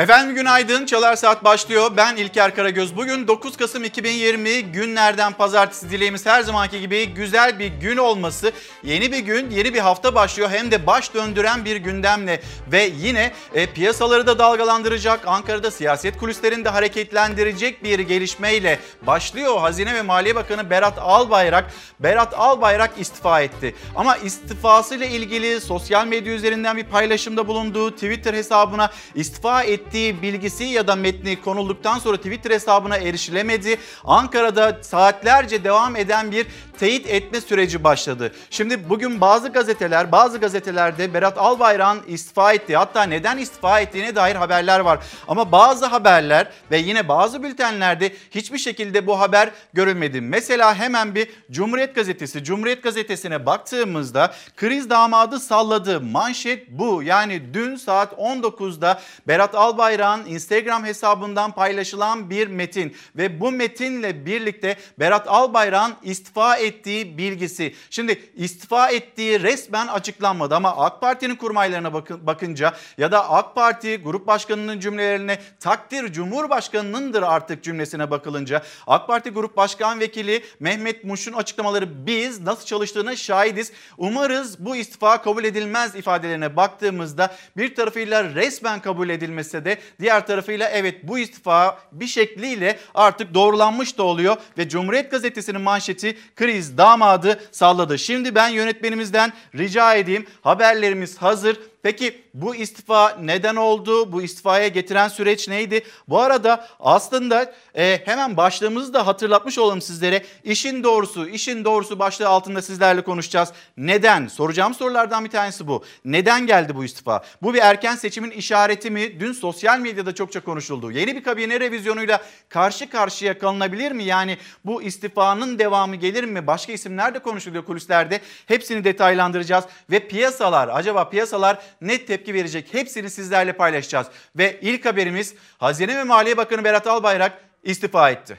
Efendim günaydın. Çalar Saat başlıyor. Ben İlker Karagöz. Bugün 9 Kasım 2020 günlerden pazartesi dileğimiz her zamanki gibi güzel bir gün olması. Yeni bir gün, yeni bir hafta başlıyor. Hem de baş döndüren bir gündemle ve yine e, piyasaları da dalgalandıracak, Ankara'da siyaset kulislerini de hareketlendirecek bir gelişmeyle başlıyor. Hazine ve Maliye Bakanı Berat Albayrak, Berat Albayrak istifa etti. Ama istifasıyla ilgili sosyal medya üzerinden bir paylaşımda bulunduğu Twitter hesabına istifa etti ettiği bilgisi ya da metni konulduktan sonra Twitter hesabına erişilemedi. Ankara'da saatlerce devam eden bir teyit etme süreci başladı. Şimdi bugün bazı gazeteler, bazı gazetelerde Berat Albayrak'ın istifa ettiği hatta neden istifa ettiğine dair haberler var. Ama bazı haberler ve yine bazı bültenlerde hiçbir şekilde bu haber görülmedi. Mesela hemen bir Cumhuriyet Gazetesi, Cumhuriyet Gazetesi'ne baktığımızda kriz damadı salladı. Manşet bu. Yani dün saat 19'da Berat Albayrak'ın Instagram hesabından paylaşılan bir metin ve bu metinle birlikte Berat Albayrak'ın istifa ettiği bilgisi. Şimdi istifa ettiği resmen açıklanmadı ama AK Parti'nin kurmaylarına bakın, bakınca ya da AK Parti grup başkanının cümlelerine takdir Cumhurbaşkanınındır artık cümlesine bakılınca AK Parti Grup Başkan Vekili Mehmet Muş'un açıklamaları biz nasıl çalıştığına şahidiz. Umarız bu istifa kabul edilmez ifadelerine baktığımızda bir tarafıyla resmen kabul edilmese de diğer tarafıyla evet bu istifa bir şekliyle artık doğrulanmış da oluyor ve Cumhuriyet Gazetesi'nin manşeti kriz damadı salladı. Şimdi ben yönetmenimizden rica edeyim haberlerimiz hazır. Peki bu istifa neden oldu? Bu istifaya getiren süreç neydi? Bu arada aslında e, hemen başlığımızı da hatırlatmış olalım sizlere. İşin doğrusu, işin doğrusu başlığı altında sizlerle konuşacağız. Neden? Soracağım sorulardan bir tanesi bu. Neden geldi bu istifa? Bu bir erken seçimin işareti mi? Dün sosyal medyada çokça konuşuldu. Yeni bir kabine revizyonuyla karşı karşıya kalınabilir mi? Yani bu istifanın devamı gelir mi? Başka isimler de konuşuluyor kulislerde. Hepsini detaylandıracağız ve piyasalar acaba piyasalar net tepki verecek. Hepsini sizlerle paylaşacağız. Ve ilk haberimiz Hazine ve Maliye Bakanı Berat Albayrak istifa etti.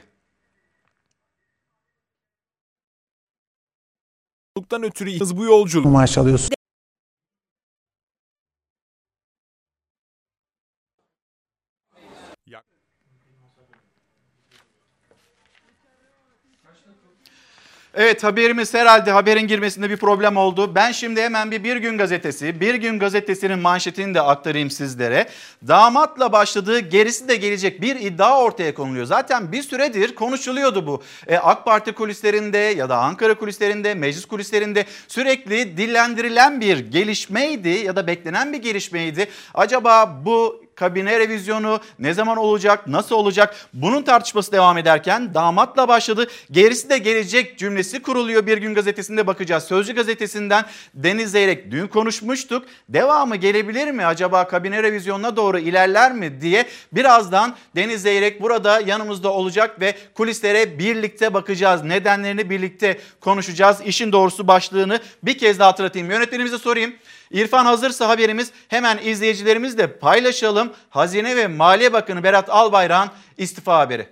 ötürü bu yolculuk maaş alıyorsun. Evet haberimiz herhalde haberin girmesinde bir problem oldu. Ben şimdi hemen bir Bir Gün Gazetesi, Bir Gün Gazetesi'nin manşetini de aktarayım sizlere. Damatla başladığı gerisi de gelecek bir iddia ortaya konuluyor. Zaten bir süredir konuşuluyordu bu. E, AK Parti kulislerinde ya da Ankara kulislerinde, meclis kulislerinde sürekli dillendirilen bir gelişmeydi ya da beklenen bir gelişmeydi. Acaba bu kabine revizyonu ne zaman olacak, nasıl olacak bunun tartışması devam ederken damatla başladı. Gerisi de gelecek cümlesi kuruluyor bir gün gazetesinde bakacağız. Sözcü gazetesinden Deniz Zeyrek dün konuşmuştuk. Devamı gelebilir mi acaba kabine revizyonuna doğru ilerler mi diye birazdan Deniz Zeyrek burada yanımızda olacak ve kulislere birlikte bakacağız. Nedenlerini birlikte konuşacağız. İşin doğrusu başlığını bir kez daha hatırlatayım. Yönetmenimize sorayım. İrfan hazırsa haberimiz hemen izleyicilerimizle paylaşalım. Hazine ve Maliye Bakanı Berat Albayrak'ın istifa haberi.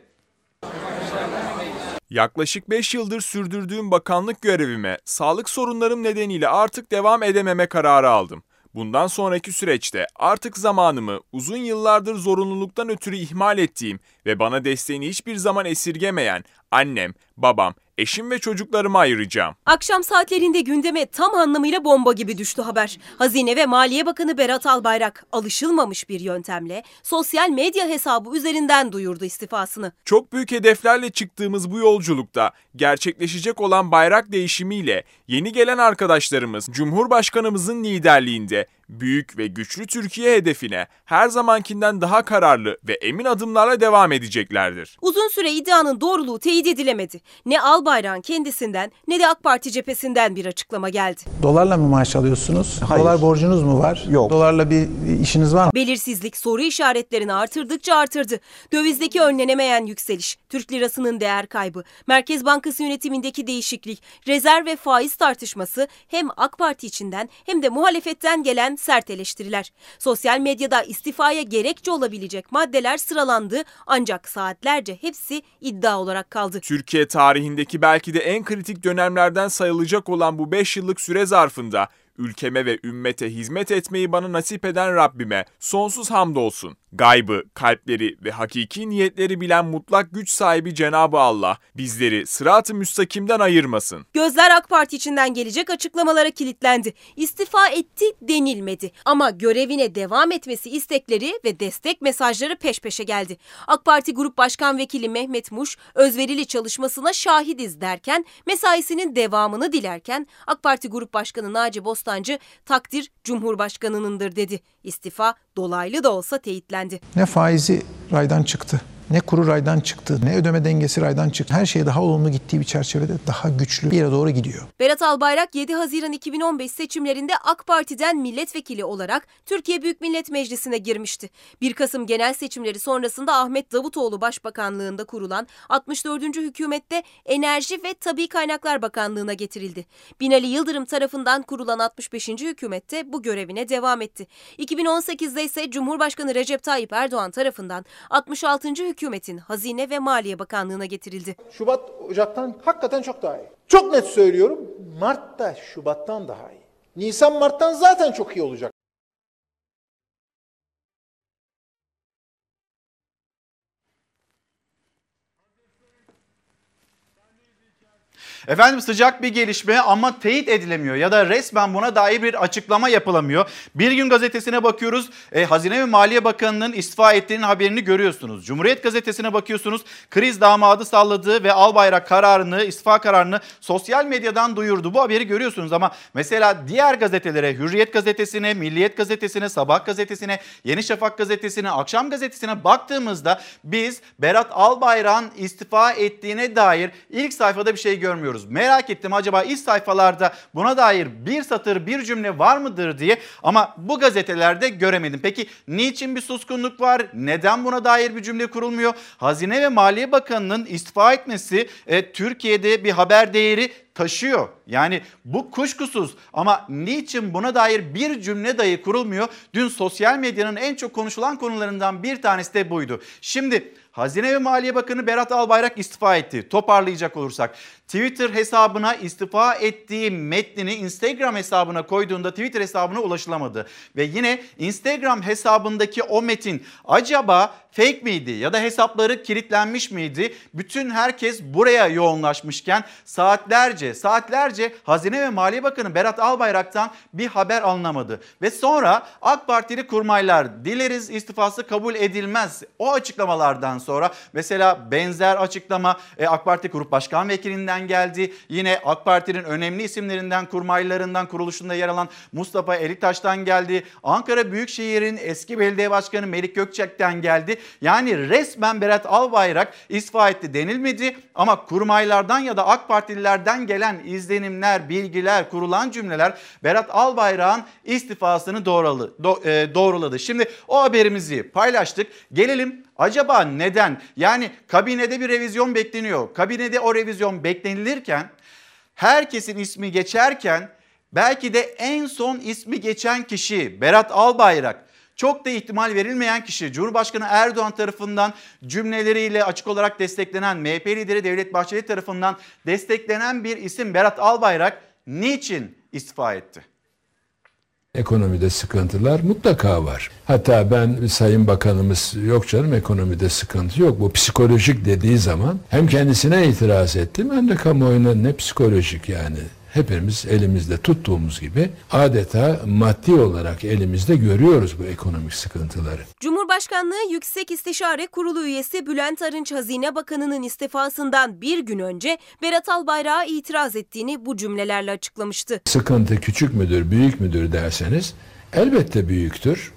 Yaklaşık 5 yıldır sürdürdüğüm bakanlık görevime sağlık sorunlarım nedeniyle artık devam edememe kararı aldım. Bundan sonraki süreçte artık zamanımı uzun yıllardır zorunluluktan ötürü ihmal ettiğim ve bana desteğini hiçbir zaman esirgemeyen annem, babam, eşim ve çocuklarıma ayıracağım. Akşam saatlerinde gündeme tam anlamıyla bomba gibi düştü haber. Hazine ve Maliye Bakanı Berat Albayrak alışılmamış bir yöntemle sosyal medya hesabı üzerinden duyurdu istifasını. Çok büyük hedeflerle çıktığımız bu yolculukta gerçekleşecek olan bayrak değişimiyle yeni gelen arkadaşlarımız Cumhurbaşkanımızın liderliğinde büyük ve güçlü Türkiye hedefine her zamankinden daha kararlı ve emin adımlarla devam edeceklerdir. Uzun süre iddianın doğruluğu teyit edilemedi. Ne Albayrak'ın kendisinden ne de AK Parti cephesinden bir açıklama geldi. Dolarla mı maaş alıyorsunuz? Hayır. Dolar borcunuz mu var? Yok. Dolarla bir işiniz var mı? Belirsizlik soru işaretlerini artırdıkça artırdı. Dövizdeki önlenemeyen yükseliş, Türk lirasının değer kaybı, Merkez Bankası yönetimindeki değişiklik, rezerv ve faiz tartışması hem AK Parti içinden hem de muhalefetten gelen sert eleştiriler. Sosyal medyada istifaya gerekçe olabilecek maddeler sıralandı ancak saatlerce hepsi iddia olarak kaldı. Türkiye tarihindeki belki de en kritik dönemlerden sayılacak olan bu 5 yıllık süre zarfında ülkeme ve ümmete hizmet etmeyi bana nasip eden Rabbime sonsuz hamdolsun. Gaybı, kalpleri ve hakiki niyetleri bilen mutlak güç sahibi Cenabı Allah bizleri sırat-ı müstakimden ayırmasın. Gözler AK Parti içinden gelecek açıklamalara kilitlendi. İstifa etti denilmedi ama görevine devam etmesi istekleri ve destek mesajları peş peşe geldi. AK Parti Grup Başkan Vekili Mehmet Muş özverili çalışmasına şahidiz derken mesaisinin devamını dilerken AK Parti Grup Başkanı Naci Bostancı takdir Cumhurbaşkanınındır dedi. İstifa dolaylı da olsa teyitlendi. Ne faizi raydan çıktı, ne kuru raydan çıktı, ne ödeme dengesi raydan çıktı. Her şey daha olumlu gittiği bir çerçevede daha güçlü bir yere doğru gidiyor. Berat Albayrak 7 Haziran 2015 seçimlerinde AK Parti'den milletvekili olarak Türkiye Büyük Millet Meclisi'ne girmişti. 1 Kasım genel seçimleri sonrasında Ahmet Davutoğlu Başbakanlığında kurulan 64. hükümette Enerji ve Tabi Kaynaklar Bakanlığı'na getirildi. Binali Yıldırım tarafından kurulan 65. hükümette bu görevine devam etti. 2018'de ise Cumhurbaşkanı Recep Tayyip Erdoğan tarafından 66. hükümetin Hazine ve Maliye Bakanlığı'na getirildi. Şubat Ocak'tan hakikaten çok daha iyi. Çok net söylüyorum. Mart da Şubat'tan daha iyi. Nisan Mart'tan zaten çok iyi olacak. Efendim sıcak bir gelişme ama teyit edilemiyor ya da resmen buna dair bir açıklama yapılamıyor. Bir gün gazetesine bakıyoruz. E, Hazine ve Maliye Bakanı'nın istifa ettiğinin haberini görüyorsunuz. Cumhuriyet gazetesine bakıyorsunuz. Kriz damadı salladığı ve Albayrak kararını, istifa kararını sosyal medyadan duyurdu. Bu haberi görüyorsunuz ama mesela diğer gazetelere, Hürriyet gazetesine, Milliyet gazetesine, Sabah gazetesine, Yeni Şafak gazetesine, Akşam gazetesine baktığımızda biz Berat Albayrak'ın istifa ettiğine dair ilk sayfada bir şey görmüyoruz. Merak ettim acaba ilk sayfalarda buna dair bir satır bir cümle var mıdır diye ama bu gazetelerde göremedim. Peki niçin bir suskunluk var? Neden buna dair bir cümle kurulmuyor? Hazine ve Maliye Bakanı'nın istifa etmesi e, Türkiye'de bir haber değeri taşıyor. Yani bu kuşkusuz ama niçin buna dair bir cümle dahi kurulmuyor? Dün sosyal medyanın en çok konuşulan konularından bir tanesi de buydu. Şimdi Hazine ve Maliye Bakanı Berat Albayrak istifa etti. Toparlayacak olursak Twitter hesabına istifa ettiği metnini Instagram hesabına koyduğunda Twitter hesabına ulaşılamadı. Ve yine Instagram hesabındaki o metin acaba fake miydi ya da hesapları kilitlenmiş miydi? Bütün herkes buraya yoğunlaşmışken saatlerce saatlerce Hazine ve Maliye Bakanı Berat Albayrak'tan bir haber alınamadı. Ve sonra AK Partili kurmaylar dileriz istifası kabul edilmez. O açıklamalardan sonra mesela benzer açıklama e, AK Parti Grup Başkan Vekilinden geldi. Yine AK Parti'nin önemli isimlerinden kurmaylarından kuruluşunda yer alan Mustafa Elitaş'tan geldi. Ankara Büyükşehir'in eski belediye başkanı Melik Gökçek'ten geldi. Yani resmen Berat Albayrak istifa etti denilmedi ama kurmaylardan ya da AK Partililerden gelen izlenimler, bilgiler, kurulan cümleler Berat Albayrak'ın istifasını doğruladı. Do, e, doğruladı. Şimdi o haberimizi paylaştık. Gelelim acaba neden? Yani kabinede bir revizyon bekleniyor. Kabinede o revizyon beklenilirken herkesin ismi geçerken belki de en son ismi geçen kişi Berat Albayrak çok da ihtimal verilmeyen kişi Cumhurbaşkanı Erdoğan tarafından cümleleriyle açık olarak desteklenen MHP lideri Devlet Bahçeli tarafından desteklenen bir isim Berat Albayrak niçin istifa etti? Ekonomide sıkıntılar mutlaka var. Hatta ben Sayın Bakanımız yok canım ekonomide sıkıntı yok. Bu psikolojik dediği zaman hem kendisine itiraz ettim hem de kamuoyuna ne psikolojik yani hepimiz elimizde tuttuğumuz gibi adeta maddi olarak elimizde görüyoruz bu ekonomik sıkıntıları. Cumhurbaşkanlığı Yüksek İstişare Kurulu üyesi Bülent Arınç Hazine Bakanı'nın istifasından bir gün önce Berat Albayrak'a itiraz ettiğini bu cümlelerle açıklamıştı. Sıkıntı küçük müdür, büyük müdür derseniz elbette büyüktür.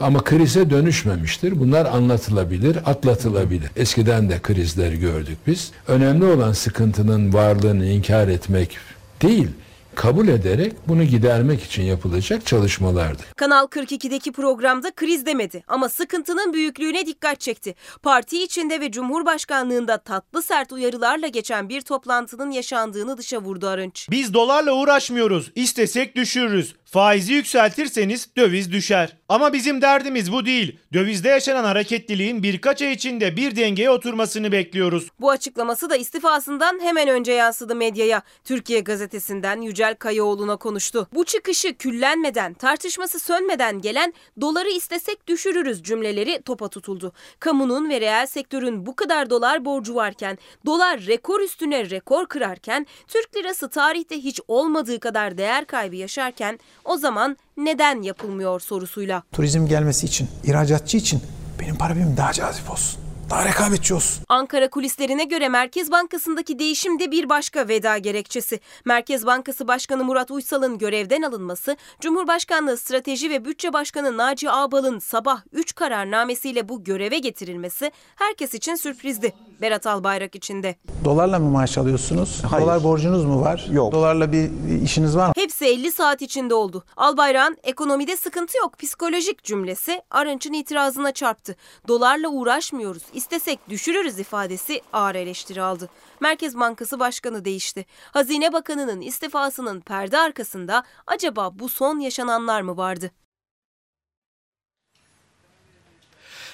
Ama krize dönüşmemiştir. Bunlar anlatılabilir, atlatılabilir. Eskiden de krizleri gördük biz. Önemli olan sıkıntının varlığını inkar etmek değil, kabul ederek bunu gidermek için yapılacak çalışmalardı. Kanal 42'deki programda kriz demedi ama sıkıntının büyüklüğüne dikkat çekti. Parti içinde ve Cumhurbaşkanlığında tatlı sert uyarılarla geçen bir toplantının yaşandığını dışa vurdu Arınç. Biz dolarla uğraşmıyoruz. İstesek düşürürüz. Faizi yükseltirseniz döviz düşer. Ama bizim derdimiz bu değil. Dövizde yaşanan hareketliliğin birkaç ay içinde bir dengeye oturmasını bekliyoruz. Bu açıklaması da istifasından hemen önce yansıdı medyaya. Türkiye gazetesinden Yücel Kayaoğlu'na konuştu. Bu çıkışı küllenmeden, tartışması sönmeden gelen doları istesek düşürürüz cümleleri topa tutuldu. Kamunun ve reel sektörün bu kadar dolar borcu varken, dolar rekor üstüne rekor kırarken, Türk lirası tarihte hiç olmadığı kadar değer kaybı yaşarken o zaman neden yapılmıyor sorusuyla. Turizm gelmesi için, ihracatçı için benim para birimim daha cazip olsun. Daha rekabetçi olsun. Ankara kulislerine göre Merkez Bankası'ndaki değişim de bir başka veda gerekçesi. Merkez Bankası Başkanı Murat Uysal'ın görevden alınması, Cumhurbaşkanlığı Strateji ve Bütçe Başkanı Naci Ağbal'ın sabah 3 kararnamesiyle bu göreve getirilmesi herkes için sürprizdi. Berat Albayrak için de. Dolarla mı maaş alıyorsunuz? Hayır. Dolar borcunuz mu var? Yok. Dolarla bir işiniz var mı? Hepsi 50 saat içinde oldu. Albayrak'ın ekonomide sıkıntı yok psikolojik cümlesi Arınç'ın itirazına çarptı. Dolarla uğraşmıyoruz istesek düşürürüz ifadesi ağır eleştiri aldı. Merkez Bankası Başkanı değişti. Hazine Bakanı'nın istifasının perde arkasında acaba bu son yaşananlar mı vardı?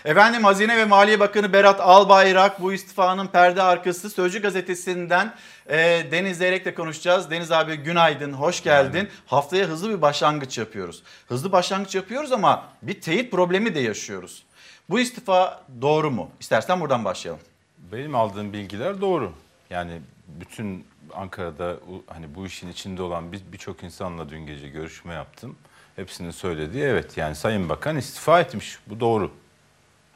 Efendim Hazine ve Maliye Bakanı Berat Albayrak bu istifanın perde arkası Sözcü gazetesinden e, Deniz Zeyrek'le konuşacağız. Deniz abi günaydın, hoş geldin. Haftaya hızlı bir başlangıç yapıyoruz. Hızlı başlangıç yapıyoruz ama bir teyit problemi de yaşıyoruz. Bu istifa doğru mu? İstersen buradan başlayalım. Benim aldığım bilgiler doğru. Yani bütün Ankara'da hani bu işin içinde olan bir- birçok insanla dün gece görüşme yaptım. Hepsinin söylediği evet yani Sayın Bakan istifa etmiş. Bu doğru.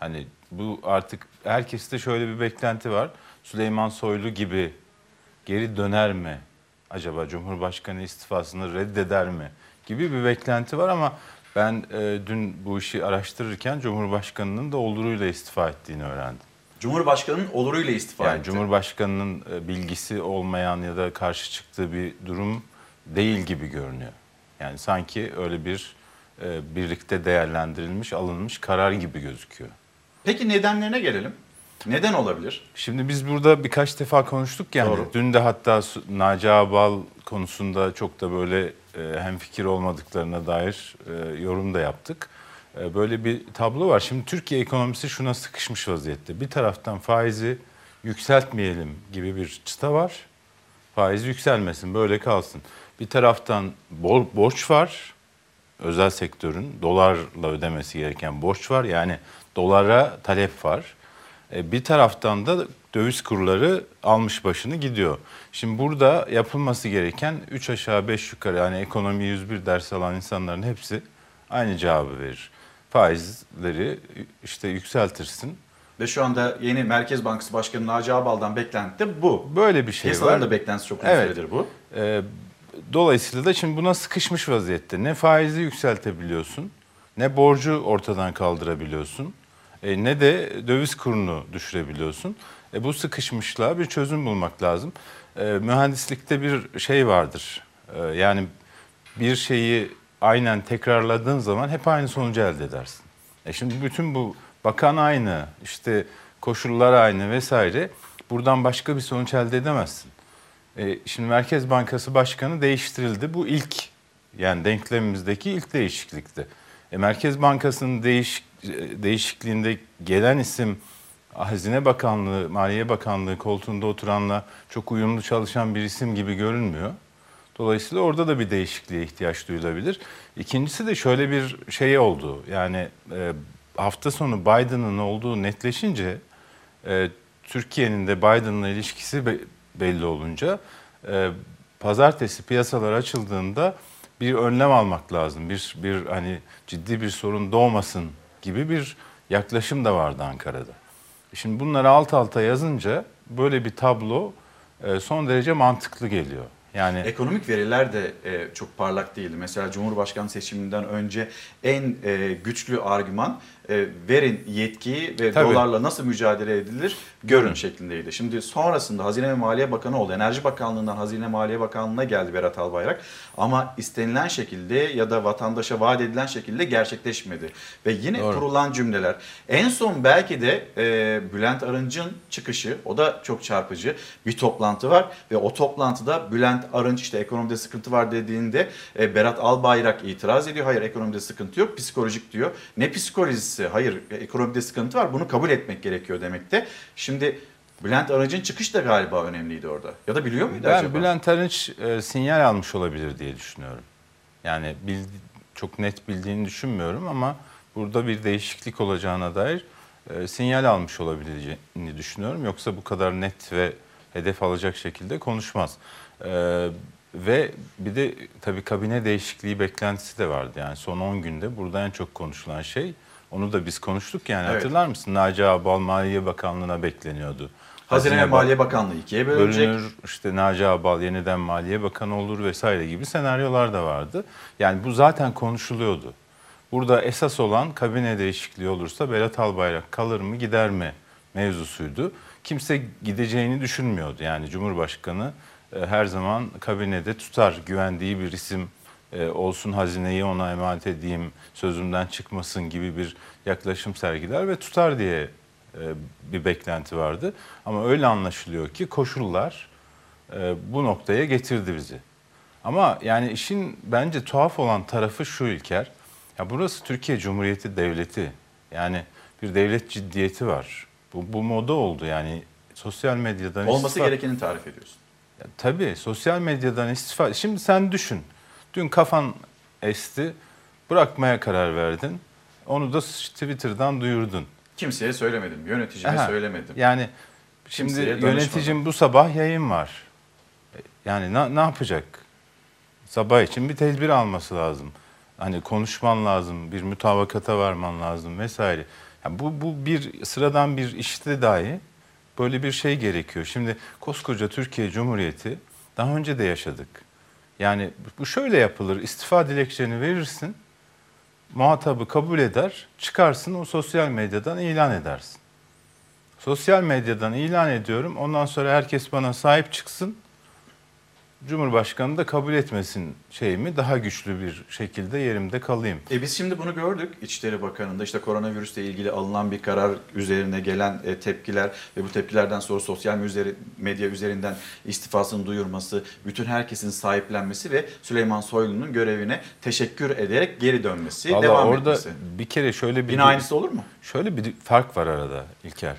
Hani bu artık herkeste şöyle bir beklenti var. Süleyman Soylu gibi geri döner mi? Acaba Cumhurbaşkanı istifasını reddeder mi? Gibi bir beklenti var ama ben e, dün bu işi araştırırken Cumhurbaşkanı'nın da oluruyla istifa ettiğini öğrendim. Cumhurbaşkanı'nın oluruyla istifa Yani etti. Cumhurbaşkanı'nın e, bilgisi olmayan ya da karşı çıktığı bir durum değil gibi görünüyor. Yani sanki öyle bir e, birlikte değerlendirilmiş, alınmış karar gibi gözüküyor. Peki nedenlerine gelelim. Neden olabilir? Şimdi biz burada birkaç defa konuştuk yani. Doğru. Dün de hatta Naci Ağbal konusunda çok da böyle e, hemfikir olmadıklarına dair e, yorum da yaptık. E, böyle bir tablo var. Şimdi Türkiye ekonomisi şuna sıkışmış vaziyette. Bir taraftan faizi yükseltmeyelim gibi bir çıta var. Faiz yükselmesin, böyle kalsın. Bir taraftan bor- borç var. Özel sektörün dolarla ödemesi gereken borç var. Yani dolara talep var. Bir taraftan da döviz kurları almış başını gidiyor. Şimdi burada yapılması gereken 3 aşağı 5 yukarı yani ekonomi 101 ders alan insanların hepsi aynı cevabı verir. Faizleri işte yükseltirsin. Ve şu anda yeni Merkez Bankası Başkanı Naci Ağbal'dan beklenti de bu. Böyle bir şey Piyasaların var. da beklentisi çok uzun Evet. süredir bu. Ee, dolayısıyla da şimdi buna sıkışmış vaziyette. Ne faizi yükseltebiliyorsun, ne borcu ortadan kaldırabiliyorsun, e, ne de döviz kurunu düşürebiliyorsun. E, bu sıkışmışlığa bir çözüm bulmak lazım. E, mühendislikte bir şey vardır. E, yani bir şeyi aynen tekrarladığın zaman hep aynı sonucu elde edersin. E şimdi bütün bu bakan aynı, işte koşullar aynı vesaire. Buradan başka bir sonuç elde edemezsin. E, şimdi Merkez Bankası Başkanı değiştirildi. Bu ilk yani denklemimizdeki ilk değişiklikti. E, Merkez Bankası'nın değiş, e, değişikliğinde gelen isim Hazine Bakanlığı, Maliye Bakanlığı koltuğunda oturanla çok uyumlu çalışan bir isim gibi görünmüyor. Dolayısıyla orada da bir değişikliğe ihtiyaç duyulabilir. İkincisi de şöyle bir şey oldu. Yani e, hafta sonu Biden'ın olduğu netleşince e, Türkiye'nin de Biden'la ilişkisi be- belli olunca e, pazartesi piyasalar açıldığında bir önlem almak lazım. Bir bir hani ciddi bir sorun doğmasın gibi bir yaklaşım da vardı Ankara'da. Şimdi bunları alt alta yazınca böyle bir tablo e, son derece mantıklı geliyor. Yani Ekonomik veriler de e, çok parlak değildi. Mesela Cumhurbaşkanı seçiminden önce en e, güçlü argüman e, verin yetkiyi ve Tabii. dolarla nasıl mücadele edilir görün şeklindeydi. Şimdi sonrasında Hazine ve Maliye Bakanı oldu. Enerji Bakanlığı'ndan Hazine Maliye Bakanlığı'na geldi Berat Albayrak. Ama istenilen şekilde ya da vatandaşa vaat edilen şekilde gerçekleşmedi. Ve yine Doğru. kurulan cümleler. En son belki de e, Bülent Arınç'ın çıkışı, o da çok çarpıcı. Bir toplantı var ve o toplantıda Bülent Arınç işte ekonomide sıkıntı var dediğinde e, Berat Albayrak itiraz ediyor. Hayır ekonomide sıkıntı yok, psikolojik diyor. Ne psikolojisi? Hayır ekonomide sıkıntı var, bunu kabul etmek gerekiyor demekte. Şimdi Bülent Arınç'ın çıkış da galiba önemliydi orada. Ya da biliyor muydu Ben acaba? Bülent Arınç e, sinyal almış olabilir diye düşünüyorum. Yani bildi, çok net bildiğini düşünmüyorum ama burada bir değişiklik olacağına dair e, sinyal almış olabileceğini düşünüyorum. Yoksa bu kadar net ve hedef alacak şekilde konuşmaz. E, ve bir de tabii kabine değişikliği beklentisi de vardı. Yani son 10 günde burada en çok konuşulan şey onu da biz konuştuk yani Evet. hatırlar mısın? Naci Ağbal Maliye Bakanlığı'na bekleniyordu. Hazine ve Maliye Bakanlığı ikiye bölünecek. bölünür, işte Naci Ağbal yeniden Maliye Bakanı olur vesaire gibi senaryolar da vardı. Yani bu zaten konuşuluyordu. Burada esas olan kabine değişikliği olursa Berat Albayrak kalır mı gider mi mevzusuydu. Kimse gideceğini düşünmüyordu. Yani Cumhurbaşkanı e, her zaman kabinede tutar güvendiği bir isim e, olsun hazineyi ona emanet edeyim sözümden çıkmasın gibi bir yaklaşım sergiler ve tutar diye e, bir beklenti vardı. Ama öyle anlaşılıyor ki koşullar e, bu noktaya getirdi bizi. Ama yani işin bence tuhaf olan tarafı şu İlker. Ya burası Türkiye Cumhuriyeti Devleti. Yani bir devlet ciddiyeti var. Bu, bu moda oldu yani sosyal medyadan Olması istifa- gerekeni tarif ediyorsun. ya, tabii sosyal medyadan istifa. Şimdi sen düşün. Dün kafan esti. Bırakmaya karar verdin. Onu da Twitter'dan duyurdun. Kimseye söylemedim, yöneticime Aha, söylemedim. Yani şimdi Kimseye yöneticim bu sabah yayın var. Yani ne, ne yapacak? Sabah için bir tedbir alması lazım. Hani konuşman lazım, bir mutabakata varman lazım vesaire. Yani bu, bu bir sıradan bir işte dahi böyle bir şey gerekiyor. Şimdi koskoca Türkiye Cumhuriyeti daha önce de yaşadık. Yani bu şöyle yapılır. İstifa dilekçeni verirsin. Muhatabı kabul eder. Çıkarsın o sosyal medyadan ilan edersin. Sosyal medyadan ilan ediyorum. Ondan sonra herkes bana sahip çıksın. Cumhurbaşkanı da kabul etmesin şeyimi daha güçlü bir şekilde yerimde kalayım. E biz şimdi bunu gördük. İçişleri Bakanı'nda işte koronavirüsle ilgili alınan bir karar üzerine gelen e, tepkiler ve bu tepkilerden sonra sosyal medya üzerinden istifasını duyurması, bütün herkesin sahiplenmesi ve Süleyman Soylu'nun görevine teşekkür ederek geri dönmesi, Vallahi devam orada etmesi. bir kere şöyle bir Yine aynısı olur mu? Şöyle bir fark var arada İlker.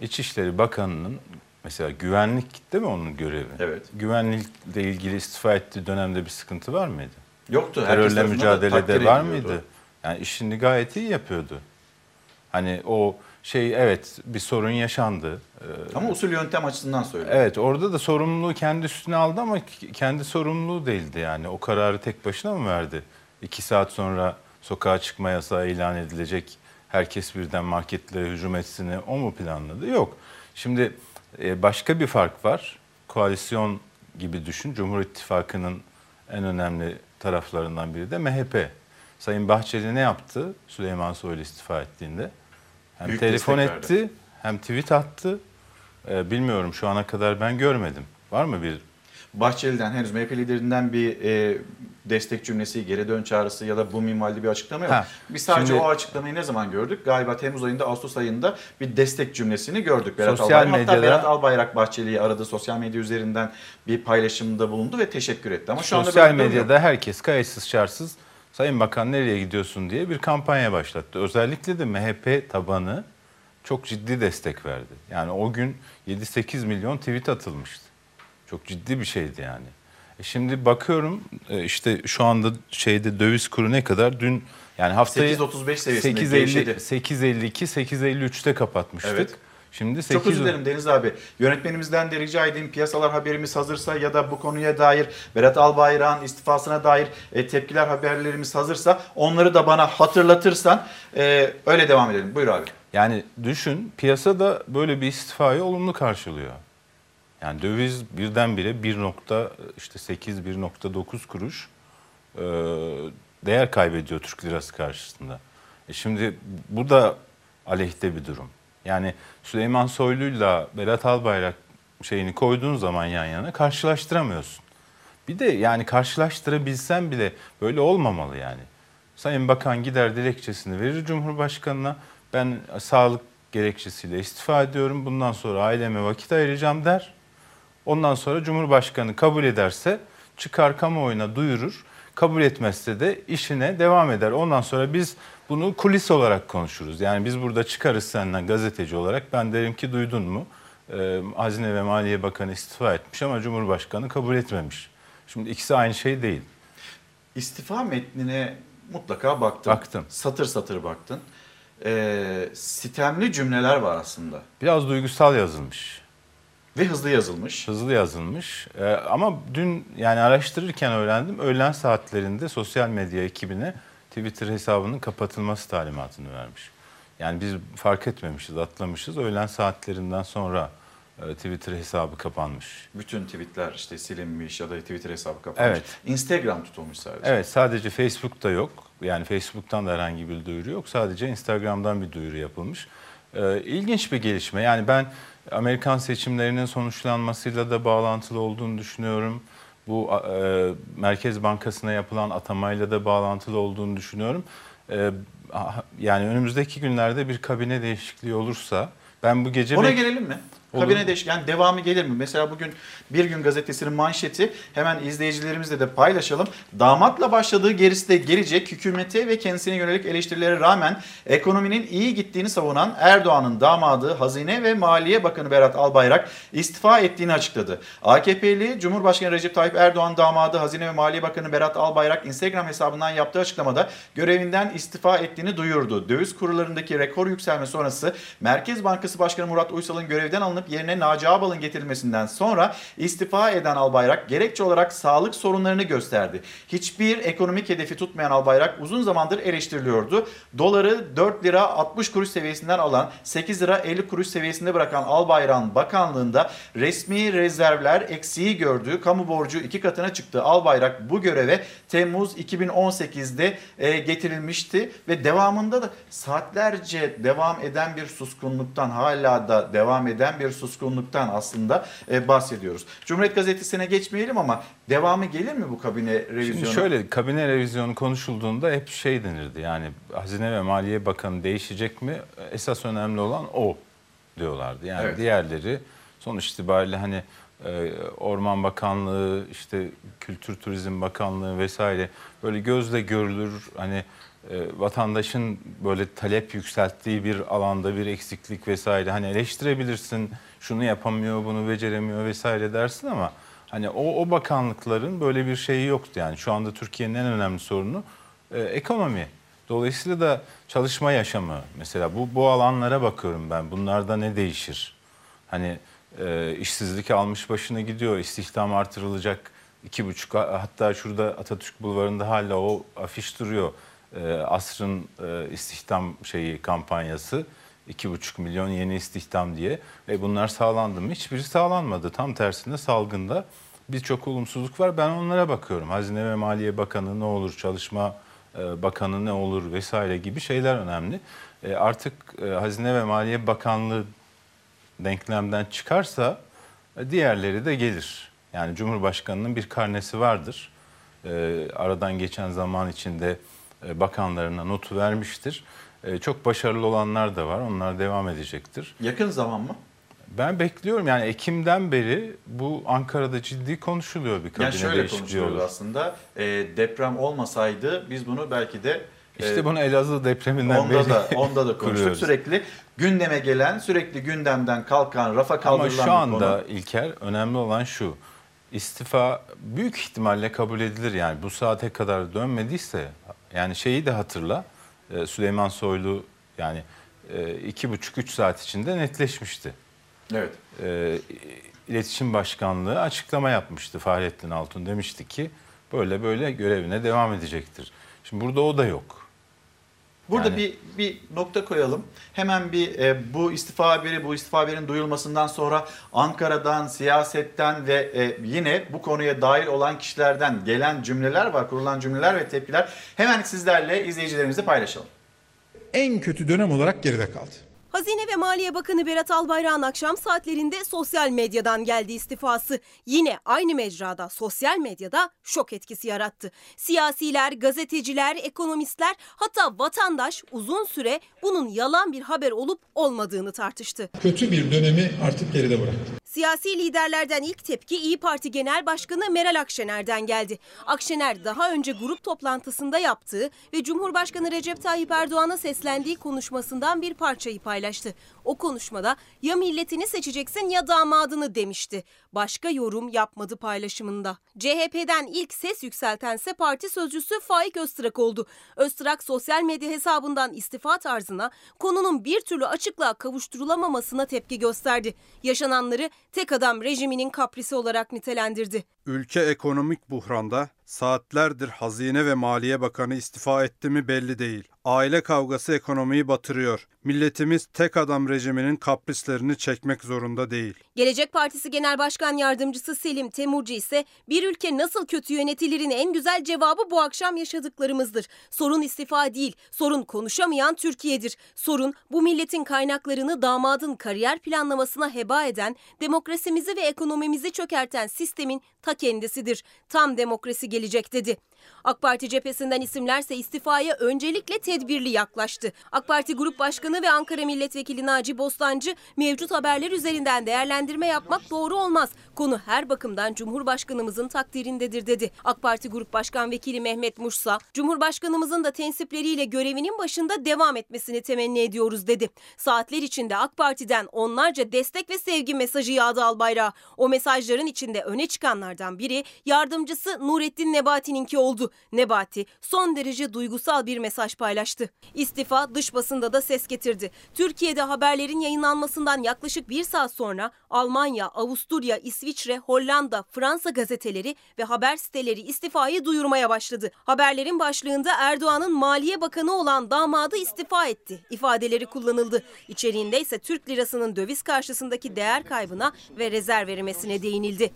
İçişleri Bakanı'nın mesela güvenlik değil mi onun görevi? Evet. Güvenlikle ilgili istifa ettiği dönemde bir sıkıntı var mıydı? Yoktu. Terörle mücadelede var mıydı? Yani işini gayet iyi yapıyordu. Hani o şey evet bir sorun yaşandı. Ee, Ama usul yöntem açısından söylüyorum. Evet orada da sorumluluğu kendi üstüne aldı ama kendi sorumluluğu değildi yani. O kararı tek başına mı verdi? İki saat sonra sokağa çıkma yasağı ilan edilecek. Herkes birden marketlere hücum etsini o mu planladı? Yok. Şimdi e, başka bir fark var. Koalisyon gibi düşün. Cumhur İttifakı'nın en önemli taraflarından biri de MHP. Sayın Bahçeli ne yaptı Süleyman Soylu istifa ettiğinde? Hem Büyük telefon destek verdi. etti hem tweet attı. Ee, bilmiyorum şu ana kadar ben görmedim. Var mı bir? Bahçeli'den henüz MHP liderinden bir e, destek cümlesi, geri dön çağrısı ya da bu minvalde bir açıklama yok. Ha, Biz sadece şimdi- o açıklamayı ne zaman gördük? Galiba Temmuz ayında, Ağustos ayında bir destek cümlesini gördük. Berat Sosyal Albayrak. Hatta medyada- Berat Albayrak Bahçeli'yi aradı, sosyal medya üzerinden bir paylaşımda bulundu ve teşekkür etti. Ama şu anda Sosyal medyada herkes kayıtsız şartsız Sayın Bakan nereye gidiyorsun diye bir kampanya başlattı. Özellikle de MHP tabanı çok ciddi destek verdi. Yani o gün 7-8 milyon tweet atılmıştı. Çok ciddi bir şeydi yani. E şimdi bakıyorum e, işte şu anda şeyde döviz kuru ne kadar? Dün yani haftayı 8.35 seviyesinde 8.50 gevşedi. 8.52 8.53'te kapatmıştık. Evet. Şimdi Çok 8 özür dilerim Deniz abi. Yönetmenimizden de rica edeyim piyasalar haberimiz hazırsa ya da bu konuya dair Berat Albayrak'ın istifasına dair e, tepkiler haberlerimiz hazırsa onları da bana hatırlatırsan e, öyle devam edelim. Buyur abi. Yani düşün piyasa da böyle bir istifayı olumlu karşılıyor. Yani döviz birdenbire 1 nokta işte 8 1.9 kuruş e, değer kaybediyor Türk lirası karşısında. E şimdi bu da aleyhte bir durum. Yani Süleyman Soylu'yla Berat Albayrak şeyini koyduğun zaman yan yana karşılaştıramıyorsun. Bir de yani karşılaştırabilsen bile böyle olmamalı yani. Sayın Bakan gider dilekçesini verir Cumhurbaşkanı'na. Ben sağlık gerekçesiyle istifa ediyorum. Bundan sonra aileme vakit ayıracağım der. Ondan sonra Cumhurbaşkanı kabul ederse çıkar kamuoyuna duyurur. Kabul etmezse de işine devam eder. Ondan sonra biz bunu kulis olarak konuşuruz. Yani biz burada çıkarız senden gazeteci olarak. Ben derim ki duydun mu? Ee, Hazine ve Maliye Bakanı istifa etmiş ama Cumhurbaşkanı kabul etmemiş. Şimdi ikisi aynı şey değil. İstifa metnine mutlaka baktın. Baktım. Satır satır baktın. Ee, sitemli cümleler var aslında. Biraz duygusal yazılmış. Ve hızlı yazılmış. Hızlı yazılmış. Ee, ama dün yani araştırırken öğrendim. Öğlen saatlerinde sosyal medya ekibine Twitter hesabının kapatılması talimatını vermiş. Yani biz fark etmemişiz, atlamışız. Öğlen saatlerinden sonra e, Twitter hesabı kapanmış. Bütün tweetler işte silinmiş ya da Twitter hesabı kapanmış. Evet. Instagram tutulmuş sadece. Evet sadece Facebook'ta yok. Yani Facebook'tan da herhangi bir duyuru yok. Sadece Instagram'dan bir duyuru yapılmış. Ee, ilginç bir gelişme. Yani ben Amerikan seçimlerinin sonuçlanmasıyla da bağlantılı olduğunu düşünüyorum. Bu e, Merkez Bankası'na yapılan atamayla da bağlantılı olduğunu düşünüyorum. E, yani önümüzdeki günlerde bir kabine değişikliği olursa ben bu gece... Ona gelelim mi? Olur. Kabine değiş yani devamı gelir mi? Mesela bugün Bir Gün Gazetesi'nin manşeti hemen izleyicilerimizle de paylaşalım. Damatla başladığı gerisi de gelecek hükümete ve kendisine yönelik eleştirilere rağmen ekonominin iyi gittiğini savunan Erdoğan'ın damadı Hazine ve Maliye Bakanı Berat Albayrak istifa ettiğini açıkladı. AKP'li Cumhurbaşkanı Recep Tayyip Erdoğan damadı Hazine ve Maliye Bakanı Berat Albayrak Instagram hesabından yaptığı açıklamada görevinden istifa ettiğini duyurdu. Döviz kurlarındaki rekor yükselme sonrası Merkez Bankası Başkanı Murat Uysal'ın görevden alınıp yerine Naci Ağbal'ın getirilmesinden sonra istifa eden Albayrak gerekçe olarak sağlık sorunlarını gösterdi. Hiçbir ekonomik hedefi tutmayan Albayrak uzun zamandır eleştiriliyordu. Doları 4 lira 60 kuruş seviyesinden alan 8 lira 50 kuruş seviyesinde bırakan Albayrak'ın bakanlığında resmi rezervler eksiği gördüğü kamu borcu iki katına çıktı. Albayrak bu göreve Temmuz 2018'de e, getirilmişti ve devamında da saatlerce devam eden bir suskunluktan hala da devam eden bir suskunluktan aslında e, bahsediyoruz. Cumhuriyet Gazetesi'ne geçmeyelim ama devamı gelir mi bu kabine revizyonu? Şimdi şöyle kabine revizyonu konuşulduğunda hep şey denirdi yani Hazine ve Maliye Bakanı değişecek mi? Esas önemli olan o diyorlardı. Yani Evet. diğerleri sonuç itibariyle hani e, Orman Bakanlığı, işte Kültür Turizm Bakanlığı vesaire böyle gözle görülür hani vatandaşın böyle talep yükselttiği bir alanda bir eksiklik vesaire hani eleştirebilirsin şunu yapamıyor bunu beceremiyor vesaire dersin ama hani o, o bakanlıkların böyle bir şeyi yoktu yani şu anda Türkiye'nin en önemli sorunu e, ekonomi. Dolayısıyla da çalışma yaşamı mesela bu bu alanlara bakıyorum ben bunlarda ne değişir? Hani e, işsizlik almış başına gidiyor, istihdam artırılacak iki buçuk hatta şurada Atatürk Bulvarı'nda hala o afiş duruyor. E, asrın e, istihdam şeyi kampanyası iki buçuk milyon yeni istihdam diye ve bunlar sağlandı mı? Hiçbiri sağlanmadı. Tam tersine salgında birçok olumsuzluk var. Ben onlara bakıyorum. Hazine ve Maliye Bakanı ne olur, Çalışma e, Bakanı ne olur vesaire gibi şeyler önemli. E, Artık e, Hazine ve Maliye Bakanlığı denklemden çıkarsa e, diğerleri de gelir. Yani Cumhurbaşkanı'nın bir karnesi vardır. E, aradan geçen zaman içinde e, bakanlarına notu vermiştir. E, çok başarılı olanlar da var. Onlar devam edecektir. Yakın zaman mı? Ben bekliyorum yani Ekim'den beri bu Ankara'da ciddi konuşuluyor bir kabine Yani şöyle olur. aslında. E, deprem olmasaydı biz bunu belki de e, İşte bunu Elazığ depreminden onda beri da onda da konuştuk. kuruyoruz. Sürekli gündeme gelen, sürekli gündemden kalkan, rafa Ama kaldırılan şu bir anda konu. İlker önemli olan şu. İstifa büyük ihtimalle kabul edilir yani bu saate kadar dönmediyse yani şeyi de hatırla e, Süleyman Soylu yani e, iki buçuk üç saat içinde netleşmişti. Evet. E, İletişim Başkanlığı açıklama yapmıştı Fahrettin Altun demişti ki böyle böyle görevine devam edecektir. Şimdi burada o da yok. Burada Yani- bir bir nokta koyalım. Hemen bir e, bu istifa haberi, bu istifa haberinin duyulmasından sonra Ankara'dan, siyasetten ve e, yine bu konuya dahil olan kişilerden gelen cümleler var, kurulan cümleler ve tepkiler. Hemen sizlerle izleyicilerimizle paylaşalım. en kötü dönem olarak geride kaldı. Hazine ve Maliye Bakanı Berat Albayrak'ın akşam saatlerinde sosyal medyadan geldi istifası. Yine aynı mecrada sosyal medyada şok etkisi yarattı. Siyasiler, gazeteciler, ekonomistler hatta vatandaş uzun süre bunun yalan bir haber olup olmadığını tartıştı. Kötü bir dönemi artık geride bıraktı. Siyasi liderlerden ilk tepki İyi Parti Genel Başkanı Meral Akşener'den geldi. Akşener daha önce grup toplantısında yaptığı ve Cumhurbaşkanı Recep Tayyip Erdoğan'a seslendiği konuşmasından bir parçayı paylaştı. O konuşmada ya milletini seçeceksin ya damadını demişti. Başka yorum yapmadı paylaşımında. CHP'den ilk ses yükseltense parti sözcüsü Faik Öztrak oldu. Öztrak sosyal medya hesabından istifa tarzına konunun bir türlü açıklığa kavuşturulamamasına tepki gösterdi. Yaşananları tek adam rejiminin kaprisi olarak nitelendirdi. Ülke ekonomik buhranda saatlerdir Hazine ve Maliye Bakanı istifa etti mi belli değil. Aile kavgası ekonomiyi batırıyor. Milletimiz tek adam rejiminin kaprislerini çekmek zorunda değil. Gelecek Partisi Genel Başkan Yardımcısı Selim Temurcu ise bir ülke nasıl kötü yönetilir en güzel cevabı bu akşam yaşadıklarımızdır. Sorun istifa değil, sorun konuşamayan Türkiye'dir. Sorun bu milletin kaynaklarını damadın kariyer planlamasına heba eden, demokrasimizi ve ekonomimizi çökerten sistemin ta kendisidir. Tam demokrasi gelecek dedi. AK Parti cephesinden isimlerse istifaya öncelikle tedbirli yaklaştı. AK Parti Grup Başkanı ve Ankara Milletvekili Naci Bostancı mevcut haberler üzerinden değerlendirme yapmak doğru olmaz. Konu her bakımdan Cumhurbaşkanımızın takdirindedir dedi. AK Parti Grup Başkan Vekili Mehmet Muşsa, Cumhurbaşkanımızın da tensipleriyle görevinin başında devam etmesini temenni ediyoruz dedi. Saatler içinde AK Parti'den onlarca destek ve sevgi mesajı yağdı Albayrak'a. O mesajların içinde öne çıkanlardan biri yardımcısı Nurettin Nebati'ninki oldu. Nebati son derece duygusal bir mesaj paylaştı. İstifa dış basında da ses getirdi. Türkiye'de haberlerin yayınlanmasından yaklaşık bir saat sonra Almanya, Avusturya, İsviçre, Hollanda, Fransa gazeteleri ve haber siteleri istifayı duyurmaya başladı. Haberlerin başlığında Erdoğan'ın Maliye Bakanı olan damadı istifa etti ifadeleri kullanıldı. İçeriğinde ise Türk lirasının döviz karşısındaki değer kaybına ve rezerv erimesine değinildi.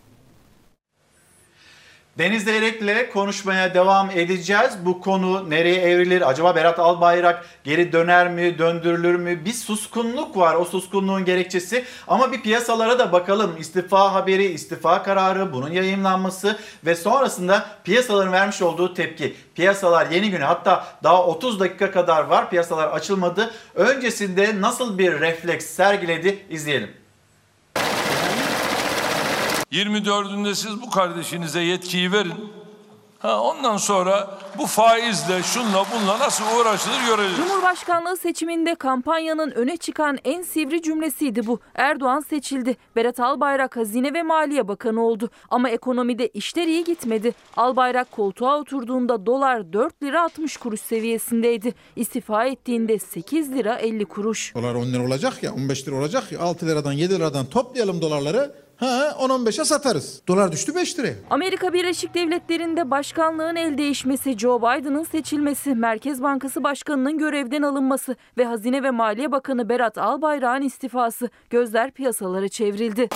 Deniz Zeyrek'le konuşmaya devam edeceğiz. Bu konu nereye evrilir? Acaba Berat Albayrak geri döner mi, döndürülür mü? Bir suskunluk var. O suskunluğun gerekçesi. Ama bir piyasalara da bakalım. İstifa haberi, istifa kararı, bunun yayınlanması ve sonrasında piyasaların vermiş olduğu tepki. Piyasalar yeni güne hatta daha 30 dakika kadar var. Piyasalar açılmadı. Öncesinde nasıl bir refleks sergiledi izleyelim. 24'ünde siz bu kardeşinize yetkiyi verin. Ha, ondan sonra bu faizle şunla bunla nasıl uğraşılır göreceğiz. Cumhurbaşkanlığı seçiminde kampanyanın öne çıkan en sivri cümlesiydi bu. Erdoğan seçildi. Berat Albayrak Hazine ve Maliye Bakanı oldu. Ama ekonomide işler iyi gitmedi. Albayrak koltuğa oturduğunda dolar 4 lira 60 kuruş seviyesindeydi. İstifa ettiğinde 8 lira 50 kuruş. Dolar 10 lira olacak ya 15 lira olacak ya 6 liradan 7 liradan toplayalım dolarları. Ha 10-15'e satarız. Dolar düştü 5 liraya. Amerika Birleşik Devletleri'nde başkanlığın el değişmesi, Joe Biden'ın seçilmesi, Merkez Bankası Başkanı'nın görevden alınması ve Hazine ve Maliye Bakanı Berat Albayrak'ın istifası gözler piyasalara çevrildi.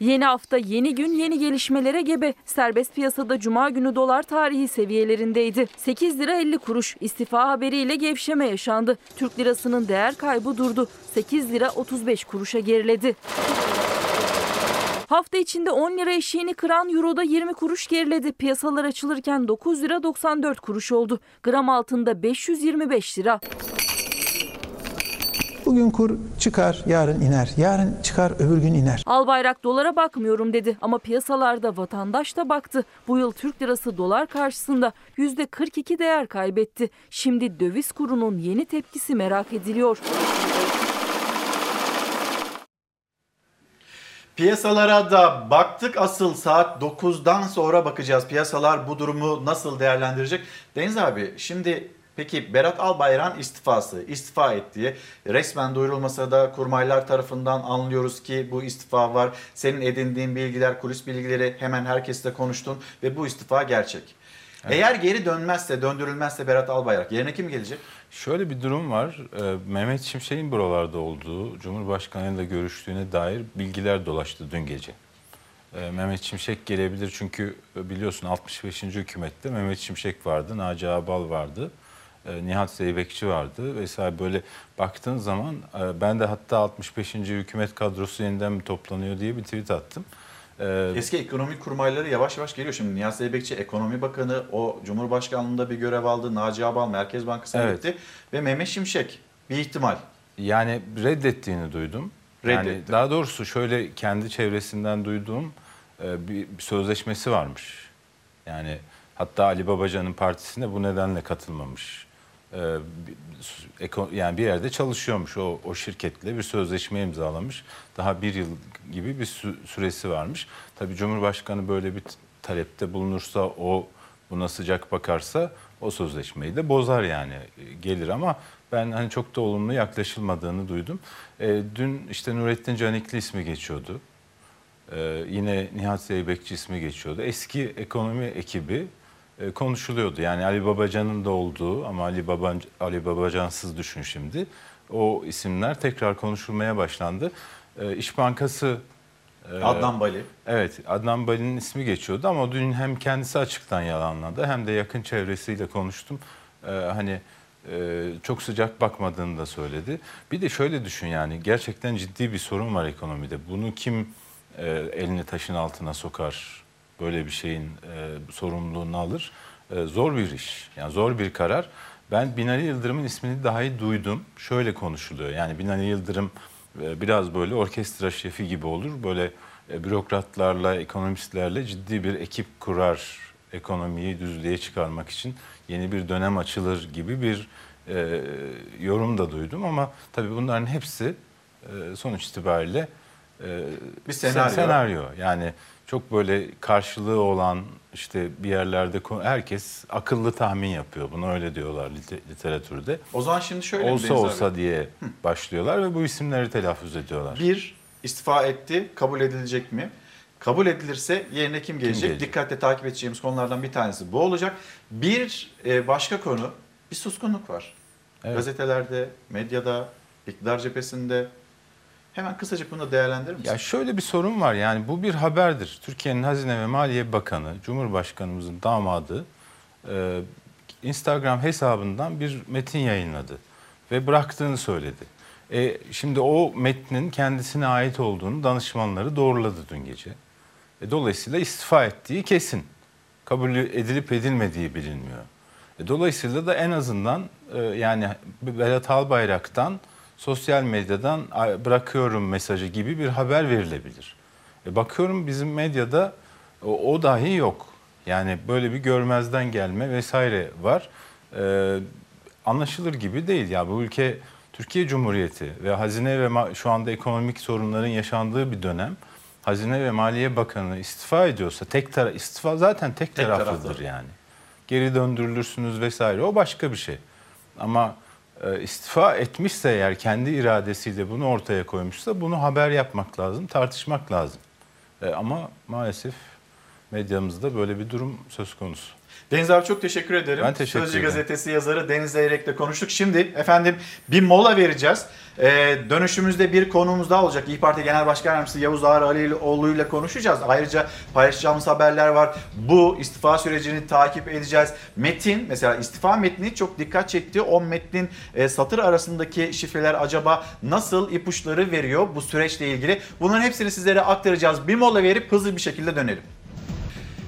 Yeni hafta, yeni gün, yeni gelişmelere gebe. Serbest piyasada cuma günü dolar tarihi seviyelerindeydi. 8 lira 50 kuruş. İstifa haberiyle gevşeme yaşandı. Türk lirasının değer kaybı durdu. 8 lira 35 kuruşa geriledi. Hafta içinde 10 lira eşiğini kıran Euro'da 20 kuruş geriledi. Piyasalar açılırken 9 lira 94 kuruş oldu. Gram altında 525 lira. Bugün kur çıkar, yarın iner. Yarın çıkar, öbür gün iner. Albayrak dolara bakmıyorum dedi ama piyasalarda vatandaş da baktı. Bu yıl Türk lirası dolar karşısında %42 değer kaybetti. Şimdi döviz kurunun yeni tepkisi merak ediliyor. Piyasalara da baktık asıl saat 9'dan sonra bakacağız. Piyasalar bu durumu nasıl değerlendirecek? Deniz abi şimdi peki Berat Albayrak'ın istifası, istifa ettiği resmen duyurulmasa da kurmaylar tarafından anlıyoruz ki bu istifa var. Senin edindiğin bilgiler, kulis bilgileri hemen herkesle konuştun ve bu istifa gerçek. Eğer geri dönmezse, döndürülmezse Berat Albayrak yerine kim gelecek? Şöyle bir durum var. Ee, Mehmet Şimşek'in buralarda olduğu, Cumhurbaşkanı'yla görüştüğüne dair bilgiler dolaştı dün gece. Ee, Mehmet Şimşek gelebilir çünkü biliyorsun 65. hükümette Mehmet Şimşek vardı, Naci Ağbal vardı. E, Nihat Zeybekçi vardı vesaire böyle baktığın zaman e, ben de hatta 65. hükümet kadrosu yeniden mi toplanıyor diye bir tweet attım. E, Eski ekonomi kurmayları yavaş yavaş geliyor. Şimdi Nihat Zeybekçi ekonomi bakanı, o Cumhurbaşkanlığında bir görev aldı. Naci Abal Merkez Bankası'na evet. gitti. Ve Mehmet Şimşek bir ihtimal. Yani reddettiğini duydum. Reddetti. Yani daha doğrusu şöyle kendi çevresinden duyduğum bir, bir sözleşmesi varmış. Yani hatta Ali Babacan'ın partisine bu nedenle katılmamış. Yani bir yerde çalışıyormuş o, o şirketle bir sözleşme imzalamış. Daha bir yıl gibi bir süresi varmış. Tabii Cumhurbaşkanı böyle bir talepte bulunursa o buna sıcak bakarsa o sözleşmeyi de bozar yani gelir ama ben hani çok da olumlu yaklaşılmadığını duydum. E, dün işte Nurettin Canikli ismi geçiyordu. E, yine Nihat Zeybekçi ismi geçiyordu. Eski ekonomi ekibi e, konuşuluyordu. Yani Ali Babacan'ın da olduğu ama Ali, Baban, Ali Babacansız düşün şimdi. O isimler tekrar konuşulmaya başlandı. E, İş Bankası e, Adnan Bali. Evet, Adnan Bali'nin ismi geçiyordu ama dün hem kendisi açıktan yalanladı hem de yakın çevresiyle konuştum. Hani e, çok sıcak bakmadığını da söyledi. Bir de şöyle düşün yani gerçekten ciddi bir sorun var ekonomide. Bunu kim e, elini taşın altına sokar, böyle bir şeyin e, sorumluluğunu alır? E, zor bir iş, yani zor bir karar. Ben Binali Yıldırım'ın ismini daha iyi duydum. Şöyle konuşuluyor. Yani Binali Yıldırım e, biraz böyle orkestra şefi gibi olur. Böyle e, bürokratlarla, ekonomistlerle ciddi bir ekip kurar ekonomiyi düzlüğe çıkarmak için yeni bir dönem açılır gibi bir e, yorum da duydum ama tabii bunların hepsi e, sonuç itibariyle e, bir senaryo. senaryo. Yani çok böyle karşılığı olan işte bir yerlerde herkes akıllı tahmin yapıyor. Bunu öyle diyorlar literatürde. O zaman şimdi şöyle olsa olsa abi. diye başlıyorlar ve bu isimleri telaffuz ediyorlar. Bir istifa etti, kabul edilecek mi? Kabul edilirse yerine kim gelecek? Kim gelecek? Dikkatle takip edeceğimiz konulardan bir tanesi bu olacak. Bir e, başka konu, bir suskunluk var. Evet. Gazetelerde, medyada, iktidar cephesinde. Hemen kısaca bunu değerlendirir misin? Ya şöyle bir sorun var yani bu bir haberdir. Türkiye'nin Hazine ve Maliye Bakanı, Cumhurbaşkanımızın damadı e, Instagram hesabından bir metin yayınladı ve bıraktığını söyledi. E, şimdi o metnin kendisine ait olduğunu danışmanları doğruladı dün gece. E, dolayısıyla istifa ettiği kesin. Kabul edilip edilmediği bilinmiyor. E, dolayısıyla da en azından e, yani Berat Albayrak'tan sosyal medyadan bırakıyorum mesajı gibi bir haber verilebilir. E, bakıyorum bizim medyada o, o dahi yok. Yani böyle bir görmezden gelme vesaire var. E, anlaşılır gibi değil. Ya bu ülke Türkiye Cumhuriyeti ve hazine ve şu anda ekonomik sorunların yaşandığı bir dönem. Hazine ve Maliye Bakanı istifa ediyorsa tek tara istifa zaten tek, tek taraflıdır taraflı. yani. Geri döndürülürsünüz vesaire o başka bir şey. Ama istifa etmişse eğer kendi iradesiyle bunu ortaya koymuşsa bunu haber yapmak lazım, tartışmak lazım. E, ama maalesef medyamızda böyle bir durum söz konusu. Deniz abi çok teşekkür ederim. Ben teşekkür Sözcü ederim. gazetesi yazarı Deniz Zeyrek'le konuştuk. Şimdi efendim bir mola vereceğiz. Ee, dönüşümüzde bir konuğumuz daha olacak. İYİ Parti Genel Başkan Yardımcısı Yavuz Ağar Alioğlu ile konuşacağız. Ayrıca paylaşacağımız haberler var. Bu istifa sürecini takip edeceğiz. Metin mesela istifa metni çok dikkat çekti. O metnin e, satır arasındaki şifreler acaba nasıl ipuçları veriyor bu süreçle ilgili? Bunların hepsini sizlere aktaracağız. Bir mola verip hızlı bir şekilde dönelim.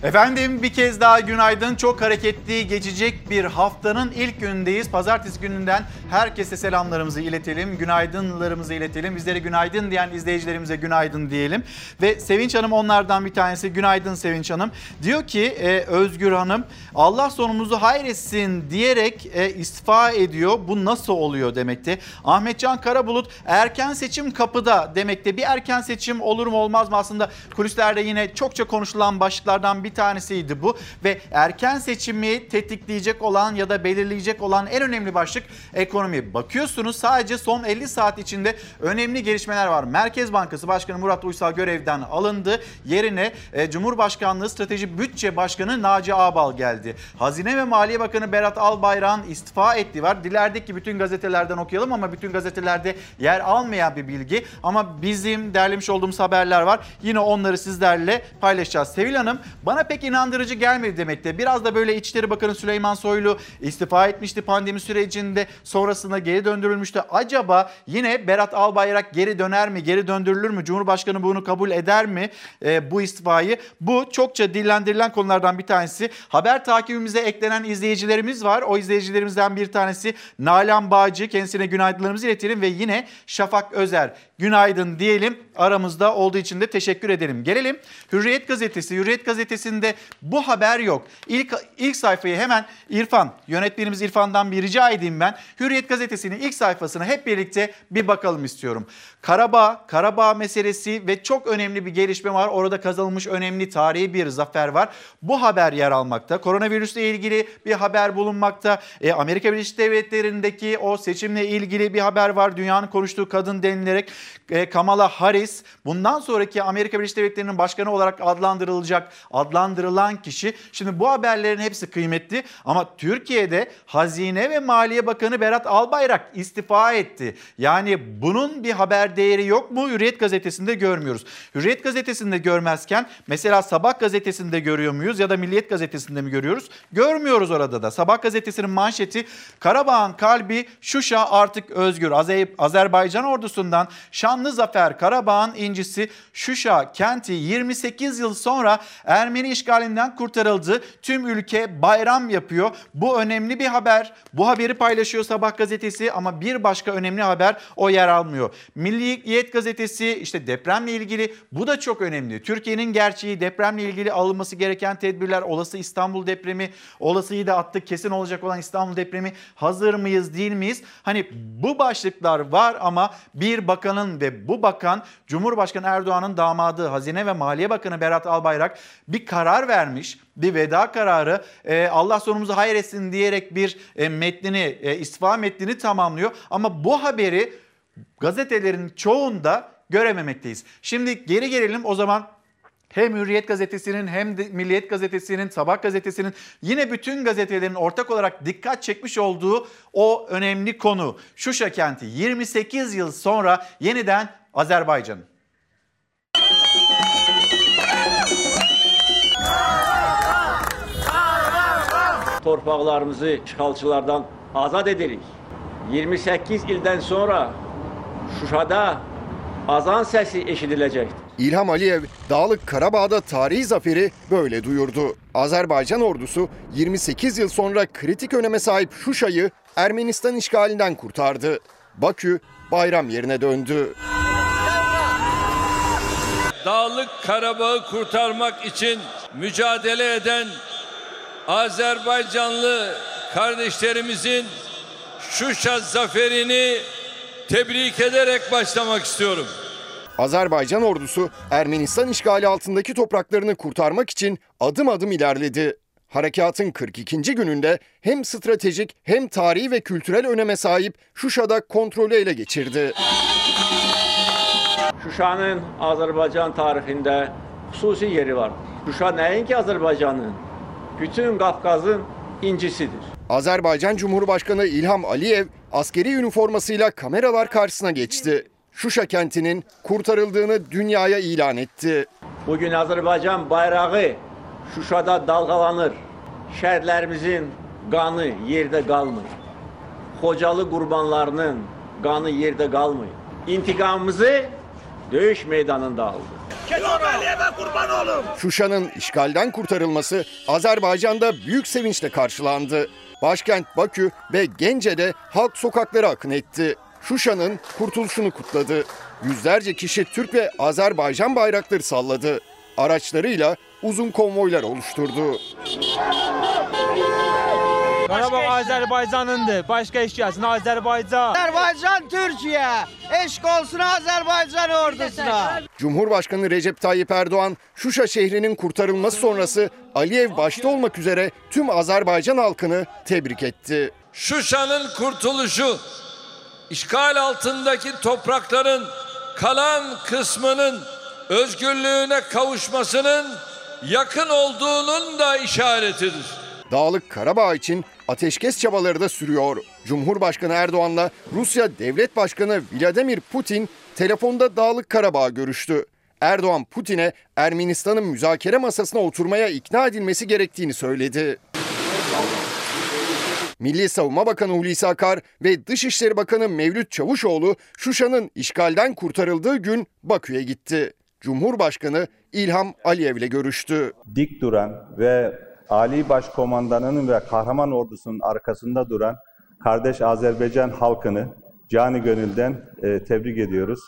Efendim bir kez daha günaydın. Çok hareketli geçecek bir haftanın ilk günündeyiz. Pazartesi gününden herkese selamlarımızı iletelim. Günaydınlarımızı iletelim. Bizlere günaydın diyen izleyicilerimize günaydın diyelim. Ve Sevinç Hanım onlardan bir tanesi. Günaydın Sevinç Hanım. Diyor ki e, Özgür Hanım Allah sonumuzu hayretsin diyerek e, istifa ediyor. Bu nasıl oluyor demekte. Ahmetcan Karabulut erken seçim kapıda demekte. Bir erken seçim olur mu olmaz mı aslında kulislerde yine çokça konuşulan başlıklardan bir bir tanesiydi bu ve erken seçimi tetikleyecek olan ya da belirleyecek olan en önemli başlık ekonomi. Bakıyorsunuz sadece son 50 saat içinde önemli gelişmeler var. Merkez Bankası Başkanı Murat Uysal görevden alındı. Yerine e, Cumhurbaşkanlığı Strateji Bütçe Başkanı Naci Ağbal geldi. Hazine ve Maliye Bakanı Berat Albayrak'ın istifa ettiği var. Dilerdik ki bütün gazetelerden okuyalım ama bütün gazetelerde yer almayan bir bilgi. Ama bizim derlemiş olduğumuz haberler var. Yine onları sizlerle paylaşacağız. Sevil Hanım bana bana pek inandırıcı gelmedi demekte. Biraz da böyle İçişleri Bakanı Süleyman Soylu istifa etmişti pandemi sürecinde. Sonrasında geri döndürülmüştü. Acaba yine Berat Albayrak geri döner mi? Geri döndürülür mü? Cumhurbaşkanı bunu kabul eder mi? E, bu istifayı. Bu çokça dillendirilen konulardan bir tanesi. Haber takibimize eklenen izleyicilerimiz var. O izleyicilerimizden bir tanesi Nalan Bağcı. Kendisine günaydınlarımızı iletelim ve yine Şafak Özer. Günaydın diyelim. Aramızda olduğu için de teşekkür edelim. Gelelim Hürriyet Gazetesi. Hürriyet Gazetesi'nde bu haber yok. İlk, ilk sayfayı hemen İrfan, yönetmenimiz İrfan'dan bir rica edeyim ben. Hürriyet Gazetesi'nin ilk sayfasına hep birlikte bir bakalım istiyorum. Karabağ, Karabağ meselesi ve çok önemli bir gelişme var. Orada kazanılmış önemli tarihi bir zafer var. Bu haber yer almakta. Koronavirüsle ilgili bir haber bulunmakta. E, Amerika Birleşik Devletleri'ndeki o seçimle ilgili bir haber var. Dünyanın konuştuğu kadın denilerek e, Kamala Harris bundan sonraki Amerika Birleşik Devletleri'nin başkanı olarak adlandırılacak, adlandırılan kişi. Şimdi bu haberlerin hepsi kıymetli ama Türkiye'de Hazine ve Maliye Bakanı Berat Albayrak istifa etti. Yani bunun bir haber değeri yok mu? Hürriyet gazetesinde görmüyoruz. Hürriyet gazetesinde görmezken mesela Sabah gazetesinde görüyor muyuz ya da Milliyet gazetesinde mi görüyoruz? Görmüyoruz orada da. Sabah gazetesinin manşeti Karabağ'ın kalbi Şuşa artık özgür. Azerbaycan ordusundan şanlı zafer Karabağ'ın incisi Şuşa kenti 28 yıl sonra Ermeni işgalinden kurtarıldı. Tüm ülke bayram yapıyor. Bu önemli bir haber. Bu haberi paylaşıyor Sabah gazetesi ama bir başka önemli haber o yer almıyor. Milliyet gazetesi işte depremle ilgili bu da çok önemli. Türkiye'nin gerçeği depremle ilgili alınması gereken tedbirler, olası İstanbul depremi, olasıyı da attık kesin olacak olan İstanbul depremi hazır mıyız değil miyiz? Hani bu başlıklar var ama bir bakanın ve bu bakan Cumhurbaşkanı Erdoğan'ın damadı Hazine ve Maliye Bakanı Berat Albayrak bir karar vermiş. Bir veda kararı e, Allah sonumuzu hayır etsin diyerek bir e, metnini e, istifa metnini tamamlıyor. Ama bu haberi gazetelerin çoğunda görememekteyiz. Şimdi geri gelelim o zaman hem Hürriyet Gazetesi'nin hem de Milliyet Gazetesi'nin, Sabah Gazetesi'nin yine bütün gazetelerin ortak olarak dikkat çekmiş olduğu o önemli konu. Şuşa kenti 28 yıl sonra yeniden Azerbaycan'ın. Torpaqlarımızı işğalçılardan azad edirik. 28 ildən sonra Şuşada azan sesi eşidilecektir. İlham Aliyev, Dağlık Karabağ'da tarihi zaferi böyle duyurdu. Azerbaycan ordusu 28 yıl sonra kritik öneme sahip Şuşa'yı Ermenistan işgalinden kurtardı. Bakü bayram yerine döndü. Dağlık Karabağ'ı kurtarmak için mücadele eden Azerbaycanlı kardeşlerimizin Şuşa zaferini tebrik ederek başlamak istiyorum. Azerbaycan ordusu Ermenistan işgali altındaki topraklarını kurtarmak için adım adım ilerledi. Harekatın 42. gününde hem stratejik hem tarihi ve kültürel öneme sahip Şuşa'da kontrolü ele geçirdi. Şuşanın Azerbaycan tarihinde hususi yeri var. Şuşa nəinki Azerbaycanın, bütün Kafkaz'ın incisidir. Azerbaycan Cumhurbaşkanı İlham Aliyev askeri üniformasıyla kameralar karşısına geçti. Şuşa kentinin kurtarıldığını dünyaya ilan etti. Bugün Azerbaycan bayrağı Şuşada dalgalanır. Şəhərlərimizin qanı yerdə qalmır. Xocalı qurbanlarının qanı yerdə qalmır. İntiqamımızı döyüş meydanında aldı. Şuşa'nın işgalden kurtarılması Azerbaycan'da büyük sevinçle karşılandı. Başkent Bakü ve Gence'de halk sokaklara akın etti. Şuşa'nın kurtuluşunu kutladı. Yüzlerce kişi Türk ve Azerbaycan bayrakları salladı. Araçlarıyla uzun konvoylar oluşturdu. Qarabağ Azərbaycanındır. Başqa heç gəlsin Azərbaycan. Azərbaycan Türkiye. Eşk olsun Azerbaycan ordusuna. Cumhurbaşkanı Recep Tayyip Erdoğan, Şuşa şehrinin kurtarılması sonrası Aliyev başta olmak üzere tüm Azerbaycan halkını tebrik etti. Şuşa'nın kurtuluşu işgal altındaki toprakların kalan kısmının özgürlüğüne kavuşmasının yakın olduğunun da işaretidir. Dağlık Karabağ için ateşkes çabaları da sürüyor. Cumhurbaşkanı Erdoğan'la Rusya Devlet Başkanı Vladimir Putin telefonda Dağlık Karabağ görüştü. Erdoğan Putin'e Ermenistan'ın müzakere masasına oturmaya ikna edilmesi gerektiğini söyledi. Milli Savunma Bakanı Hulusi Akar ve Dışişleri Bakanı Mevlüt Çavuşoğlu Şuşa'nın işgalden kurtarıldığı gün Bakü'ye gitti. Cumhurbaşkanı İlham Aliyev ile görüştü. Dik duran ve Ali Başkomandanının ve kahraman ordusunun arkasında duran kardeş Azerbaycan halkını canı gönülden e, tebrik ediyoruz.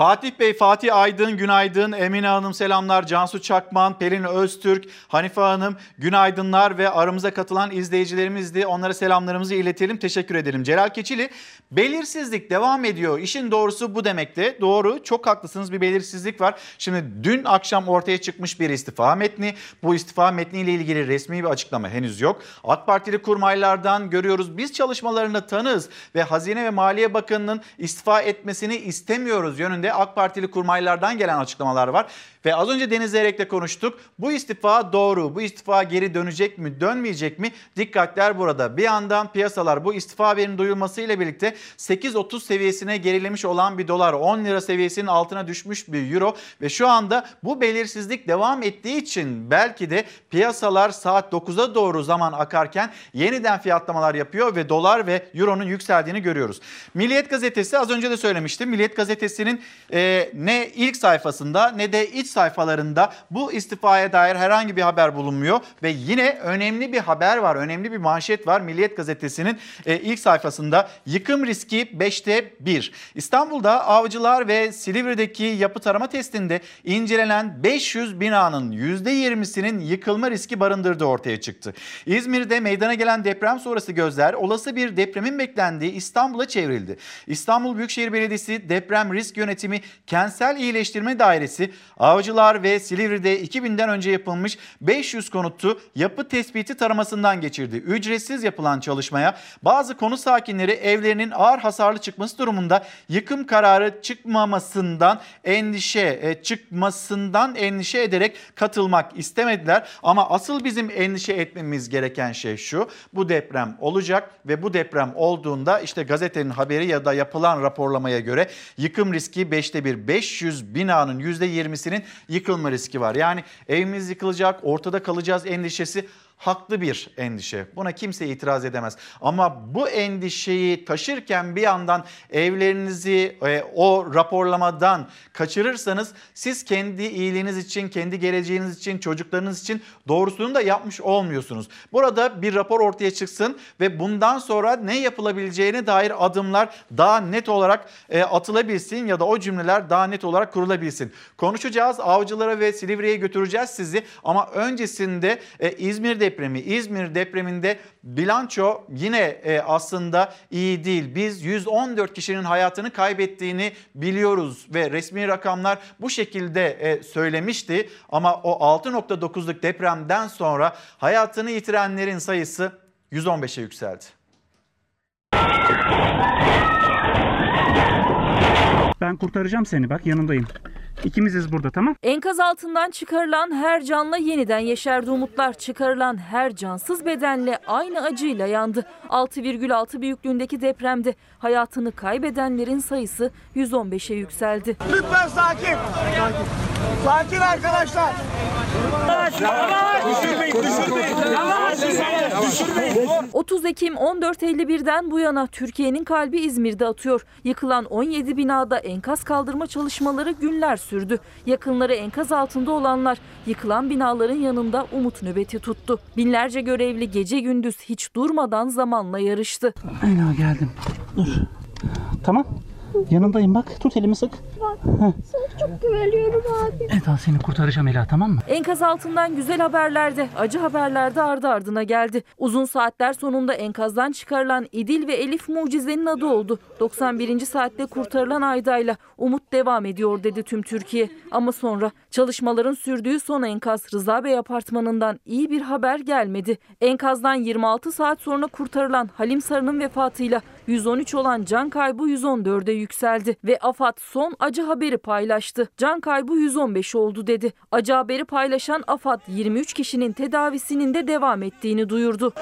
Fatih Bey, Fatih Aydın, günaydın. Emine Hanım selamlar. Cansu Çakman, Pelin Öztürk, Hanife Hanım günaydınlar ve aramıza katılan izleyicilerimizdi. Onlara selamlarımızı iletelim. Teşekkür edelim. Celal Keçili, belirsizlik devam ediyor. İşin doğrusu bu demekte. Doğru, çok haklısınız bir belirsizlik var. Şimdi dün akşam ortaya çıkmış bir istifa metni. Bu istifa metniyle ilgili resmi bir açıklama henüz yok. AK Partili kurmaylardan görüyoruz. Biz çalışmalarını tanız ve Hazine ve Maliye Bakanı'nın istifa etmesini istemiyoruz yönünde AK Partili kurmaylardan gelen açıklamalar var. Ve az önce Deniz Zeyrek'le konuştuk. Bu istifa doğru. Bu istifa geri dönecek mi, dönmeyecek mi? Dikkatler burada. Bir yandan piyasalar bu istifa haberinin duyulmasıyla birlikte 8.30 seviyesine gerilemiş olan bir dolar, 10 lira seviyesinin altına düşmüş bir euro ve şu anda bu belirsizlik devam ettiği için belki de piyasalar saat 9'a doğru zaman akarken yeniden fiyatlamalar yapıyor ve dolar ve euronun yükseldiğini görüyoruz. Milliyet gazetesi az önce de söylemiştim. Milliyet gazetesinin e, ne ilk sayfasında ne de iç sayfalarında bu istifaya dair herhangi bir haber bulunmuyor ve yine önemli bir haber var, önemli bir manşet var Milliyet Gazetesi'nin e, ilk sayfasında yıkım riski 5'te 1. İstanbul'da Avcılar ve Silivri'deki yapı tarama testinde incelenen 500 binanın %20'sinin yıkılma riski barındırdığı ortaya çıktı. İzmir'de meydana gelen deprem sonrası gözler olası bir depremin beklendiği İstanbul'a çevrildi. İstanbul Büyükşehir Belediyesi Deprem Risk Yönetimi Kentsel İyileştirme Dairesi Avcılar ve Silivri'de 2000'den önce yapılmış 500 konutu yapı tespiti taramasından geçirdi. Ücretsiz yapılan çalışmaya bazı konut sakinleri evlerinin ağır hasarlı çıkması durumunda yıkım kararı çıkmamasından endişe e, çıkmasından endişe ederek katılmak istemediler. Ama asıl bizim endişe etmemiz gereken şey şu. Bu deprem olacak ve bu deprem olduğunda işte gazetenin haberi ya da yapılan raporlamaya göre yıkım riski 5'te 1. 500 binanın %20'sinin yıkılma riski var. Yani evimiz yıkılacak, ortada kalacağız endişesi haklı bir endişe. Buna kimse itiraz edemez. Ama bu endişeyi taşırken bir yandan evlerinizi e, o raporlamadan kaçırırsanız siz kendi iyiliğiniz için, kendi geleceğiniz için, çocuklarınız için doğrusunu da yapmış olmuyorsunuz. Burada bir rapor ortaya çıksın ve bundan sonra ne yapılabileceğine dair adımlar daha net olarak e, atılabilsin ya da o cümleler daha net olarak kurulabilsin. Konuşacağız. Avcılara ve Silivri'ye götüreceğiz sizi ama öncesinde e, İzmir'de depremi, İzmir depreminde bilanço yine e, aslında iyi değil. Biz 114 kişinin hayatını kaybettiğini biliyoruz ve resmi rakamlar bu şekilde e, söylemişti. Ama o 6.9'luk depremden sonra hayatını yitirenlerin sayısı 115'e yükseldi. Ben kurtaracağım seni bak yanındayım. İkimiziz burada tamam? Enkaz altından çıkarılan her canla yeniden yeşerdi umutlar. Çıkarılan her cansız bedenle aynı acıyla yandı. 6,6 büyüklüğündeki depremde hayatını kaybedenlerin sayısı 115'e yükseldi. Lütfen sakin. Sakin, arkadaşlar. Düşürmeyin, düşürmeyin. 30 Ekim 14.51'den bu yana Türkiye'nin kalbi İzmir'de atıyor. Yıkılan 17 binada enkaz kaldırma çalışmaları günler sürdü. Yakınları enkaz altında olanlar yıkılan binaların yanında umut nöbeti tuttu. Binlerce görevli gece gündüz hiç durmadan zamanla yarıştı. Ela geldim. Dur. Tamam. Yanındayım bak. Tut elimi sık. Sana çok güveniyorum abi. Eda seni kurtaracağım Ela tamam mı? Enkaz altından güzel haberler de acı haberler de ardı ardına geldi. Uzun saatler sonunda enkazdan çıkarılan İdil ve Elif mucizenin adı oldu. 91. saatte kurtarılan Ayda'yla umut devam ediyor dedi tüm Türkiye. Ama sonra çalışmaların sürdüğü son enkaz Rıza Bey apartmanından iyi bir haber gelmedi. Enkazdan 26 saat sonra kurtarılan Halim Sarı'nın vefatıyla 113 olan can kaybı 114'e yükseldi ve AFAD son acı haberi paylaştı. Can kaybı 115 oldu dedi. Acı haberi paylaşan AFAD 23 kişinin tedavisinin de devam ettiğini duyurdu.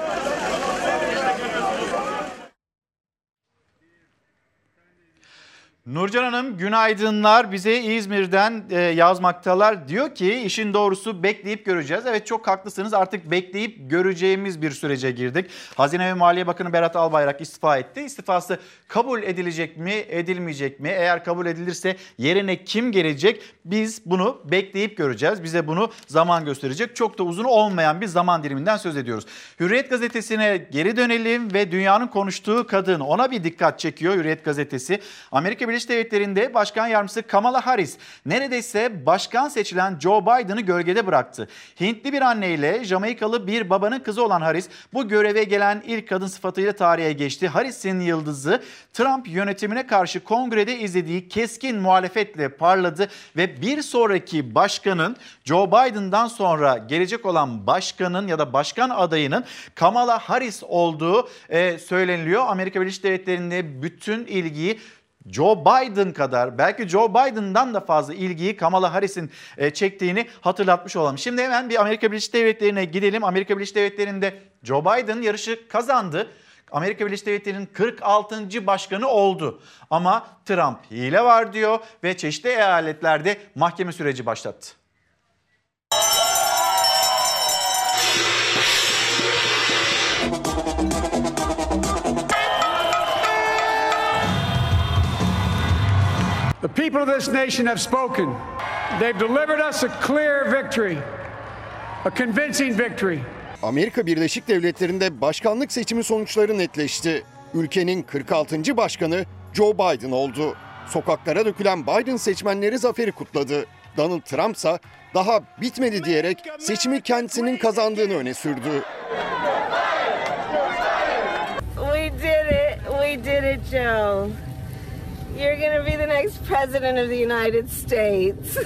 Nurcan Hanım günaydınlar bize İzmir'den e, yazmaktalar. Diyor ki işin doğrusu bekleyip göreceğiz. Evet çok haklısınız artık bekleyip göreceğimiz bir sürece girdik. Hazine ve Maliye Bakanı Berat Albayrak istifa etti. İstifası kabul edilecek mi edilmeyecek mi? Eğer kabul edilirse yerine kim gelecek? Biz bunu bekleyip göreceğiz. Bize bunu zaman gösterecek. Çok da uzun olmayan bir zaman diliminden söz ediyoruz. Hürriyet gazetesine geri dönelim ve dünyanın konuştuğu kadın ona bir dikkat çekiyor Hürriyet gazetesi. Amerika Birleşik Devletleri'nde Başkan Yardımcısı Kamala Harris neredeyse başkan seçilen Joe Biden'ı gölgede bıraktı. Hintli bir anneyle Jamaikalı bir babanın kızı olan Harris bu göreve gelen ilk kadın sıfatıyla tarihe geçti. Harris'in yıldızı Trump yönetimine karşı kongrede izlediği keskin muhalefetle parladı ve bir sonraki başkanın Joe Biden'dan sonra gelecek olan başkanın ya da başkan adayının Kamala Harris olduğu e, söyleniliyor. Amerika Birleşik Devletleri'nde bütün ilgiyi Joe Biden kadar belki Joe Biden'dan da fazla ilgiyi Kamala Harris'in e, çektiğini hatırlatmış olalım. Şimdi hemen bir Amerika Birleşik Devletleri'ne gidelim. Amerika Birleşik Devletleri'nde Joe Biden yarışı kazandı. Amerika Birleşik Devletleri'nin 46. başkanı oldu. Ama Trump hile var diyor ve çeşitli eyaletlerde mahkeme süreci başlattı. The people of this nation have spoken. They've delivered us a clear victory, a convincing victory. Amerika Birleşik Devletleri'nde başkanlık seçimi sonuçları netleşti. Ülkenin 46. başkanı Joe Biden oldu. Sokaklara dökülen Biden seçmenleri zaferi kutladı. Donald Trump ise daha bitmedi diyerek seçimi kendisinin kazandığını öne sürdü. We did it. We did it, Joe. You're to be the next president of the United States.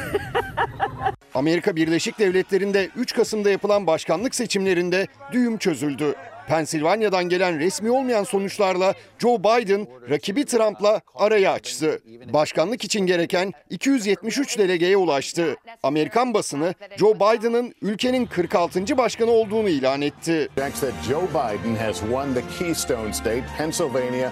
Amerika Birleşik Devletleri'nde 3 Kasım'da yapılan başkanlık seçimlerinde düğüm çözüldü. Pensilvanya'dan gelen resmi olmayan sonuçlarla Joe Biden rakibi Trump'la arayı açtı. Başkanlık için gereken 273 delegeye ulaştı. Amerikan basını Joe Biden'ın ülkenin 46. başkanı olduğunu ilan etti. Joe Biden has won the Keystone State, Pennsylvania,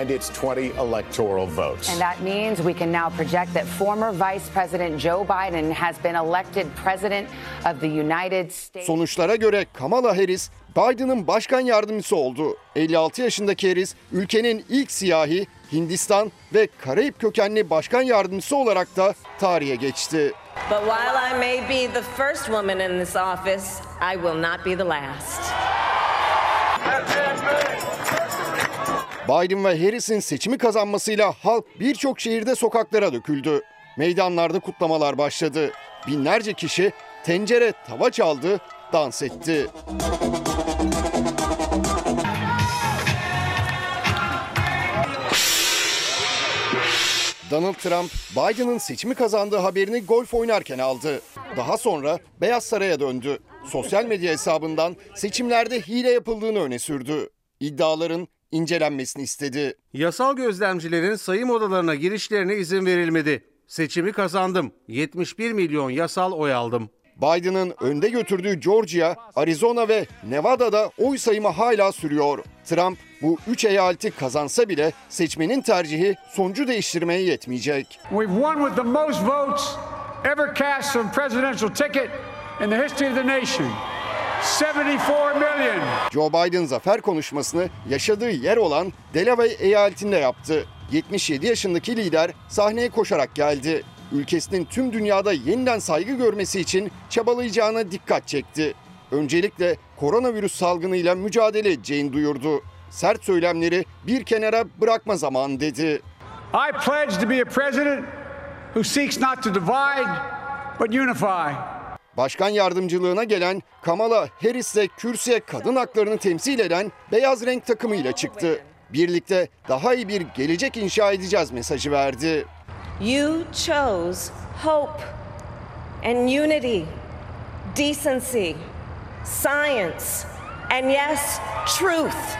and its 20 electoral votes. And that means we can now project that former Vice President Joe Biden has been elected President of the United States. Sonuçlara göre Kamala Harris Biden'ın başkan yardımcısı oldu. 56 yaşındaki Harris ülkenin ilk siyahi Hindistan ve Karayip kökenli başkan yardımcısı olarak da tarihe geçti. but while I may be the first woman in this office, I will not be the last. Biden ve Harris'in seçimi kazanmasıyla halk birçok şehirde sokaklara döküldü. Meydanlarda kutlamalar başladı. Binlerce kişi tencere, tava çaldı, dans etti. Donald Trump, Biden'ın seçimi kazandığı haberini golf oynarken aldı. Daha sonra Beyaz Saray'a döndü. Sosyal medya hesabından seçimlerde hile yapıldığını öne sürdü. İddiaların incelenmesini istedi. Yasal gözlemcilerin sayım odalarına girişlerine izin verilmedi. Seçimi kazandım. 71 milyon yasal oy aldım. Biden'ın önde götürdüğü Georgia, Arizona ve Nevada'da oy sayımı hala sürüyor. Trump bu üç eyaleti kazansa bile seçmenin tercihi sonucu değiştirmeye yetmeyecek. We've won with the most votes ever cast on presidential ticket in the history of the nation. 74 million. Joe Biden zafer konuşmasını yaşadığı yer olan Delaware eyaletinde yaptı. 77 yaşındaki lider sahneye koşarak geldi. Ülkesinin tüm dünyada yeniden saygı görmesi için çabalayacağına dikkat çekti. Öncelikle koronavirüs salgınıyla mücadele edeceğini duyurdu. Sert söylemleri bir kenara bırakma zamanı dedi. I pledge to be a president who seeks not to divide but unify. Başkan yardımcılığına gelen Kamala Harris de kürsüye kadın haklarını temsil eden beyaz renk takımıyla çıktı. Birlikte daha iyi bir gelecek inşa edeceğiz mesajı verdi. You chose hope and unity, decency, science, and yes, truth.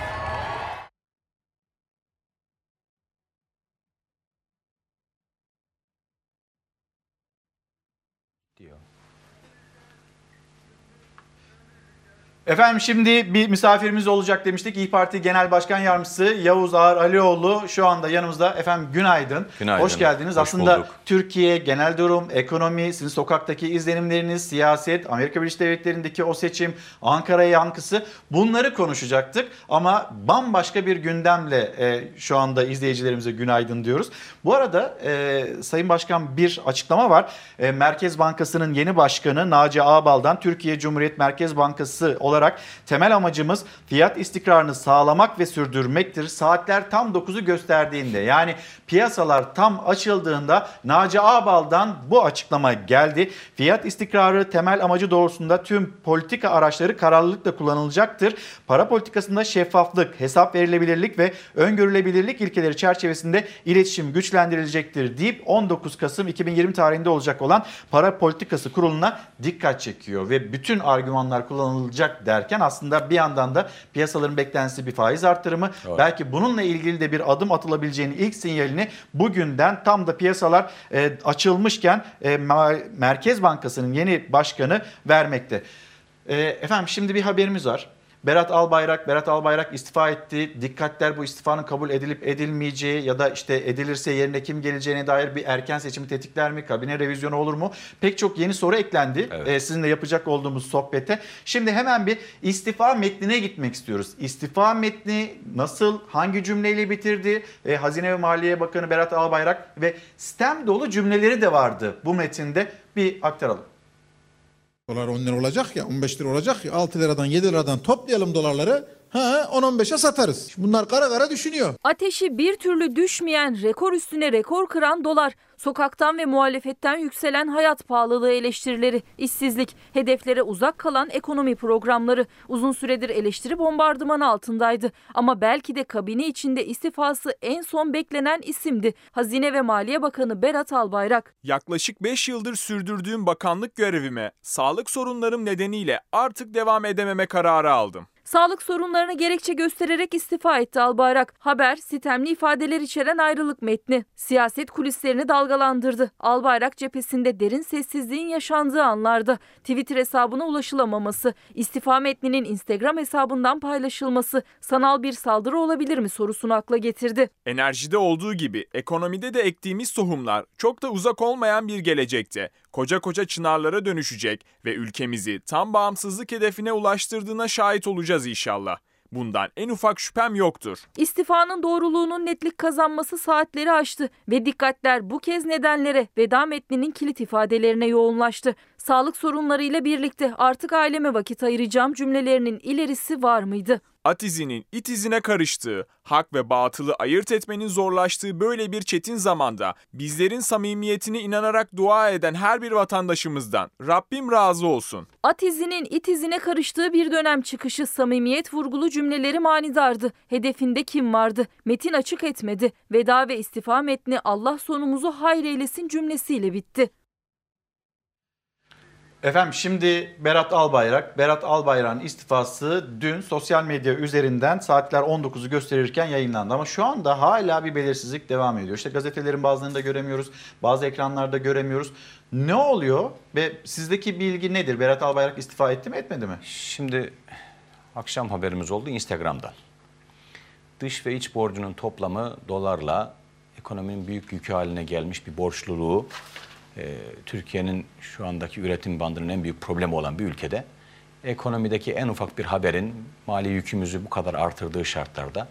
Efendim şimdi bir misafirimiz olacak demiştik. İyi Parti Genel Başkan Yardımcısı Yavuz Ağar Alioğlu şu anda yanımızda. Efendim günaydın. Günaydın. Hoş geldiniz. Hoş Aslında bulduk. Türkiye, genel durum, ekonomi, sizin sokaktaki izlenimleriniz, siyaset, Amerika Birleşik Devletleri'ndeki o seçim, Ankara'ya yankısı bunları konuşacaktık. Ama bambaşka bir gündemle e, şu anda izleyicilerimize günaydın diyoruz. Bu arada e, Sayın Başkan bir açıklama var. E, Merkez Bankası'nın yeni başkanı Naci Ağbal'dan Türkiye Cumhuriyet Merkez Bankası olarak temel amacımız fiyat istikrarını sağlamak ve sürdürmektir. Saatler tam 9'u gösterdiğinde yani piyasalar tam açıldığında Naci Ağbal'dan bu açıklama geldi. Fiyat istikrarı temel amacı doğrusunda tüm politika araçları kararlılıkla kullanılacaktır. Para politikasında şeffaflık, hesap verilebilirlik ve öngörülebilirlik ilkeleri çerçevesinde iletişim güçlendirilecektir deyip 19 Kasım 2020 tarihinde olacak olan Para Politikası Kurulu'na dikkat çekiyor ve bütün argümanlar kullanılacak derken aslında bir yandan da piyasaların beklentisi bir faiz arttırımı Evet. belki bununla ilgili de bir adım atılabileceğini ilk sinyalini bugünden tam da piyasalar e, açılmışken e, Merkez Bankası'nın yeni başkanı vermekte. E, efendim şimdi bir haberimiz var. Berat Albayrak, Berat Albayrak istifa etti. Dikkatler bu istifanın kabul edilip edilmeyeceği ya da işte edilirse yerine kim geleceğine dair bir erken seçimi tetikler mi? Kabine revizyonu olur mu? Pek çok yeni soru eklendi e, sizinle yapacak olduğumuz sohbete. Şimdi hemen bir istifa metnine gitmek istiyoruz. İstifa metni nasıl, hangi cümleyle bitirdi? E, Hazine ve Maliye Bakanı Berat Albayrak ve stem dolu cümleleri de vardı bu metinde. Bir aktaralım. Dolar 10 lira olacak ya 15 lira olacak ya 6 liradan 7 liradan toplayalım dolarları ha 10-15'e satarız. Bunlar kara kara düşünüyor. Ateşi bir türlü düşmeyen, rekor üstüne rekor kıran dolar, sokaktan ve muhalefetten yükselen hayat pahalılığı eleştirileri, işsizlik, hedeflere uzak kalan ekonomi programları uzun süredir eleştiri bombardımanı altındaydı. Ama belki de kabine içinde istifası en son beklenen isimdi. Hazine ve Maliye Bakanı Berat Albayrak. Yaklaşık 5 yıldır sürdürdüğüm bakanlık görevime sağlık sorunlarım nedeniyle artık devam edememe kararı aldım. Sağlık sorunlarını gerekçe göstererek istifa etti Albayrak. Haber sitemli ifadeler içeren ayrılık metni. Siyaset kulislerini dalgalandırdı. Albayrak cephesinde derin sessizliğin yaşandığı anlarda Twitter hesabına ulaşılamaması, istifa metninin Instagram hesabından paylaşılması sanal bir saldırı olabilir mi sorusunu akla getirdi. Enerjide olduğu gibi ekonomide de ektiğimiz tohumlar çok da uzak olmayan bir gelecekte koca koca çınarlara dönüşecek ve ülkemizi tam bağımsızlık hedefine ulaştırdığına şahit olacağız inşallah. Bundan en ufak şüphem yoktur. İstifanın doğruluğunun netlik kazanması saatleri aştı ve dikkatler bu kez nedenlere veda metninin kilit ifadelerine yoğunlaştı. Sağlık sorunlarıyla birlikte artık aileme vakit ayıracağım cümlelerinin ilerisi var mıydı? At izinin it izine karıştığı, hak ve batılı ayırt etmenin zorlaştığı böyle bir çetin zamanda bizlerin samimiyetine inanarak dua eden her bir vatandaşımızdan Rabbim razı olsun. At izinin it izine karıştığı bir dönem çıkışı samimiyet vurgulu cümleleri manidardı. Hedefinde kim vardı? Metin açık etmedi. Veda ve istifa metni Allah sonumuzu hayır eylesin cümlesiyle bitti. Efendim şimdi Berat Albayrak, Berat Albayrak'ın istifası dün sosyal medya üzerinden saatler 19'u gösterirken yayınlandı. Ama şu anda hala bir belirsizlik devam ediyor. İşte gazetelerin bazılarında göremiyoruz, bazı ekranlarda göremiyoruz. Ne oluyor ve sizdeki bilgi nedir? Berat Albayrak istifa etti mi etmedi mi? Şimdi akşam haberimiz oldu Instagram'dan. Dış ve iç borcunun toplamı dolarla ekonominin büyük yükü haline gelmiş bir borçluluğu Türkiye'nin şu andaki üretim bandının en büyük problemi olan bir ülkede ekonomideki en ufak bir haberin mali yükümüzü bu kadar artırdığı şartlarda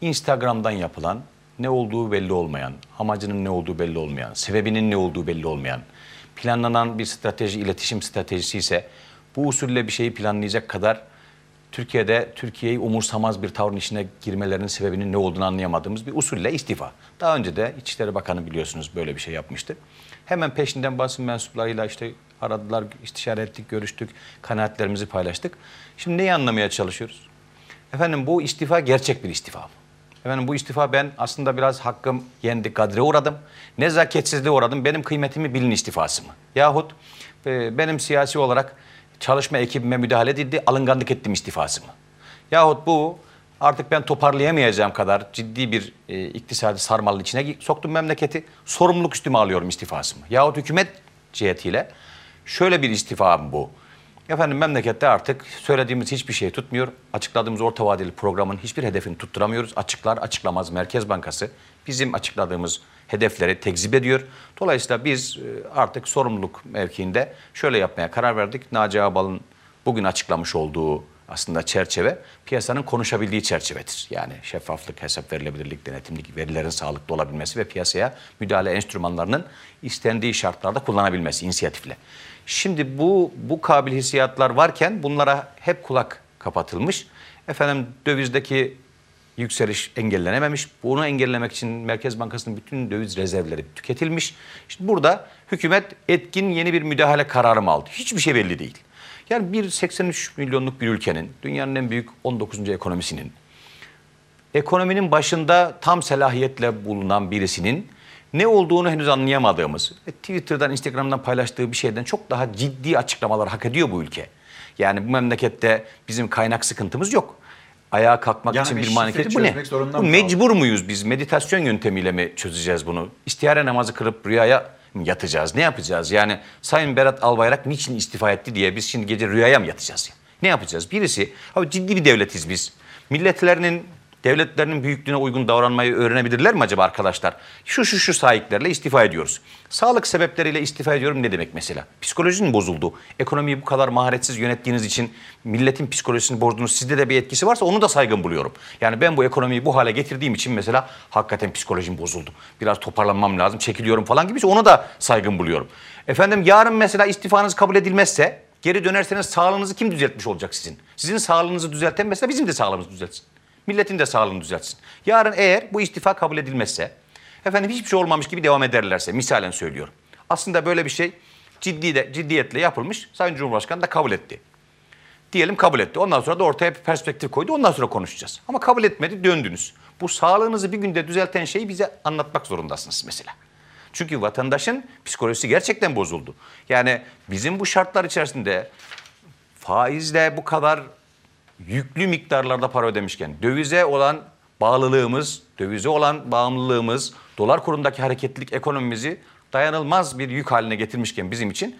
Instagram'dan yapılan ne olduğu belli olmayan, amacının ne olduğu belli olmayan, sebebinin ne olduğu belli olmayan, planlanan bir strateji, iletişim stratejisi ise bu usulle bir şeyi planlayacak kadar Türkiye'de Türkiye'yi umursamaz bir tavrın içine girmelerinin sebebinin ne olduğunu anlayamadığımız bir usulle istifa. Daha önce de İçişleri Bakanı biliyorsunuz böyle bir şey yapmıştı. Hemen peşinden basın mensuplarıyla işte aradılar, istişare ettik, görüştük, kanaatlerimizi paylaştık. Şimdi neyi anlamaya çalışıyoruz? Efendim bu istifa gerçek bir istifa mı? Efendim bu istifa ben aslında biraz hakkım yendi, kadre uğradım. Nezaketsizliğe uğradım. Benim kıymetimi bilin istifası mı? Yahut e, benim siyasi olarak çalışma ekibime müdahale edildi, alınganlık ettim istifası mı? Yahut bu artık ben toparlayamayacağım kadar ciddi bir e, iktisadi sarmalın içine soktum memleketi. Sorumluluk üstüme alıyorum istifası mı? Yahut hükümet cihetiyle şöyle bir istifa mı bu? Efendim memlekette artık söylediğimiz hiçbir şey tutmuyor. Açıkladığımız orta vadeli programın hiçbir hedefini tutturamıyoruz. Açıklar açıklamaz Merkez Bankası bizim açıkladığımız hedefleri tekzip ediyor. Dolayısıyla biz e, artık sorumluluk mevkiinde şöyle yapmaya karar verdik. Naci Ağbal'ın bugün açıklamış olduğu aslında çerçeve piyasanın konuşabildiği çerçevedir. Yani şeffaflık, hesap verilebilirlik, denetimlik, verilerin sağlıklı olabilmesi ve piyasaya müdahale enstrümanlarının istendiği şartlarda kullanabilmesi inisiyatifle. Şimdi bu bu kabil hissiyatlar varken bunlara hep kulak kapatılmış. Efendim dövizdeki yükseliş engellenememiş. Bunu engellemek için Merkez Bankası'nın bütün döviz rezervleri tüketilmiş. Şimdi burada hükümet etkin yeni bir müdahale kararı mı aldı? Hiçbir şey belli değil. Yani bir 83 milyonluk bir ülkenin, dünyanın en büyük 19. ekonomisinin, ekonominin başında tam selahiyetle bulunan birisinin ne olduğunu henüz anlayamadığımız, e, Twitter'dan, Instagram'dan paylaştığı bir şeyden çok daha ciddi açıklamalar hak ediyor bu ülke. Yani bu memlekette bizim kaynak sıkıntımız yok. Ayağa kalkmak Yani için bir manifest. Bu ne? Bu mecbur muyuz biz? Meditasyon yöntemiyle mi çözeceğiz bunu? İstihare namazı kılıp rüyaya yatacağız? Ne yapacağız? Yani Sayın Berat Albayrak niçin istifa etti diye biz şimdi gece rüyaya mı yatacağız? Ne yapacağız? Birisi, abi ciddi bir devletiz biz. Milletlerinin devletlerinin büyüklüğüne uygun davranmayı öğrenebilirler mi acaba arkadaşlar? Şu şu şu sahiplerle istifa ediyoruz. Sağlık sebepleriyle istifa ediyorum ne demek mesela? Psikolojin bozuldu. Ekonomiyi bu kadar maharetsiz yönettiğiniz için milletin psikolojisini bozdunuz. Sizde de bir etkisi varsa onu da saygın buluyorum. Yani ben bu ekonomiyi bu hale getirdiğim için mesela hakikaten psikolojim bozuldu. Biraz toparlanmam lazım, çekiliyorum falan gibi onu da saygın buluyorum. Efendim yarın mesela istifanız kabul edilmezse geri dönerseniz sağlığınızı kim düzeltmiş olacak sizin? Sizin sağlığınızı düzelten mesela bizim de sağlığımızı düzeltsin. Milletin de sağlığını düzeltsin. Yarın eğer bu istifa kabul edilmezse, efendim hiçbir şey olmamış gibi devam ederlerse, misalen söylüyorum. Aslında böyle bir şey ciddi de, ciddiyetle yapılmış. Sayın Cumhurbaşkanı da kabul etti. Diyelim kabul etti. Ondan sonra da ortaya bir perspektif koydu. Ondan sonra konuşacağız. Ama kabul etmedi, döndünüz. Bu sağlığınızı bir günde düzelten şeyi bize anlatmak zorundasınız mesela. Çünkü vatandaşın psikolojisi gerçekten bozuldu. Yani bizim bu şartlar içerisinde faizle bu kadar yüklü miktarlarda para ödemişken dövize olan bağlılığımız, dövize olan bağımlılığımız, dolar kurundaki hareketlilik ekonomimizi dayanılmaz bir yük haline getirmişken bizim için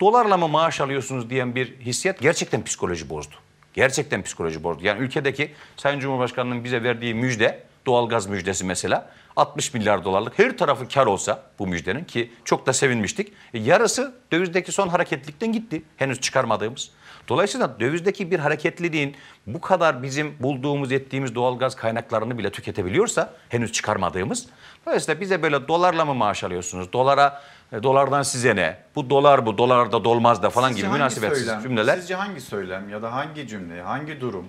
dolarla mı maaş alıyorsunuz diyen bir hissiyat gerçekten psikoloji bozdu. Gerçekten psikoloji bozdu. Yani ülkedeki Sayın Cumhurbaşkanı'nın bize verdiği müjde, doğalgaz müjdesi mesela 60 milyar dolarlık her tarafı kar olsa bu müjdenin ki çok da sevinmiştik. E, yarısı dövizdeki son hareketlilikten gitti. Henüz çıkarmadığımız. Dolayısıyla dövizdeki bir hareketliliğin bu kadar bizim bulduğumuz, ettiğimiz doğalgaz kaynaklarını bile tüketebiliyorsa henüz çıkarmadığımız. Dolayısıyla bize böyle dolarla mı maaş alıyorsunuz? Dolara e, dolardan size ne? Bu dolar bu, dolar da dolmaz da falan Sizce gibi münasebetsiz söylem, cümleler. Sizce hangi söylem ya da hangi cümle, hangi durum?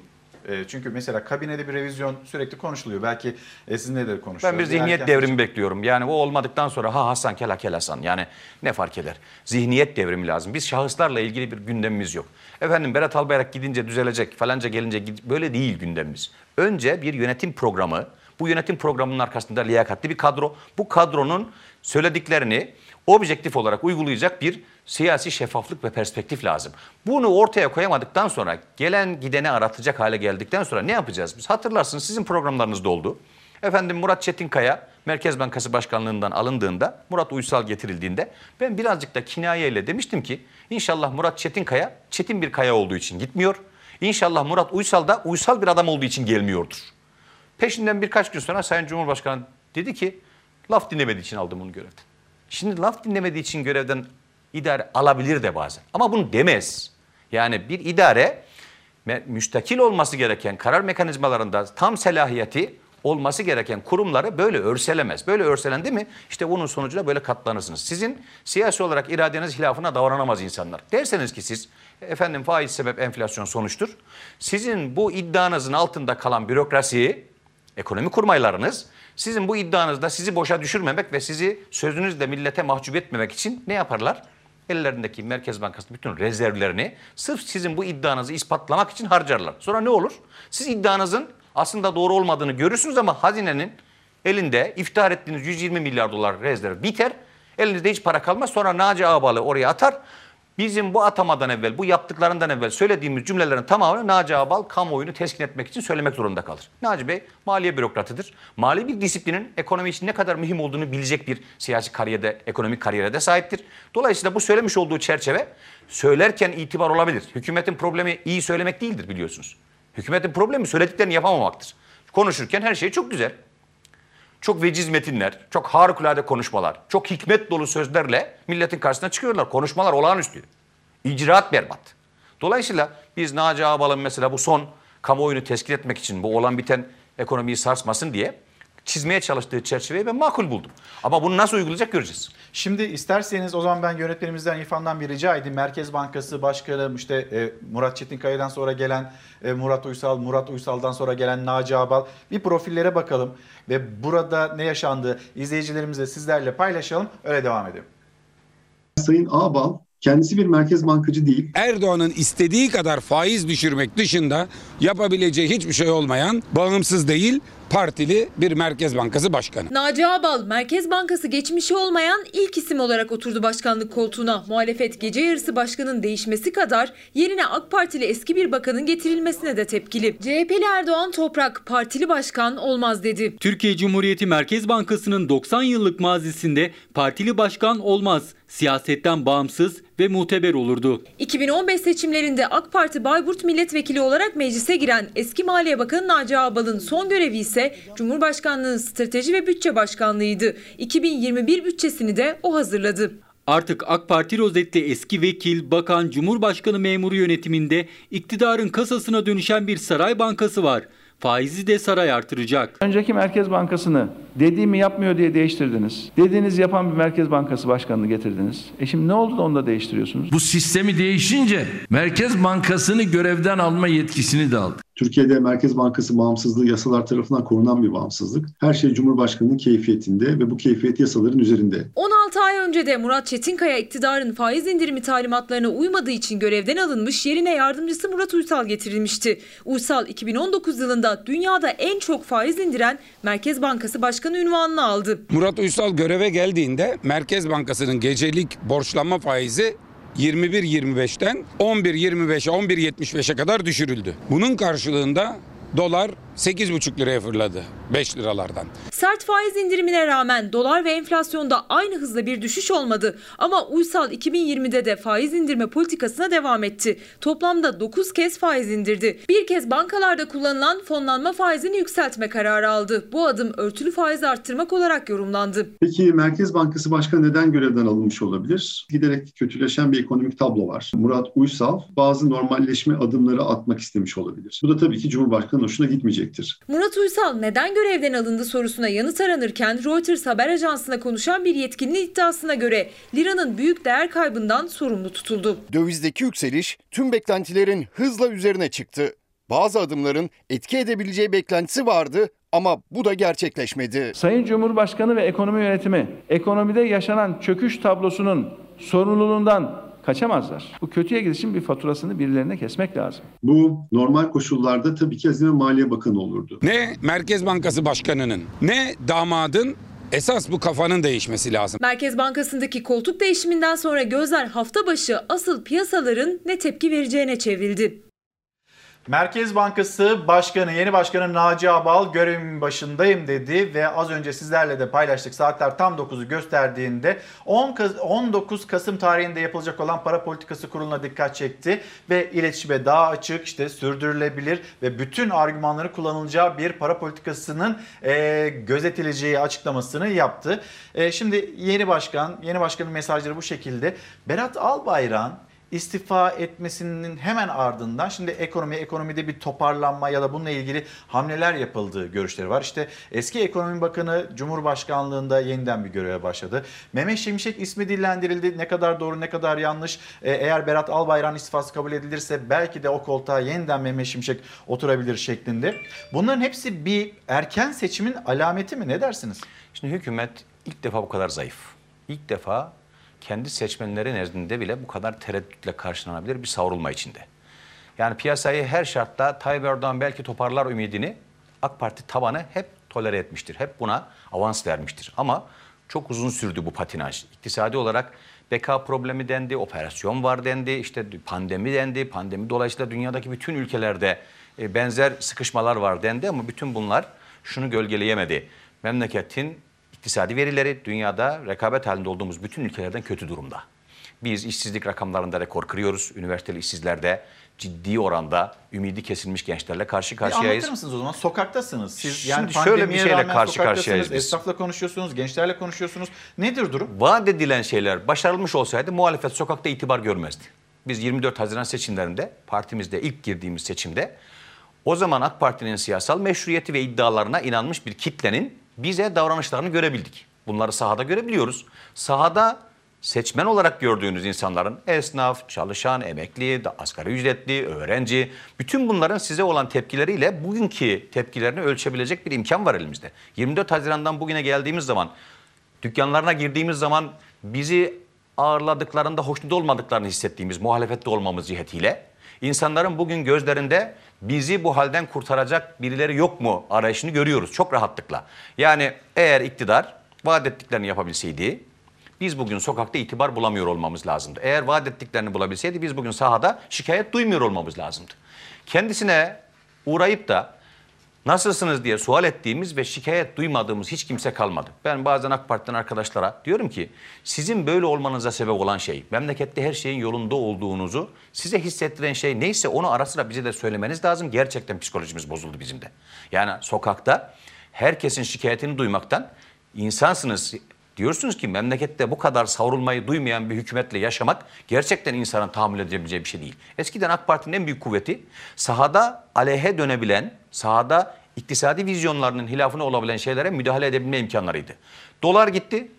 E, çünkü mesela kabinede bir revizyon sürekli konuşuluyor. Belki e, sizinle de konuşuyoruz. Ben bir zihniyet Erken devrimi bekliyorum. Yani o olmadıktan sonra ha Hasan kel Hasan. Yani ne fark eder? Zihniyet devrimi lazım. Biz şahıslarla ilgili bir gündemimiz yok. Efendim Berat Albayrak gidince düzelecek falanca gelince böyle değil gündemimiz. Önce bir yönetim programı. Bu yönetim programının arkasında liyakatli bir kadro. Bu kadronun söylediklerini objektif olarak uygulayacak bir siyasi şeffaflık ve perspektif lazım. Bunu ortaya koyamadıktan sonra gelen gideni aratacak hale geldikten sonra ne yapacağız biz? Hatırlarsınız sizin programlarınızda oldu. Efendim Murat Çetinkaya Merkez Bankası Başkanlığından alındığında, Murat Uysal getirildiğinde ben birazcık da kinayeyle demiştim ki inşallah Murat Çetinkaya çetin bir kaya olduğu için gitmiyor. İnşallah Murat Uysal da uysal bir adam olduğu için gelmiyordur. Peşinden birkaç gün sonra Sayın Cumhurbaşkanı dedi ki laf dinlemediği için aldım onu görevden. Şimdi laf dinlemediği için görevden idare alabilir de bazen. Ama bunu demez. Yani bir idare müstakil olması gereken karar mekanizmalarında tam selahiyeti olması gereken kurumları böyle örselemez. Böyle örselendi mi işte bunun sonucunda böyle katlanırsınız. Sizin siyasi olarak iradeniz hilafına davranamaz insanlar. Derseniz ki siz efendim faiz sebep enflasyon sonuçtur. Sizin bu iddianızın altında kalan bürokrasiyi ekonomi kurmaylarınız sizin bu iddianızda sizi boşa düşürmemek ve sizi sözünüzle millete mahcup etmemek için ne yaparlar? Ellerindeki Merkez Bankası bütün rezervlerini sırf sizin bu iddianızı ispatlamak için harcarlar. Sonra ne olur? Siz iddianızın aslında doğru olmadığını görürsünüz ama hazinenin elinde iftihar ettiğiniz 120 milyar dolar rezerv biter. Elinizde hiç para kalmaz. Sonra Naci Ağbal'ı oraya atar. Bizim bu atamadan evvel, bu yaptıklarından evvel söylediğimiz cümlelerin tamamını Naci Ağbal kamuoyunu teskin etmek için söylemek zorunda kalır. Naci Bey maliye bürokratıdır. Mali bir disiplinin ekonomi için ne kadar mühim olduğunu bilecek bir siyasi kariyerde, ekonomik kariyere sahiptir. Dolayısıyla bu söylemiş olduğu çerçeve söylerken itibar olabilir. Hükümetin problemi iyi söylemek değildir biliyorsunuz. Hükümetin problemi söylediklerini yapamamaktır. Konuşurken her şey çok güzel çok veciz metinler, çok harikulade konuşmalar, çok hikmet dolu sözlerle milletin karşısına çıkıyorlar. Konuşmalar olağanüstü. İcraat berbat. Dolayısıyla biz Naci Ağbal'ın mesela bu son kamuoyunu teskin etmek için bu olan biten ekonomiyi sarsmasın diye çizmeye çalıştığı çerçeveyi ben makul buldum. Ama bunu nasıl uygulayacak göreceğiz. Şimdi isterseniz o zaman ben yönetmenimizden İrfan'dan bir rica edeyim. Merkez Bankası Başkanı işte e, Murat Çetinkaya'dan sonra gelen e, Murat Uysal, Murat Uysal'dan sonra gelen Naci Ağbal bir profillere bakalım ve burada ne yaşandı izleyicilerimizle sizlerle paylaşalım öyle devam edelim. Sayın Ağbal kendisi bir merkez bankacı değil. Erdoğan'ın istediği kadar faiz düşürmek dışında yapabileceği hiçbir şey olmayan, bağımsız değil, partili bir Merkez Bankası Başkanı. Naci Ağbal, Merkez Bankası geçmişi olmayan ilk isim olarak oturdu başkanlık koltuğuna. Muhalefet gece yarısı başkanın değişmesi kadar yerine AK Partili eski bir bakanın getirilmesine de tepkili. CHP'li Erdoğan Toprak, partili başkan olmaz dedi. Türkiye Cumhuriyeti Merkez Bankası'nın 90 yıllık mazisinde partili başkan olmaz, siyasetten bağımsız ve muteber olurdu. 2015 seçimlerinde AK Parti Bayburt milletvekili olarak meclise giren eski Maliye Bakanı Naci Ağbal'ın son görevi ise Cumhurbaşkanlığı Strateji ve Bütçe Başkanlığıydı. 2021 bütçesini de o hazırladı. Artık AK Parti rozetli eski vekil, bakan, cumhurbaşkanı memuru yönetiminde iktidarın kasasına dönüşen bir saray bankası var. Faizi de saray artıracak. Önceki Merkez Bankası'nı dediğimi yapmıyor diye değiştirdiniz. Dediğiniz yapan bir Merkez Bankası Başkanı'nı getirdiniz. E şimdi ne oldu da onu da değiştiriyorsunuz? Bu sistemi değişince Merkez Bankası'nı görevden alma yetkisini de aldı. Türkiye'de Merkez Bankası bağımsızlığı yasalar tarafından korunan bir bağımsızlık. Her şey Cumhurbaşkanı'nın keyfiyetinde ve bu keyfiyet yasaların üzerinde. 16 ay önce de Murat Çetinkaya iktidarın faiz indirimi talimatlarına uymadığı için görevden alınmış yerine yardımcısı Murat Uysal getirilmişti. Uysal 2019 yılında dünyada en çok faiz indiren Merkez Bankası Başkanı ünvanını aldı. Murat Uysal göreve geldiğinde Merkez Bankası'nın gecelik borçlanma faizi 21.25'ten 11.25'e 11.75'e kadar düşürüldü. Bunun karşılığında dolar 8,5 liraya fırladı 5 liralardan. Sert faiz indirimine rağmen dolar ve enflasyonda aynı hızla bir düşüş olmadı. Ama Uysal 2020'de de faiz indirme politikasına devam etti. Toplamda 9 kez faiz indirdi. Bir kez bankalarda kullanılan fonlanma faizini yükseltme kararı aldı. Bu adım örtülü faiz arttırmak olarak yorumlandı. Peki Merkez Bankası Başkanı neden görevden alınmış olabilir? Giderek kötüleşen bir ekonomik tablo var. Murat Uysal bazı normalleşme adımları atmak istemiş olabilir. Bu da tabii ki Cumhurbaşkanı hoşuna gitmeyecektir. Murat Uysal neden görevden alındı sorusuna yanıt aranırken Reuters haber ajansına konuşan bir yetkinin iddiasına göre liranın büyük değer kaybından sorumlu tutuldu. Dövizdeki yükseliş tüm beklentilerin hızla üzerine çıktı. Bazı adımların etki edebileceği beklentisi vardı ama bu da gerçekleşmedi. Sayın Cumhurbaşkanı ve ekonomi yönetimi ekonomide yaşanan çöküş tablosunun sorumluluğundan kaçamazlar. Bu kötüye gidişin bir faturasını birilerine kesmek lazım. Bu normal koşullarda tabii ki Hazine Maliye Bakanı olurdu. Ne Merkez Bankası Başkanı'nın ne damadın Esas bu kafanın değişmesi lazım. Merkez Bankası'ndaki koltuk değişiminden sonra gözler hafta başı asıl piyasaların ne tepki vereceğine çevrildi. Merkez Bankası Başkanı, yeni başkanı Naci Abal görevimin başındayım dedi ve az önce sizlerle de paylaştık. Saatler tam 9'u gösterdiğinde 10 19 Kasım tarihinde yapılacak olan para politikası kuruluna dikkat çekti ve iletişime daha açık, işte sürdürülebilir ve bütün argümanları kullanılacağı bir para politikasının e, gözetileceği açıklamasını yaptı. E, şimdi yeni başkan, yeni başkanın mesajları bu şekilde. Berat Albayrak'ın istifa etmesinin hemen ardından şimdi ekonomi ekonomide bir toparlanma ya da bununla ilgili hamleler yapıldığı görüşleri var. İşte eski ekonomi bakanı Cumhurbaşkanlığında yeniden bir göreve başladı. Mehmet Şimşek ismi dillendirildi. Ne kadar doğru ne kadar yanlış. Ee, eğer Berat Albayrak'ın istifası kabul edilirse belki de o koltuğa yeniden Mehmet Şimşek oturabilir şeklinde. Bunların hepsi bir erken seçimin alameti mi? Ne dersiniz? Şimdi hükümet ilk defa bu kadar zayıf. İlk defa kendi seçmenleri nezdinde bile bu kadar tereddütle karşılanabilir bir savrulma içinde. Yani piyasayı her şartta Tayyip Erdoğan belki toparlar ümidini AK Parti tabanı hep tolere etmiştir. Hep buna avans vermiştir. Ama çok uzun sürdü bu patinaj. İktisadi olarak Beka problemi dendi, operasyon var dendi, işte pandemi dendi. Pandemi dolayısıyla dünyadaki bütün ülkelerde e, benzer sıkışmalar var dendi ama bütün bunlar şunu gölgeleyemedi. Memleketin iktisadi verileri dünyada rekabet halinde olduğumuz bütün ülkelerden kötü durumda. Biz işsizlik rakamlarında rekor kırıyoruz. Üniversiteli işsizlerde ciddi oranda ümidi kesilmiş gençlerle karşı Bir karşıyayız. anlatır mısınız o zaman? Sokaktasınız. Siz Şimdi yani şöyle bir şeyle karşı karşıyayız biz. Esnafla konuşuyorsunuz, gençlerle konuşuyorsunuz. Nedir durum? Vaat edilen şeyler başarılmış olsaydı muhalefet sokakta itibar görmezdi. Biz 24 Haziran seçimlerinde partimizde ilk girdiğimiz seçimde o zaman AK Parti'nin siyasal meşruiyeti ve iddialarına inanmış bir kitlenin bize davranışlarını görebildik. Bunları sahada görebiliyoruz. Sahada seçmen olarak gördüğünüz insanların esnaf, çalışan, emekli, asgari ücretli, öğrenci bütün bunların size olan tepkileriyle bugünkü tepkilerini ölçebilecek bir imkan var elimizde. 24 Haziran'dan bugüne geldiğimiz zaman dükkanlarına girdiğimiz zaman bizi ağırladıklarında hoşnut olmadıklarını hissettiğimiz muhalefette olmamız cihetiyle insanların bugün gözlerinde bizi bu halden kurtaracak birileri yok mu arayışını görüyoruz çok rahatlıkla. Yani eğer iktidar vaat ettiklerini yapabilseydi biz bugün sokakta itibar bulamıyor olmamız lazımdı. Eğer vaat ettiklerini bulabilseydi biz bugün sahada şikayet duymuyor olmamız lazımdı. Kendisine uğrayıp da nasılsınız diye sual ettiğimiz ve şikayet duymadığımız hiç kimse kalmadı. Ben bazen AK Parti'den arkadaşlara diyorum ki sizin böyle olmanıza sebep olan şey, memlekette her şeyin yolunda olduğunuzu size hissettiren şey neyse onu ara sıra bize de söylemeniz lazım. Gerçekten psikolojimiz bozuldu bizim de. Yani sokakta herkesin şikayetini duymaktan insansınız Diyorsunuz ki memlekette bu kadar savrulmayı duymayan bir hükümetle yaşamak gerçekten insanın tahammül edebileceği bir şey değil. Eskiden AK Parti'nin en büyük kuvveti sahada aleyhe dönebilen, sahada iktisadi vizyonlarının hilafına olabilen şeylere müdahale edebilme imkanlarıydı. Dolar gitti,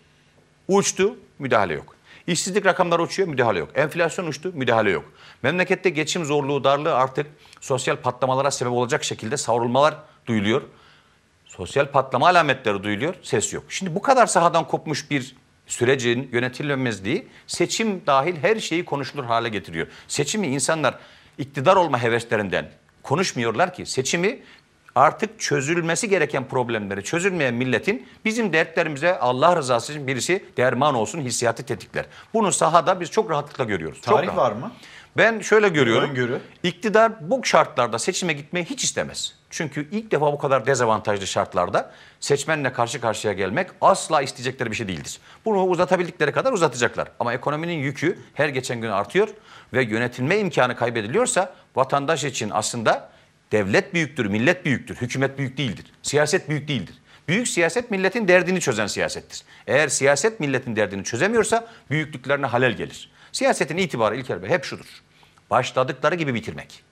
uçtu, müdahale yok. İşsizlik rakamları uçuyor, müdahale yok. Enflasyon uçtu, müdahale yok. Memlekette geçim zorluğu, darlığı artık sosyal patlamalara sebep olacak şekilde savrulmalar duyuluyor. Sosyal patlama alametleri duyuluyor, ses yok. Şimdi bu kadar sahadan kopmuş bir sürecin yönetilmemezliği seçim dahil her şeyi konuşulur hale getiriyor. Seçimi insanlar iktidar olma heveslerinden konuşmuyorlar ki. Seçimi artık çözülmesi gereken problemleri çözülmeyen milletin bizim dertlerimize Allah rızası için birisi derman olsun hissiyatı tetikler. Bunu sahada biz çok rahatlıkla görüyoruz. Çok Tarih rahat. var mı? Ben şöyle görüyorum. Öngörü. İktidar bu şartlarda seçime gitmeyi hiç istemez. Çünkü ilk defa bu kadar dezavantajlı şartlarda seçmenle karşı karşıya gelmek asla isteyecekleri bir şey değildir. Bunu uzatabildikleri kadar uzatacaklar. Ama ekonominin yükü her geçen gün artıyor ve yönetilme imkanı kaybediliyorsa vatandaş için aslında devlet büyüktür, millet büyüktür, hükümet büyük değildir. Siyaset büyük değildir. Büyük siyaset milletin derdini çözen siyasettir. Eğer siyaset milletin derdini çözemiyorsa büyüklüklerine halel gelir. Siyasetin itibarı İlker Bey hep şudur. Başladıkları gibi bitirmek.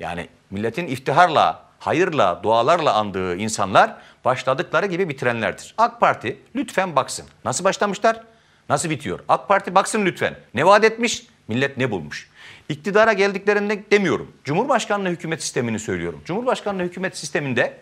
Yani milletin iftiharla, hayırla, dualarla andığı insanlar başladıkları gibi bitirenlerdir. AK Parti lütfen baksın. Nasıl başlamışlar? Nasıl bitiyor? AK Parti baksın lütfen. Ne vaat etmiş? Millet ne bulmuş? İktidara geldiklerinde demiyorum. Cumhurbaşkanlığı hükümet sistemini söylüyorum. Cumhurbaşkanlığı hükümet sisteminde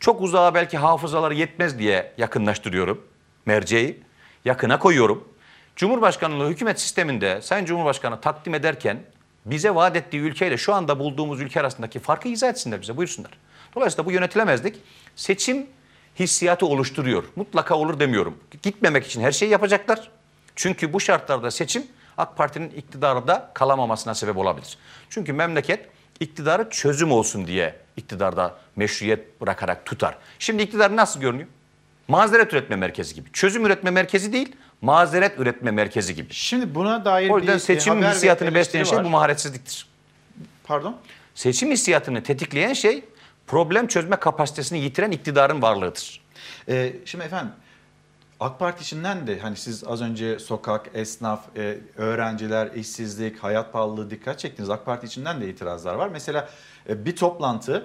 çok uzağa belki hafızaları yetmez diye yakınlaştırıyorum merceği. Yakına koyuyorum. Cumhurbaşkanlığı hükümet sisteminde Sayın Cumhurbaşkanı takdim ederken bize vaat ettiği ülkeyle şu anda bulduğumuz ülke arasındaki farkı izah etsinler bize buyursunlar. Dolayısıyla bu yönetilemezlik seçim hissiyatı oluşturuyor. Mutlaka olur demiyorum. Gitmemek için her şeyi yapacaklar. Çünkü bu şartlarda seçim AK Parti'nin iktidarda kalamamasına sebep olabilir. Çünkü memleket iktidarı çözüm olsun diye iktidarda meşruiyet bırakarak tutar. Şimdi iktidar nasıl görünüyor? Mazeret üretme merkezi gibi. Çözüm üretme merkezi değil, mazeret üretme merkezi gibi. Şimdi buna dair O yüzden bir seçim haber hissiyatını besleyen şey var. bu maharetsizliktir. Pardon? Seçim hissiyatını tetikleyen şey problem çözme kapasitesini yitiren iktidarın varlığıdır. Ee, şimdi efendim AK Parti içinden de hani siz az önce sokak, esnaf, e, öğrenciler, işsizlik, hayat pahalılığı dikkat çektiniz. AK Parti içinden de itirazlar var. Mesela e, bir toplantı e,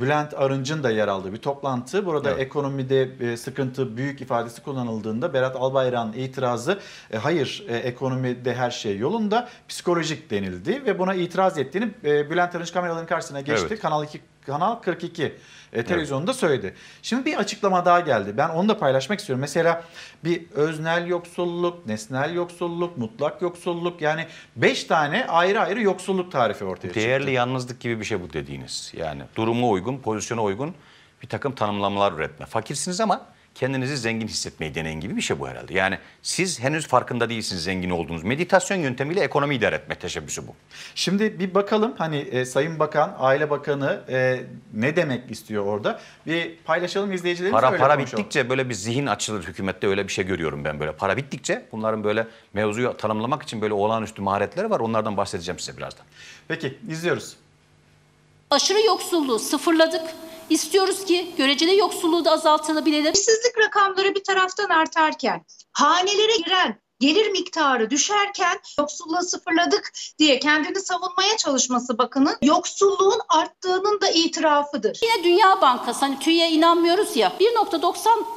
Bülent Arınç'ın da yer aldığı bir toplantı. Burada Evet. ekonomide e, sıkıntı büyük ifadesi kullanıldığında Berat Albayrak'ın itirazı e, hayır e, ekonomide her şey yolunda psikolojik denildi ve buna itiraz ettiğini Bülent Arınç kameraların karşısına geçti. Evet. Kanal 2 Kanal 42 e, televizyonda söyledi. Şimdi bir açıklama daha geldi. Ben onu da paylaşmak istiyorum. Mesela bir öznel yoksulluk, nesnel yoksulluk, mutlak yoksulluk yani 5 tane ayrı ayrı yoksulluk tarifi ortaya çıktı. Değerli yalnızlık gibi bir şey bu dediğiniz. Yani duruma uygun, pozisyona uygun bir takım tanımlamalar üretme. Fakirsiniz ama kendinizi zengin hissetmeyi deneyin gibi bir şey bu herhalde. Yani siz henüz farkında değilsiniz zengin olduğunuz. Meditasyon yöntemiyle ekonomi idare etme teşebbüsü bu. Şimdi bir bakalım hani e, Sayın Bakan, Aile Bakanı e, ne demek istiyor orada? Bir paylaşalım izleyicilerimiz Para öyle para konuşalım. bittikçe böyle bir zihin açılır hükümette öyle bir şey görüyorum ben böyle. Para bittikçe bunların böyle mevzuyu tanımlamak için böyle olağanüstü maharetleri var. Onlardan bahsedeceğim size birazdan. Peki izliyoruz. Aşırı yoksulluğu sıfırladık. İstiyoruz ki göreceli yoksulluğu da azaltılabilelim. İşsizlik rakamları bir taraftan artarken, hanelere giren gelir miktarı düşerken yoksulluğu sıfırladık diye kendini savunmaya çalışması bakının yoksulluğun arttığının da itirafıdır. Yine Dünya Bankası hani TÜİ'ye inanmıyoruz ya 1.90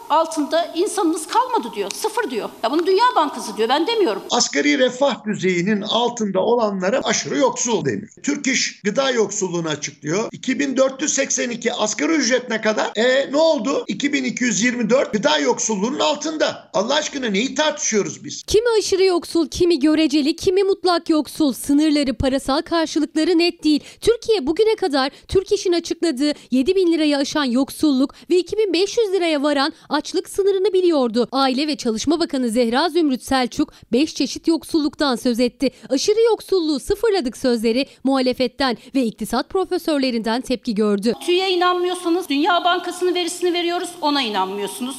altında insanınız kalmadı diyor. Sıfır diyor. Ya bunu Dünya Bankası diyor ben demiyorum. Asgari refah düzeyinin altında olanlara aşırı yoksul denir. Türk İş gıda yoksulluğunu açıklıyor. 2482 asgari ücret ne kadar? E ne oldu? 2224 gıda yoksulluğunun altında. Allah aşkına neyi tartışıyoruz biz? Kimi aşırı yoksul, kimi göreceli, kimi mutlak yoksul. Sınırları, parasal karşılıkları net değil. Türkiye bugüne kadar Türk İş'in açıkladığı 7 bin lirayı aşan yoksulluk ve 2500 liraya varan açlık sınırını biliyordu. Aile ve Çalışma Bakanı Zehra Zümrüt Selçuk 5 çeşit yoksulluktan söz etti. Aşırı yoksulluğu sıfırladık sözleri muhalefetten ve iktisat profesörlerinden tepki gördü. TÜİ'ye inanmıyorsanız Dünya Bankası'nın verisini veriyoruz ona inanmıyorsunuz.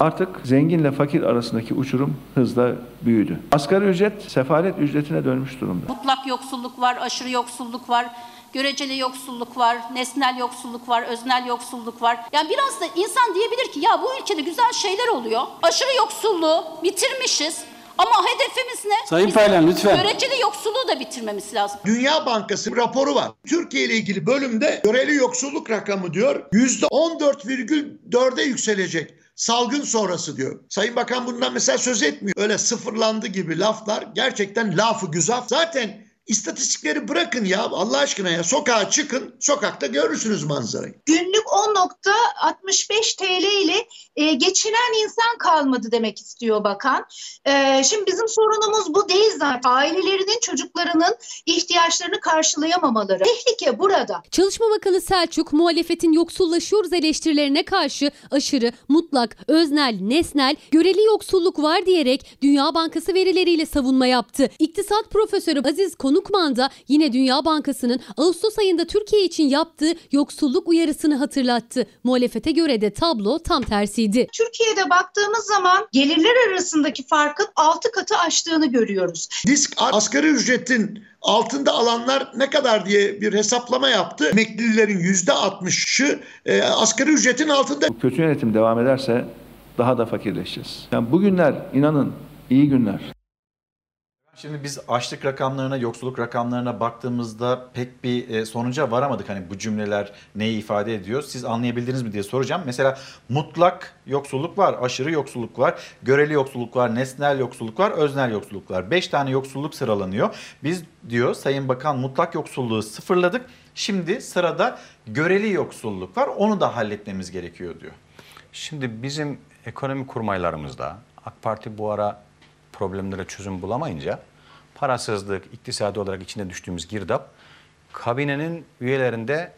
Artık zenginle fakir arasındaki uçurum hızla büyüdü. Asgari ücret sefalet ücretine dönmüş durumda. Mutlak yoksulluk var, aşırı yoksulluk var. Göreceli yoksulluk var, nesnel yoksulluk var, öznel yoksulluk var. Yani biraz da insan diyebilir ki ya bu ülkede güzel şeyler oluyor. Aşırı yoksulluğu bitirmişiz. Ama hedefimiz ne? Sayın Taylan, lütfen. Göreceli yoksulluğu da bitirmemiz lazım. Dünya Bankası raporu var. Türkiye ile ilgili bölümde göreli yoksulluk rakamı diyor %14,4'e yükselecek. Salgın sonrası diyor. Sayın Bakan bundan mesela söz etmiyor. Öyle sıfırlandı gibi laflar gerçekten lafı güzaf. Zaten istatistikleri bırakın ya Allah aşkına ya. Sokağa çıkın, sokakta görürsünüz manzarayı. Günlük 10.65 TL ile e, geçinen insan kalmadı demek istiyor bakan. E, şimdi bizim sorunumuz bu değil zaten. Ailelerinin çocuklarının ihtiyaçlarını karşılayamamaları. Tehlike burada. Çalışma Bakanı Selçuk muhalefetin yoksullaşıyoruz eleştirilerine karşı aşırı, mutlak, öznel, nesnel, göreli yoksulluk var diyerek Dünya Bankası verileriyle savunma yaptı. İktisat Profesörü Aziz Konukman da yine Dünya Bankası'nın Ağustos ayında Türkiye için yaptığı yoksulluk uyarısını hatırlattı. Muhalefete göre de tablo tam tersiydi. Türkiye'de baktığımız zaman gelirler arasındaki farkın 6 katı aştığını görüyoruz. Disk asgari ücretin altında alanlar ne kadar diye bir hesaplama yaptı. Emeklilerin %60'ı e, asgari ücretin altında. Bu kötü yönetim devam ederse daha da fakirleşeceğiz. Yani bugünler inanın iyi günler. Şimdi biz açlık rakamlarına, yoksulluk rakamlarına baktığımızda pek bir e, sonuca varamadık. Hani bu cümleler neyi ifade ediyor? Siz anlayabildiniz mi diye soracağım. Mesela mutlak yoksulluk var, aşırı yoksulluk var, göreli yoksulluk var, nesnel yoksulluk var, öznel yoksulluk var. Beş tane yoksulluk sıralanıyor. Biz diyor Sayın Bakan mutlak yoksulluğu sıfırladık. Şimdi sırada göreli yoksulluk var. Onu da halletmemiz gerekiyor diyor. Şimdi bizim ekonomi kurmaylarımızda AK Parti bu ara problemlere çözüm bulamayınca parasızlık, iktisadi olarak içine düştüğümüz girdap kabinenin üyelerinde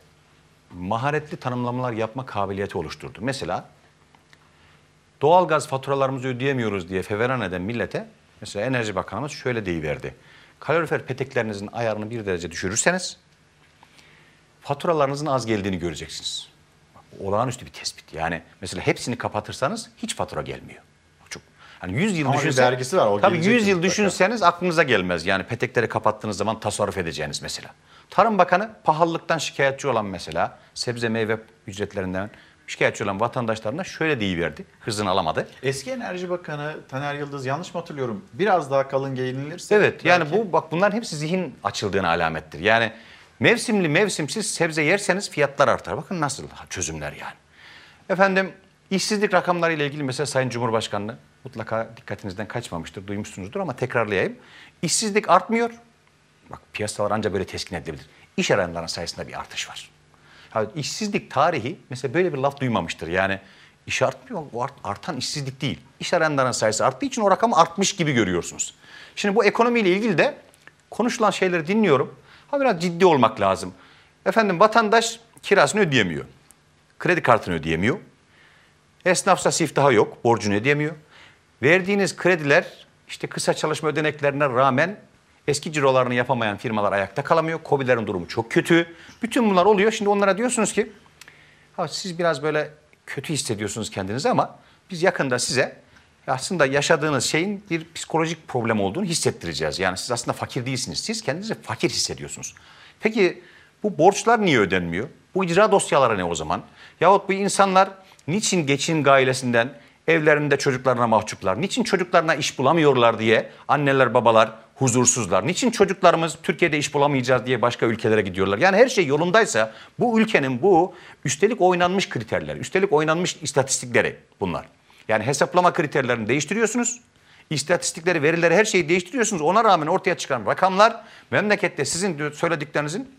maharetli tanımlamalar yapma kabiliyeti oluşturdu. Mesela doğalgaz faturalarımızı ödeyemiyoruz diye feveran eden millete mesela Enerji Bakanımız şöyle deyiverdi. Kalorifer peteklerinizin ayarını bir derece düşürürseniz faturalarınızın az geldiğini göreceksiniz. Olağanüstü bir tespit. Yani mesela hepsini kapatırsanız hiç fatura gelmiyor. Hani 100 yıl Ama bir düşünsen, vergisi var, o tabii gelecek 100 yıl düşünseniz aklınıza gelmez. Yani petekleri kapattığınız zaman tasarruf edeceğiniz mesela. Tarım Bakanı pahalılıktan şikayetçi olan mesela sebze meyve ücretlerinden şikayetçi olan vatandaşlarına şöyle deyiverdi. Hızını alamadı. Eski Enerji Bakanı Taner Yıldız yanlış mı hatırlıyorum? Biraz daha kalın giyinilirse. Evet yani belki- bu bak bunların hepsi zihin açıldığına alamettir. Yani mevsimli mevsimsiz sebze yerseniz fiyatlar artar. Bakın nasıl çözümler yani. Efendim işsizlik rakamları ile ilgili mesela Sayın Cumhurbaşkanı mutlaka dikkatinizden kaçmamıştır, duymuşsunuzdur ama tekrarlayayım. İşsizlik artmıyor. Bak piyasalar ancak böyle teskin edilebilir. İş arayanların sayısında bir artış var. Ha, işsizlik tarihi mesela böyle bir laf duymamıştır. Yani iş artmıyor, o art- artan işsizlik değil. İş arayanların sayısı arttığı için o rakam artmış gibi görüyorsunuz. Şimdi bu ekonomiyle ilgili de konuşulan şeyleri dinliyorum. Ha biraz ciddi olmak lazım. Efendim vatandaş kirasını ödeyemiyor. Kredi kartını ödeyemiyor. Esnafsa siftaha yok, borcunu ödeyemiyor. Verdiğiniz krediler işte kısa çalışma ödeneklerine rağmen eski cirolarını yapamayan firmalar ayakta kalamıyor. COBİ'lerin durumu çok kötü. Bütün bunlar oluyor. Şimdi onlara diyorsunuz ki ha, siz biraz böyle kötü hissediyorsunuz kendinizi ama biz yakında size aslında yaşadığınız şeyin bir psikolojik problem olduğunu hissettireceğiz. Yani siz aslında fakir değilsiniz. Siz kendinizi fakir hissediyorsunuz. Peki bu borçlar niye ödenmiyor? Bu icra dosyaları ne o zaman? Yahut bu insanlar niçin geçin gailesinden evlerinde çocuklarına mahcuplar? Niçin çocuklarına iş bulamıyorlar diye anneler babalar huzursuzlar? Niçin çocuklarımız Türkiye'de iş bulamayacağız diye başka ülkelere gidiyorlar? Yani her şey yolundaysa bu ülkenin bu üstelik oynanmış kriterler, üstelik oynanmış istatistikleri bunlar. Yani hesaplama kriterlerini değiştiriyorsunuz. İstatistikleri, verileri her şeyi değiştiriyorsunuz. Ona rağmen ortaya çıkan rakamlar memlekette sizin söylediklerinizin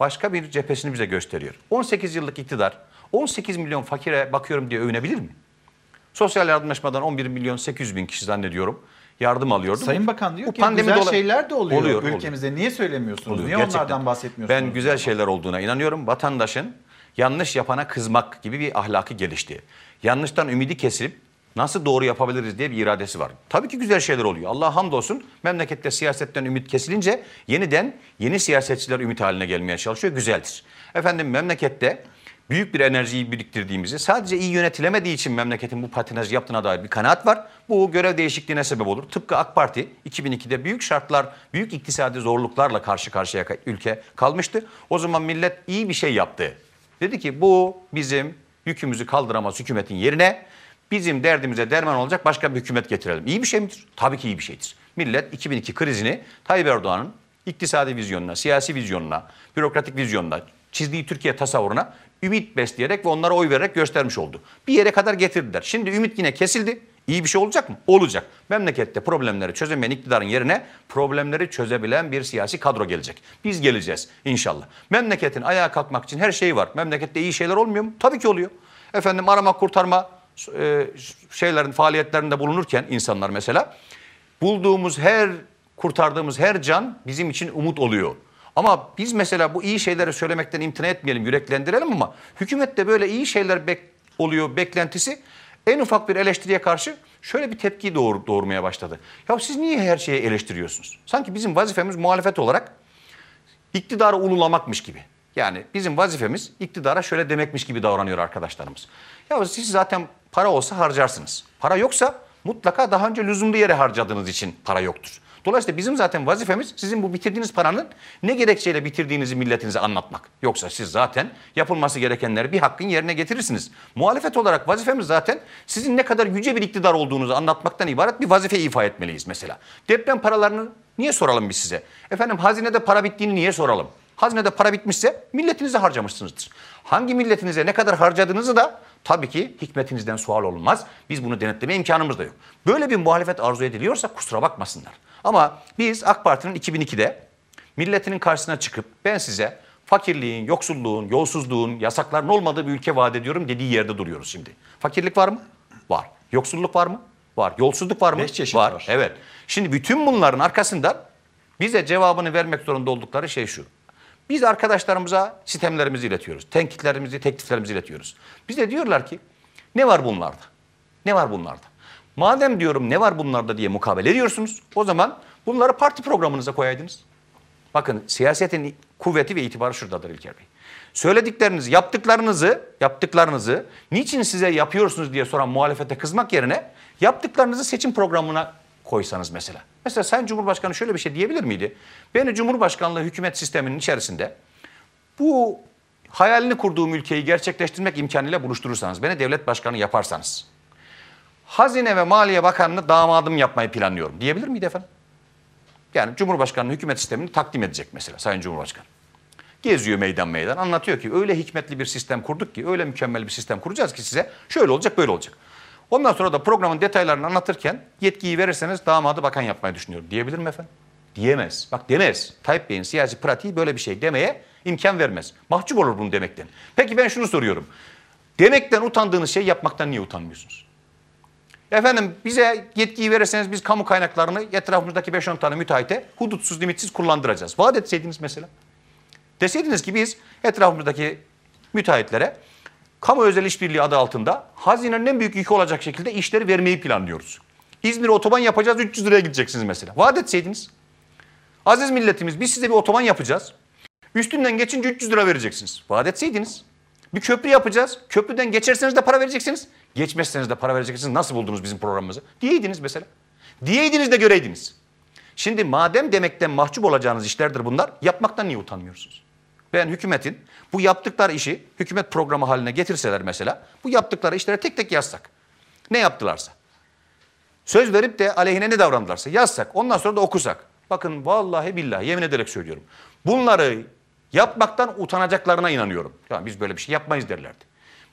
başka bir cephesini bize gösteriyor. 18 yıllık iktidar 18 milyon fakire bakıyorum diye övünebilir mi? Sosyal yardımlaşmadan 11 milyon 800 bin kişi zannediyorum yardım alıyordu. Sayın Bakan diyor Bu ki güzel dola- şeyler de oluyor, Oluyor, ülkemizde. Niye söylemiyorsunuz? Oluyor, Niye gerçekten. onlardan bahsetmiyorsunuz? Ben güzel şeyler olduğuna inanıyorum. Vatandaşın yanlış yapana kızmak gibi bir ahlakı gelişti. Yanlıştan ümidi kesilip nasıl doğru yapabiliriz diye bir iradesi var. Tabii ki güzel şeyler oluyor. Allah hamdolsun memlekette siyasetten ümit kesilince yeniden yeni siyasetçiler ümit haline gelmeye çalışıyor. Güzeldir. Efendim memlekette büyük bir enerjiyi biriktirdiğimizi sadece iyi yönetilemediği için memleketin bu patinaj yaptığına dair bir kanaat var. Bu görev değişikliğine sebep olur. Tıpkı AK Parti 2002'de büyük şartlar, büyük iktisadi zorluklarla karşı karşıya ülke kalmıştı. O zaman millet iyi bir şey yaptı. Dedi ki bu bizim yükümüzü kaldıramaz hükümetin yerine bizim derdimize derman olacak başka bir hükümet getirelim. İyi bir şey midir? Tabii ki iyi bir şeydir. Millet 2002 krizini Tayyip Erdoğan'ın iktisadi vizyonuna, siyasi vizyonuna, bürokratik vizyonuna, çizdiği Türkiye tasavvuruna ümit besleyerek ve onlara oy vererek göstermiş oldu. Bir yere kadar getirdiler. Şimdi ümit yine kesildi. İyi bir şey olacak mı? Olacak. Memlekette problemleri çözemeyen iktidarın yerine problemleri çözebilen bir siyasi kadro gelecek. Biz geleceğiz inşallah. Memleketin ayağa kalkmak için her şey var. Memlekette iyi şeyler olmuyor mu? Tabii ki oluyor. Efendim arama kurtarma e, şeylerin faaliyetlerinde bulunurken insanlar mesela bulduğumuz her kurtardığımız her can bizim için umut oluyor. Ama biz mesela bu iyi şeyleri söylemekten imtina etmeyelim, yüreklendirelim ama hükümette böyle iyi şeyler bek- oluyor beklentisi en ufak bir eleştiriye karşı şöyle bir tepki doğur, doğurmaya başladı. Ya siz niye her şeyi eleştiriyorsunuz? Sanki bizim vazifemiz muhalefet olarak iktidarı ululamakmış gibi. Yani bizim vazifemiz iktidara şöyle demekmiş gibi davranıyor arkadaşlarımız. Ya siz zaten para olsa harcarsınız. Para yoksa mutlaka daha önce lüzumlu yere harcadığınız için para yoktur. Dolayısıyla bizim zaten vazifemiz sizin bu bitirdiğiniz paranın ne gerekçeyle bitirdiğinizi milletinize anlatmak. Yoksa siz zaten yapılması gerekenleri bir hakkın yerine getirirsiniz. Muhalefet olarak vazifemiz zaten sizin ne kadar yüce bir iktidar olduğunuzu anlatmaktan ibaret bir vazife ifa etmeliyiz mesela. Deprem paralarını niye soralım biz size? Efendim hazinede para bittiğini niye soralım? Hazinede para bitmişse milletinize harcamışsınızdır. Hangi milletinize ne kadar harcadığınızı da tabii ki hikmetinizden sual olunmaz. Biz bunu denetleme imkanımız da yok. Böyle bir muhalefet arzu ediliyorsa kusura bakmasınlar. Ama biz AK Parti'nin 2002'de milletinin karşısına çıkıp ben size fakirliğin, yoksulluğun, yolsuzluğun, yasakların olmadığı bir ülke vaat ediyorum dediği yerde duruyoruz şimdi. Fakirlik var mı? Var. Yoksulluk var mı? Var. Yolsuzluk var mı? Beş çeşit var. var. Evet. Şimdi bütün bunların arkasında bize cevabını vermek zorunda oldukları şey şu. Biz arkadaşlarımıza sistemlerimizi iletiyoruz. Tenkitlerimizi, tekliflerimizi iletiyoruz. Bize diyorlar ki ne var bunlarda? Ne var bunlarda? Madem diyorum ne var bunlarda diye mukabele ediyorsunuz o zaman bunları parti programınıza koyaydınız. Bakın siyasetin kuvveti ve itibarı şuradadır İlker Bey. Söylediklerinizi, yaptıklarınızı, yaptıklarınızı niçin size yapıyorsunuz diye soran muhalefete kızmak yerine yaptıklarınızı seçim programına koysanız mesela. Mesela Sayın Cumhurbaşkanı şöyle bir şey diyebilir miydi? Beni Cumhurbaşkanlığı hükümet sisteminin içerisinde bu hayalini kurduğum ülkeyi gerçekleştirmek imkanıyla buluşturursanız, beni devlet başkanı yaparsanız, Hazine ve Maliye Bakanı'nı damadım yapmayı planlıyorum diyebilir miydi efendim? Yani Cumhurbaşkanlığı hükümet sistemini takdim edecek mesela Sayın Cumhurbaşkanı. Geziyor meydan meydan anlatıyor ki öyle hikmetli bir sistem kurduk ki öyle mükemmel bir sistem kuracağız ki size şöyle olacak böyle olacak. Ondan sonra da programın detaylarını anlatırken yetkiyi verirseniz damadı bakan yapmayı düşünüyorum diyebilir mi efendim? Diyemez. Bak demez. Tayyip Bey'in siyasi pratiği böyle bir şey demeye imkan vermez. Mahcup olur bunu demekten. Peki ben şunu soruyorum. Demekten utandığınız şey yapmaktan niye utanmıyorsunuz? Efendim bize yetkiyi verirseniz biz kamu kaynaklarını etrafımızdaki 5-10 tane müteahhite hudutsuz limitsiz kullandıracağız. Vaat etseydiniz mesela. Deseydiniz ki biz etrafımızdaki müteahhitlere kamu özel işbirliği adı altında hazinenin en büyük yükü olacak şekilde işleri vermeyi planlıyoruz. İzmir'e otoban yapacağız 300 liraya gideceksiniz mesela. Vaat etseydiniz. Aziz milletimiz biz size bir otoban yapacağız. Üstünden geçince 300 lira vereceksiniz. Vaat etseydiniz. Bir köprü yapacağız. Köprüden geçerseniz de para vereceksiniz. Geçmezseniz de para vereceksiniz. Nasıl buldunuz bizim programımızı? Diyeydiniz mesela. Diyeydiniz de göreydiniz. Şimdi madem demekten mahcup olacağınız işlerdir bunlar, yapmaktan niye utanmıyorsunuz? Ben hükümetin bu yaptıkları işi hükümet programı haline getirseler mesela, bu yaptıkları işlere tek tek yazsak. Ne yaptılarsa. Söz verip de aleyhine ne davrandılarsa yazsak, ondan sonra da okusak. Bakın vallahi billahi yemin ederek söylüyorum. Bunları yapmaktan utanacaklarına inanıyorum. Ya biz böyle bir şey yapmayız derlerdi.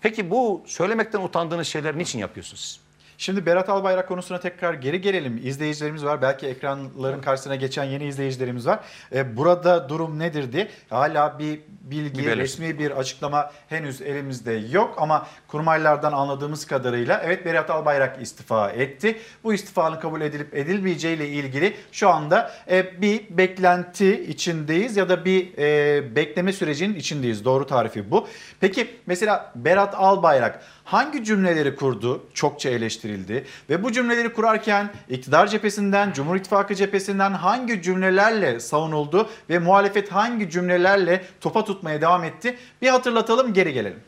Peki bu söylemekten utandığınız şeyler niçin yapıyorsunuz siz? Şimdi Berat Albayrak konusuna tekrar geri gelelim. İzleyicilerimiz var. Belki ekranların karşısına geçen yeni izleyicilerimiz var. E, burada durum nedir diye hala bir bilgi, Bir resmi bir açıklama henüz elimizde yok ama kurmaylardan anladığımız kadarıyla evet Berat Albayrak istifa etti. Bu istifanın kabul edilip edilmeyeceği ile ilgili şu anda e, bir beklenti içindeyiz ya da bir e, bekleme sürecinin içindeyiz. Doğru tarifi bu. Peki mesela Berat Albayrak hangi cümleleri kurdu? Çokça eleştirildi ve bu cümleleri kurarken iktidar cephesinden, Cumhur İttifakı cephesinden hangi cümlelerle savunuldu ve muhalefet hangi cümlelerle topa tutmaya devam etti? Bir hatırlatalım, geri gelelim.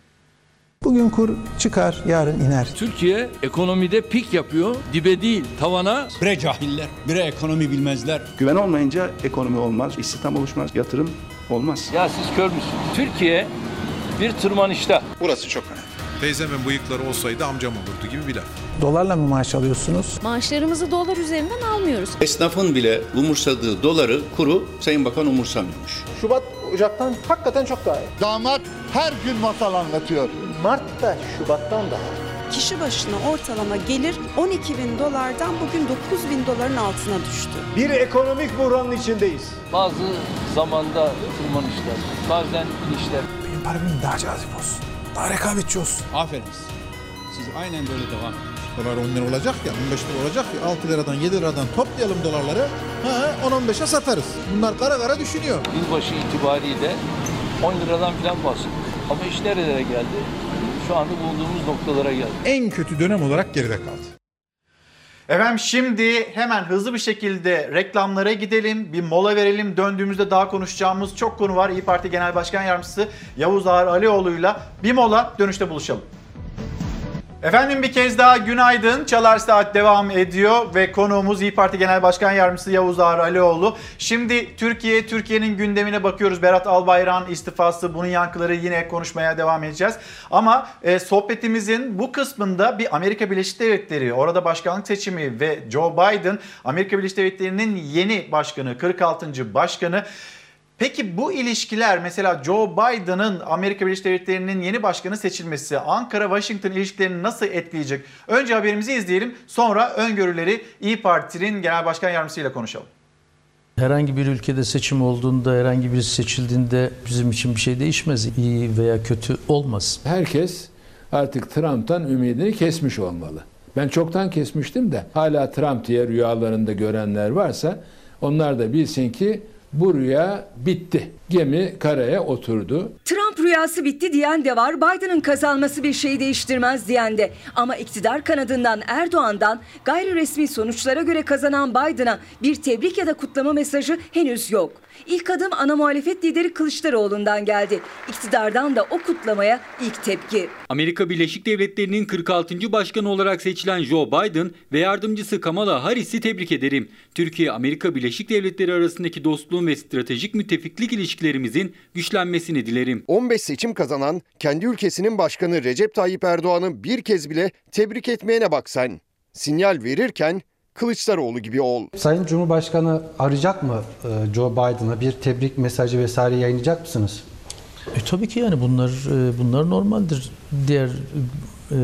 Bugün kur çıkar, yarın iner. Türkiye ekonomide pik yapıyor. Dibe değil, tavana. Bre cahiller, bre ekonomi bilmezler. Güven olmayınca ekonomi olmaz, istihdam oluşmaz, yatırım olmaz. Ya siz kör müsünüz? Türkiye bir tırmanışta. Burası çok önemli. Teyzemin bıyıkları olsaydı amcam olurdu gibi bir laf. Dolarla mı maaş alıyorsunuz? Maaşlarımızı dolar üzerinden almıyoruz. Esnafın bile umursadığı doları, kuru Sayın Bakan umursamıyormuş. Şubat, Ocak'tan hakikaten çok daha iyi. Damat her gün masal anlatıyor. Mart'ta, Şubat'tan da. Kişi başına ortalama gelir 12 bin dolardan bugün 9 bin doların altına düştü. Bir ekonomik buhranın içindeyiz. Bazı zamanda tırmanışlar, bazen inişler. Benim paramın daha cazip olsun. Daha rekabetçi olsun. Aferin. Siz aynen böyle devam edin. Dolar 10 lira olacak ya 15 lira olacak ya 6 liradan 7 liradan toplayalım dolarları. Ha 10-15'e satarız. Bunlar kara kara düşünüyor. Yılbaşı itibariyle 10 liradan falan bahsediyor. Ama iş nerelere geldi? Şu anda bulunduğumuz noktalara geldi. En kötü dönem olarak geride kaldı. Efendim şimdi hemen hızlı bir şekilde reklamlara gidelim. Bir mola verelim. Döndüğümüzde daha konuşacağımız çok konu var. İyi Parti Genel Başkan Yardımcısı Yavuz Ağar Alioğlu'yla bir mola dönüşte buluşalım. Efendim bir kez daha günaydın. Çalar Saat devam ediyor ve konuğumuz İyi Parti Genel Başkan Yardımcısı Yavuz Ağar Alioğlu. Şimdi Türkiye, Türkiye'nin gündemine bakıyoruz. Berat Albayrak'ın istifası, bunun yankıları yine konuşmaya devam edeceğiz. Ama e, sohbetimizin bu kısmında bir Amerika Birleşik Devletleri, orada başkanlık seçimi ve Joe Biden, Amerika Birleşik Devletleri'nin yeni başkanı, 46. başkanı. Peki bu ilişkiler mesela Joe Biden'ın Amerika Birleşik Devletleri'nin yeni başkanı seçilmesi Ankara-Washington ilişkilerini nasıl etkileyecek? Önce haberimizi izleyelim sonra öngörüleri İyi Parti'nin Genel Başkan Yardımcısıyla konuşalım. Herhangi bir ülkede seçim olduğunda, herhangi birisi seçildiğinde bizim için bir şey değişmez. İyi veya kötü olmaz. Herkes artık Trump'tan ümidini kesmiş olmalı. Ben çoktan kesmiştim de hala Trump diye rüyalarında görenler varsa onlar da bilsin ki bu rüya bitti. Gemi karaya oturdu. Trump rüyası bitti diyen de var. Biden'ın kazanması bir şey değiştirmez diyen de. Ama iktidar kanadından Erdoğan'dan gayri resmi sonuçlara göre kazanan Biden'a bir tebrik ya da kutlama mesajı henüz yok. İlk adım ana muhalefet lideri Kılıçdaroğlu'ndan geldi. İktidardan da o kutlamaya ilk tepki. Amerika Birleşik Devletleri'nin 46. başkanı olarak seçilen Joe Biden ve yardımcısı Kamala Harris'i tebrik ederim. Türkiye Amerika Birleşik Devletleri arasındaki dostluğun ve stratejik müttefiklik ilişkilerimizin güçlenmesini dilerim. 15 seçim kazanan kendi ülkesinin başkanı Recep Tayyip Erdoğan'ı bir kez bile tebrik etmeyene bak sen. Sinyal verirken Kılıçdaroğlu gibi ol. Sayın Cumhurbaşkanı arayacak mı e, Joe Biden'a bir tebrik mesajı vesaire yayınlayacak mısınız? E tabii ki yani bunlar e, bunlar normaldir. Diğer e,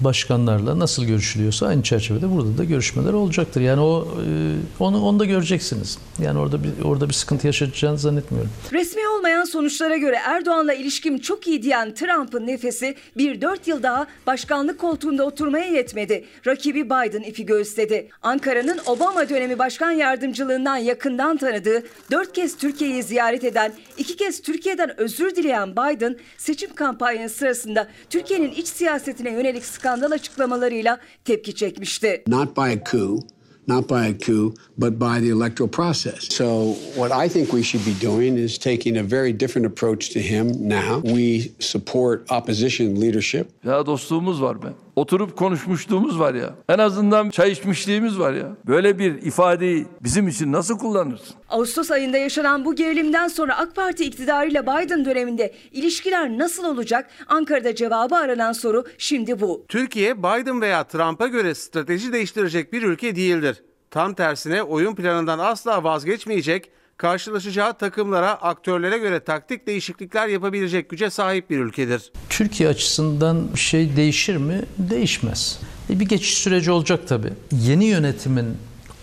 başkanlarla nasıl görüşülüyorsa aynı çerçevede burada da görüşmeler olacaktır. Yani o e, onu onu da göreceksiniz. Yani orada bir orada bir sıkıntı yaşayacağını zannetmiyorum. Resmi olmayan sonuçlara göre Erdoğan'la ilişkim çok iyi diyen Trump'ın nefesi bir dört yıl daha başkanlık koltuğunda oturmaya yetmedi. Rakibi Biden ipi göğüsledi. Ankara'nın Obama dönemi başkan yardımcılığından yakından tanıdığı, dört kez Türkiye'yi ziyaret eden, iki kez Türkiye'den özür dileyen Biden seçim kampanyası sırasında Türkiye'nin iç siyasetine yönelik skandal açıklamalarıyla tepki çekmişti. Not by a coup, not by a coup, but by the electoral process. So, what I think we should be doing is taking a very different approach to him now. We support opposition leadership. Ya dostluğumuz var be. Oturup konuşmuşluğumuz var ya. En azından çay içmişliğimiz var ya. Böyle bir ifadeyi bizim için nasıl kullanırsın? Ağustos ayında yaşanan bu gerilimden sonra AK Parti iktidarıyla Biden döneminde ilişkiler nasıl olacak? Ankara'da cevabı aranan soru şimdi bu. Türkiye Biden veya Trump'a göre strateji değiştirecek bir ülke değildir. Tam tersine oyun planından asla vazgeçmeyecek, karşılaşacağı takımlara, aktörlere göre taktik değişiklikler yapabilecek güce sahip bir ülkedir. Türkiye açısından bir şey değişir mi? Değişmez. E, bir geçiş süreci olacak tabii. Yeni yönetimin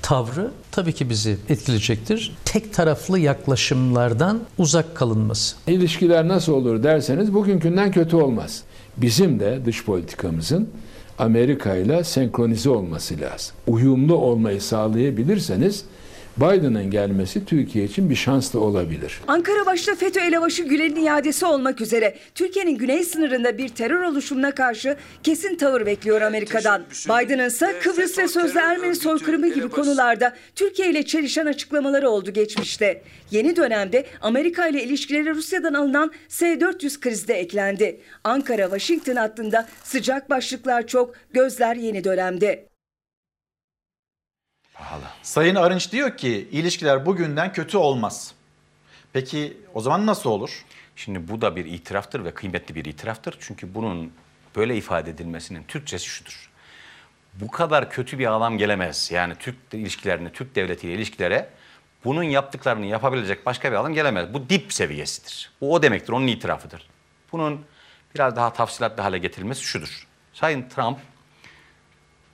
tavrı tabii ki bizi etkileyecektir. Tek taraflı yaklaşımlardan uzak kalınması. İlişkiler nasıl olur derseniz bugünkünden kötü olmaz. Bizim de dış politikamızın Amerika ile senkronize olması lazım. Uyumlu olmayı sağlayabilirseniz Biden'ın gelmesi Türkiye için bir şans da olabilir. Ankara başta FETÖ elebaşı Gülen'in iadesi olmak üzere Türkiye'nin güney sınırında bir terör oluşumuna karşı kesin tavır bekliyor Amerika'dan. Biden'ın ise Kıbrıs ve sözde Ermeni soykırımı gibi konularda Türkiye ile çelişen açıklamaları oldu geçmişte. Yeni dönemde Amerika ile ilişkileri Rusya'dan alınan S-400 krizde eklendi. Ankara-Washington hattında sıcak başlıklar çok, gözler yeni dönemde. Pahalı. Sayın Arınç diyor ki ilişkiler bugünden kötü olmaz. Peki o zaman nasıl olur? Şimdi bu da bir itiraftır ve kıymetli bir itiraftır. Çünkü bunun böyle ifade edilmesinin Türkçesi şudur. Bu kadar kötü bir adam gelemez. Yani Türk ilişkilerine, Türk devletiyle ilişkilere bunun yaptıklarını yapabilecek başka bir adam gelemez. Bu dip seviyesidir. Bu o demektir, onun itirafıdır. Bunun biraz daha tafsilatlı hale getirilmesi şudur. Sayın Trump,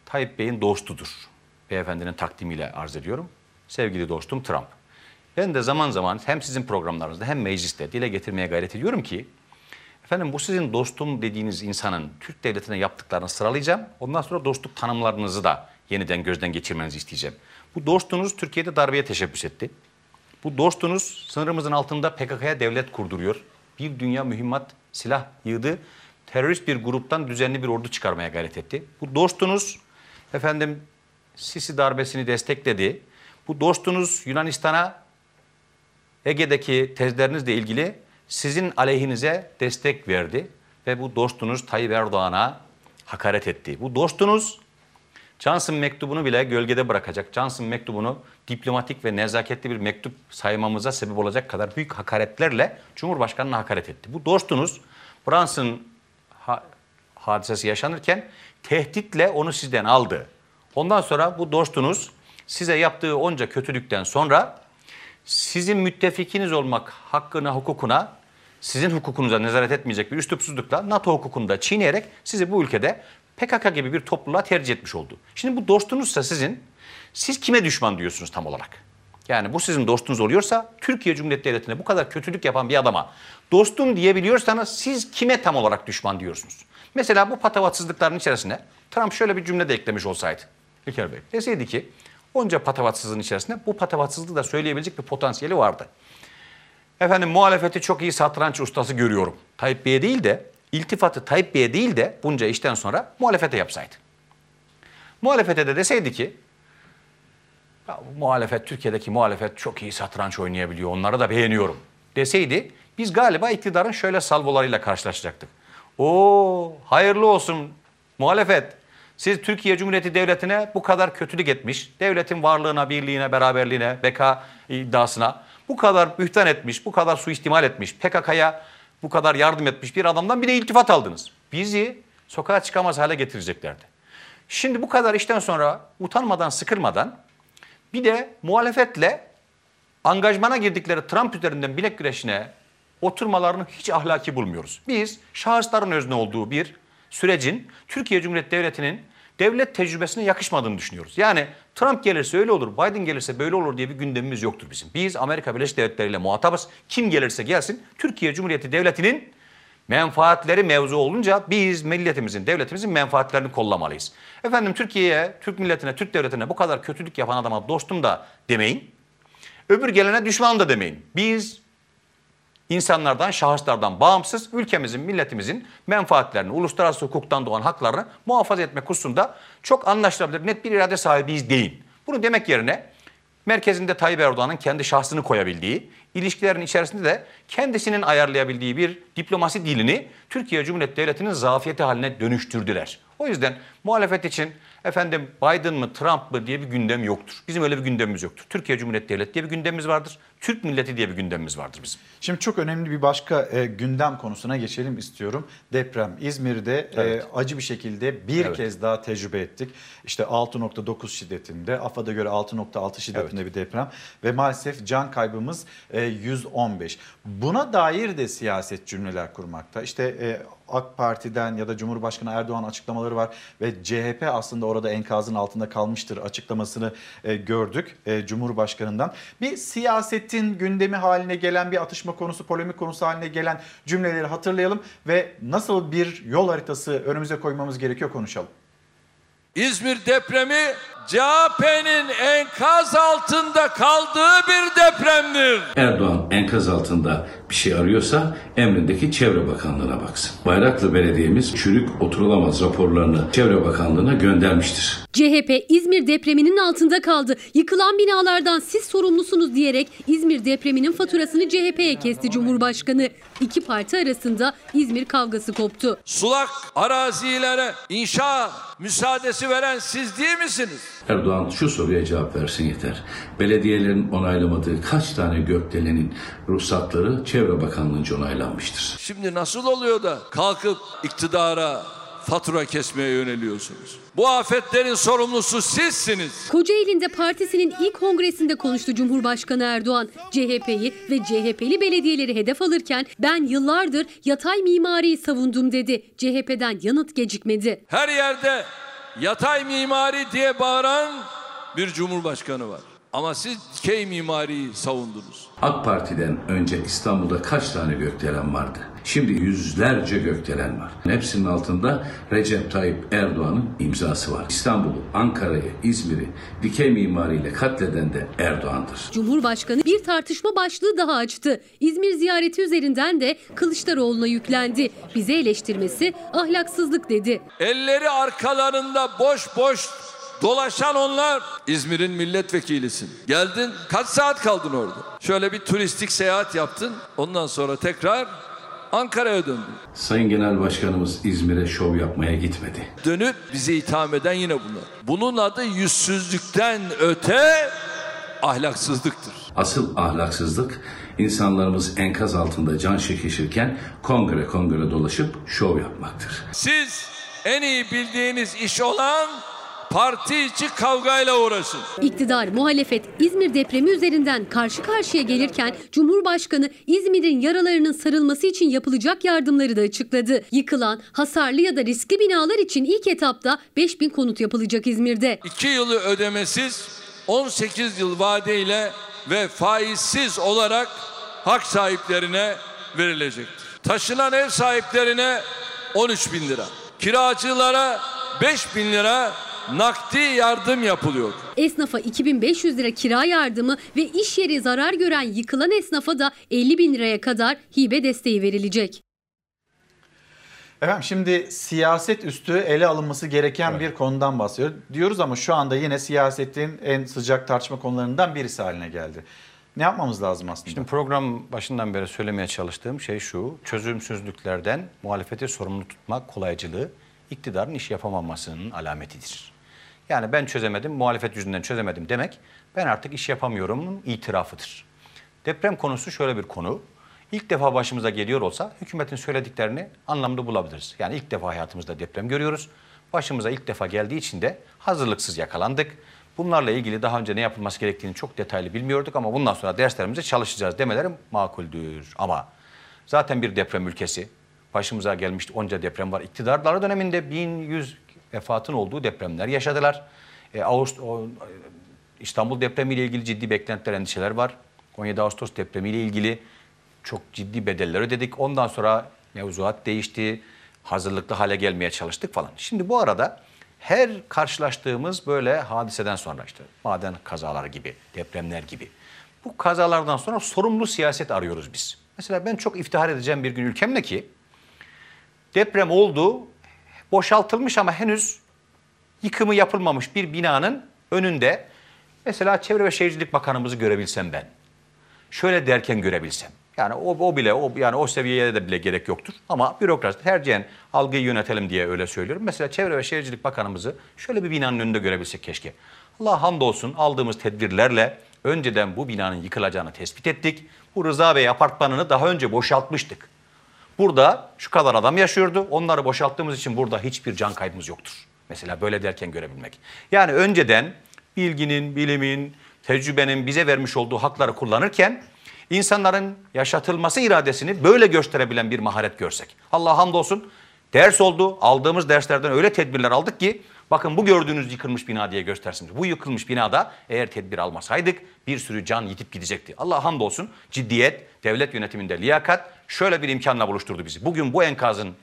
Tayyip Bey'in dostudur beyefendinin takdimiyle arz ediyorum. Sevgili dostum Trump. Ben de zaman zaman hem sizin programlarınızda hem mecliste dile getirmeye gayret ediyorum ki efendim bu sizin dostum dediğiniz insanın Türk devletine yaptıklarını sıralayacağım. Ondan sonra dostluk tanımlarınızı da yeniden gözden geçirmenizi isteyeceğim. Bu dostunuz Türkiye'de darbeye teşebbüs etti. Bu dostunuz sınırımızın altında PKK'ya devlet kurduruyor. Bir dünya mühimmat silah yığdı. Terörist bir gruptan düzenli bir ordu çıkarmaya gayret etti. Bu dostunuz efendim Sisi darbesini destekledi. Bu dostunuz Yunanistan'a Ege'deki tezlerinizle ilgili sizin aleyhinize destek verdi ve bu dostunuz Tayyip Erdoğan'a hakaret etti. Bu dostunuz Johnson mektubunu bile gölgede bırakacak. Johnson mektubunu diplomatik ve nezaketli bir mektup saymamıza sebep olacak kadar büyük hakaretlerle Cumhurbaşkanı'na hakaret etti. Bu dostunuz Brunson ha hadisesi yaşanırken tehditle onu sizden aldı. Ondan sonra bu dostunuz size yaptığı onca kötülükten sonra sizin müttefikiniz olmak hakkına, hukukuna, sizin hukukunuza nezaret etmeyecek bir üslupsuzlukla NATO hukukunu da çiğneyerek sizi bu ülkede PKK gibi bir topluluğa tercih etmiş oldu. Şimdi bu dostunuzsa sizin, siz kime düşman diyorsunuz tam olarak? Yani bu sizin dostunuz oluyorsa Türkiye Cumhuriyeti Devleti'ne bu kadar kötülük yapan bir adama dostum diyebiliyorsanız siz kime tam olarak düşman diyorsunuz? Mesela bu patavatsızlıkların içerisine Trump şöyle bir cümle de eklemiş olsaydı. İlker Bey deseydi ki onca patavatsızlığın içerisinde bu patavatsızlığı da söyleyebilecek bir potansiyeli vardı. Efendim muhalefeti çok iyi satranç ustası görüyorum. Tayyip Bey'e değil de iltifatı Tayyip Bey'e değil de bunca işten sonra muhalefete yapsaydı. Muhalefete de deseydi ki ya, muhalefet Türkiye'deki muhalefet çok iyi satranç oynayabiliyor onları da beğeniyorum deseydi biz galiba iktidarın şöyle salvolarıyla karşılaşacaktık. Oo hayırlı olsun muhalefet siz Türkiye Cumhuriyeti Devleti'ne bu kadar kötülük etmiş, devletin varlığına, birliğine, beraberliğine, beka iddiasına bu kadar bühtan etmiş, bu kadar suistimal etmiş, PKK'ya bu kadar yardım etmiş bir adamdan bir de iltifat aldınız. Bizi sokağa çıkamaz hale getireceklerdi. Şimdi bu kadar işten sonra utanmadan, sıkılmadan bir de muhalefetle angajmana girdikleri Trump üzerinden bilek güreşine oturmalarını hiç ahlaki bulmuyoruz. Biz şahısların özne olduğu bir sürecin Türkiye Cumhuriyeti Devleti'nin devlet tecrübesine yakışmadığını düşünüyoruz. Yani Trump gelirse öyle olur, Biden gelirse böyle olur diye bir gündemimiz yoktur bizim. Biz Amerika Birleşik Devletleri ile muhatabız. Kim gelirse gelsin Türkiye Cumhuriyeti Devleti'nin menfaatleri mevzu olunca biz milletimizin, devletimizin menfaatlerini kollamalıyız. Efendim Türkiye'ye, Türk milletine, Türk devletine bu kadar kötülük yapan adama dostum da demeyin. Öbür gelene düşman da demeyin. Biz insanlardan, şahıslardan bağımsız ülkemizin, milletimizin menfaatlerini, uluslararası hukuktan doğan haklarını muhafaza etmek hususunda çok anlaşılabilir, net bir irade sahibiyiz deyin. Bunu demek yerine merkezinde Tayyip Erdoğan'ın kendi şahsını koyabildiği, ilişkilerin içerisinde de kendisinin ayarlayabildiği bir diplomasi dilini Türkiye Cumhuriyeti Devleti'nin zafiyeti haline dönüştürdüler. O yüzden muhalefet için efendim Biden mı Trump mı diye bir gündem yoktur. Bizim öyle bir gündemimiz yoktur. Türkiye Cumhuriyeti Devleti diye bir gündemimiz vardır. Türk milleti diye bir gündemimiz vardır bizim. Şimdi çok önemli bir başka e, gündem konusuna geçelim istiyorum. Deprem İzmir'de e, Evet. acı bir şekilde bir Evet. kez daha tecrübe ettik. İşte 6.9 şiddetinde, AFAD'a göre 6.6 şiddetinde bir deprem ve maalesef can kaybımız e, 115. Buna dair de siyaset cümleler kurmakta. İşte e, AK Parti'den ya da Cumhurbaşkanı Erdoğan açıklamaları var ve CHP aslında orada enkazın altında kalmıştır açıklamasını e, gördük e, Cumhurbaşkanı'ndan. Bir siyasetin gündemi haline gelen bir atışma konusu, polemik konusu haline gelen cümleleri hatırlayalım ve nasıl bir yol haritası önümüze koymamız gerekiyor konuşalım. İzmir depremi CHP'nin enkaz altında kaldığı bir depremdir. Erdoğan enkaz altında bir şey arıyorsa emrindeki Çevre Bakanlığı'na baksın. Bayraklı Belediye'miz çürük oturulamaz raporlarını Çevre Bakanlığı'na göndermiştir. CHP İzmir depreminin altında kaldı. Yıkılan binalardan siz sorumlusunuz diyerek İzmir depreminin faturasını CHP'ye kesti Cumhurbaşkanı. İki parti arasında İzmir kavgası koptu. Sulak arazilere inşa müsaadesi veren siz değil misiniz? Erdoğan şu soruya cevap versin yeter. Belediyelerin onaylamadığı kaç tane gökdelenin ruhsatları Çevre Bakanlığı'nca onaylanmıştır? Şimdi nasıl oluyor da kalkıp iktidara fatura kesmeye yöneliyorsunuz? Bu afetlerin sorumlusu sizsiniz. Kocaeli'nde partisinin ilk kongresinde konuştu Cumhurbaşkanı Erdoğan. CHP'yi ve CHP'li belediyeleri hedef alırken ben yıllardır yatay mimariyi savundum dedi. CHP'den yanıt gecikmedi. Her yerde yatay mimari diye bağıran bir cumhurbaşkanı var. Ama siz dikey mimariyi savundunuz. AK Parti'den önce İstanbul'da kaç tane gökdelen vardı? Şimdi yüzlerce gökdelen var. Hepsinin altında Recep Tayyip Erdoğan'ın imzası var. İstanbul'u, Ankara'yı, İzmir'i dikey mimariyle katleden de Erdoğan'dır. Cumhurbaşkanı bir tartışma başlığı daha açtı. İzmir ziyareti üzerinden de Kılıçdaroğlu'na yüklendi. Bizi eleştirmesi ahlaksızlık dedi. Elleri arkalarında boş boş dolaşan onlar. İzmir'in milletvekilisin. Geldin kaç saat kaldın orada? Şöyle bir turistik seyahat yaptın. Ondan sonra tekrar Ankara'ya döndün. Sayın Genel Başkanımız İzmir'e şov yapmaya gitmedi. Dönüp bizi itham eden yine bunlar. Bunun adı yüzsüzlükten öte ahlaksızlıktır. Asıl ahlaksızlık insanlarımız enkaz altında can çekişirken kongre kongre dolaşıp şov yapmaktır. Siz en iyi bildiğiniz iş olan parti içi kavgayla uğraşın. İktidar, muhalefet İzmir depremi üzerinden karşı karşıya gelirken Cumhurbaşkanı İzmir'in yaralarının sarılması için yapılacak yardımları da açıkladı. Yıkılan, hasarlı ya da riskli binalar için ilk etapta 5000 konut yapılacak İzmir'de. 2 yılı ödemesiz 18 yıl vadeyle ve faizsiz olarak hak sahiplerine verilecektir. Taşınan ev sahiplerine 13 bin lira, kiracılara 5 bin lira nakdi yardım yapılıyor. Esnafa 2500 lira kira yardımı ve iş yeri zarar gören yıkılan esnafa da 50 bin liraya kadar hibe desteği verilecek. Efendim şimdi siyaset üstü ele alınması gereken bir konudan bahsediyor diyoruz ama şu anda yine siyasetin en sıcak tartışma konularından birisi haline geldi. Ne yapmamız lazım aslında? Şimdi program başından beri söylemeye çalıştığım şey şu. Çözümsüzlüklerden muhalefeti sorumlu tutmak kolaycılığı iktidarın iş yapamamasının alametidir. Yani ben çözemedim, muhalefet yüzünden çözemedim demek ben artık iş yapamıyorumun itirafıdır. Deprem konusu şöyle bir konu. İlk defa başımıza geliyor olsa hükümetin söylediklerini anlamlı bulabiliriz. Yani ilk defa hayatımızda deprem görüyoruz. Başımıza ilk defa geldiği için de hazırlıksız yakalandık. Bunlarla ilgili daha önce ne yapılması gerektiğini çok detaylı bilmiyorduk ama bundan sonra derslerimize çalışacağız demeleri makuldür. Ama zaten bir deprem ülkesi, Başımıza gelmişti onca deprem var. İktidarları döneminde 1100 vefatın olduğu depremler yaşadılar. E, Ağustos, o, İstanbul depremiyle ilgili ciddi beklentiler, endişeler var. 17 Ağustos depremiyle ilgili çok ciddi bedeller ödedik. Ondan sonra mevzuat değişti. Hazırlıklı hale gelmeye çalıştık falan. Şimdi bu arada her karşılaştığımız böyle hadiseden sonra işte maden kazaları gibi, depremler gibi. Bu kazalardan sonra sorumlu siyaset arıyoruz biz. Mesela ben çok iftihar edeceğim bir gün ülkemle ki deprem oldu, boşaltılmış ama henüz yıkımı yapılmamış bir binanın önünde mesela Çevre ve Şehircilik Bakanımızı görebilsem ben. Şöyle derken görebilsem. Yani o, o bile o yani o seviyeye de bile gerek yoktur. Ama bürokrasi tercihen algıyı yönetelim diye öyle söylüyorum. Mesela Çevre ve Şehircilik Bakanımızı şöyle bir binanın önünde görebilsek keşke. Allah hamdolsun aldığımız tedbirlerle önceden bu binanın yıkılacağını tespit ettik. Bu Rıza Bey apartmanını daha önce boşaltmıştık. Burada şu kadar adam yaşıyordu. Onları boşalttığımız için burada hiçbir can kaybımız yoktur. Mesela böyle derken görebilmek. Yani önceden bilginin, bilimin, tecrübenin bize vermiş olduğu hakları kullanırken insanların yaşatılması iradesini böyle gösterebilen bir maharet görsek. Allah hamdolsun ders oldu. Aldığımız derslerden öyle tedbirler aldık ki bakın bu gördüğünüz yıkılmış bina diye göstersin. Bu yıkılmış binada eğer tedbir almasaydık bir sürü can yitip gidecekti. Allah hamdolsun ciddiyet, devlet yönetiminde liyakat şöyle bir imkanla buluşturdu bizi. Bugün bu enkazın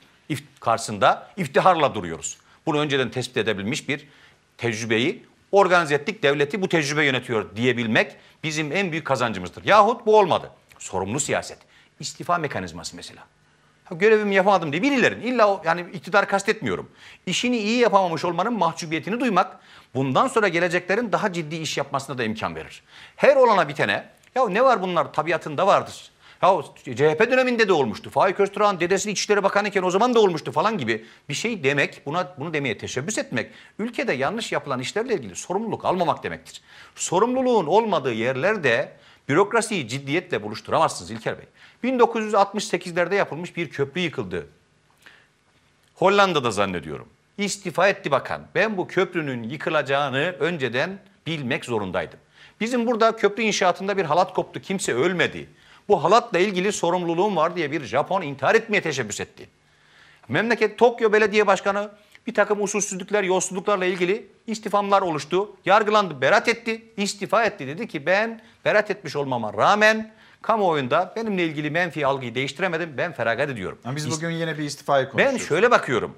karşısında iftiharla duruyoruz. Bunu önceden tespit edebilmiş bir tecrübeyi organize ettik, devleti bu tecrübe yönetiyor diyebilmek bizim en büyük kazancımızdır. Yahut bu olmadı. Sorumlu siyaset. İstifa mekanizması mesela. Ha, görevimi yapamadım diye birilerin illa o, yani iktidar kastetmiyorum. İşini iyi yapamamış olmanın mahcubiyetini duymak bundan sonra geleceklerin daha ciddi iş yapmasına da imkan verir. Her olana bitene ya ne var bunlar tabiatında vardır. Ya CHP döneminde de olmuştu. Faik Öztürk'ün dedesi İçişleri Bakanı iken o zaman da olmuştu falan gibi bir şey demek, buna bunu demeye teşebbüs etmek, ülkede yanlış yapılan işlerle ilgili sorumluluk almamak demektir. Sorumluluğun olmadığı yerlerde bürokrasiyi ciddiyetle buluşturamazsınız İlker Bey. 1968'lerde yapılmış bir köprü yıkıldı. Hollanda'da zannediyorum. İstifa etti bakan. Ben bu köprünün yıkılacağını önceden bilmek zorundaydım. Bizim burada köprü inşaatında bir halat koptu. Kimse ölmedi. Bu halatla ilgili sorumluluğum var diye bir Japon intihar etmeye teşebbüs etti. Memleket Tokyo Belediye Başkanı bir takım usulsüzlükler, yolsuzluklarla ilgili istifamlar oluştu. Yargılandı, berat etti, istifa etti. Dedi ki ben berat etmiş olmama rağmen kamuoyunda benimle ilgili menfi algıyı değiştiremedim. Ben feragat ediyorum. Ama biz bugün yine bir istifayı konuşuyoruz. Ben şöyle bakıyorum.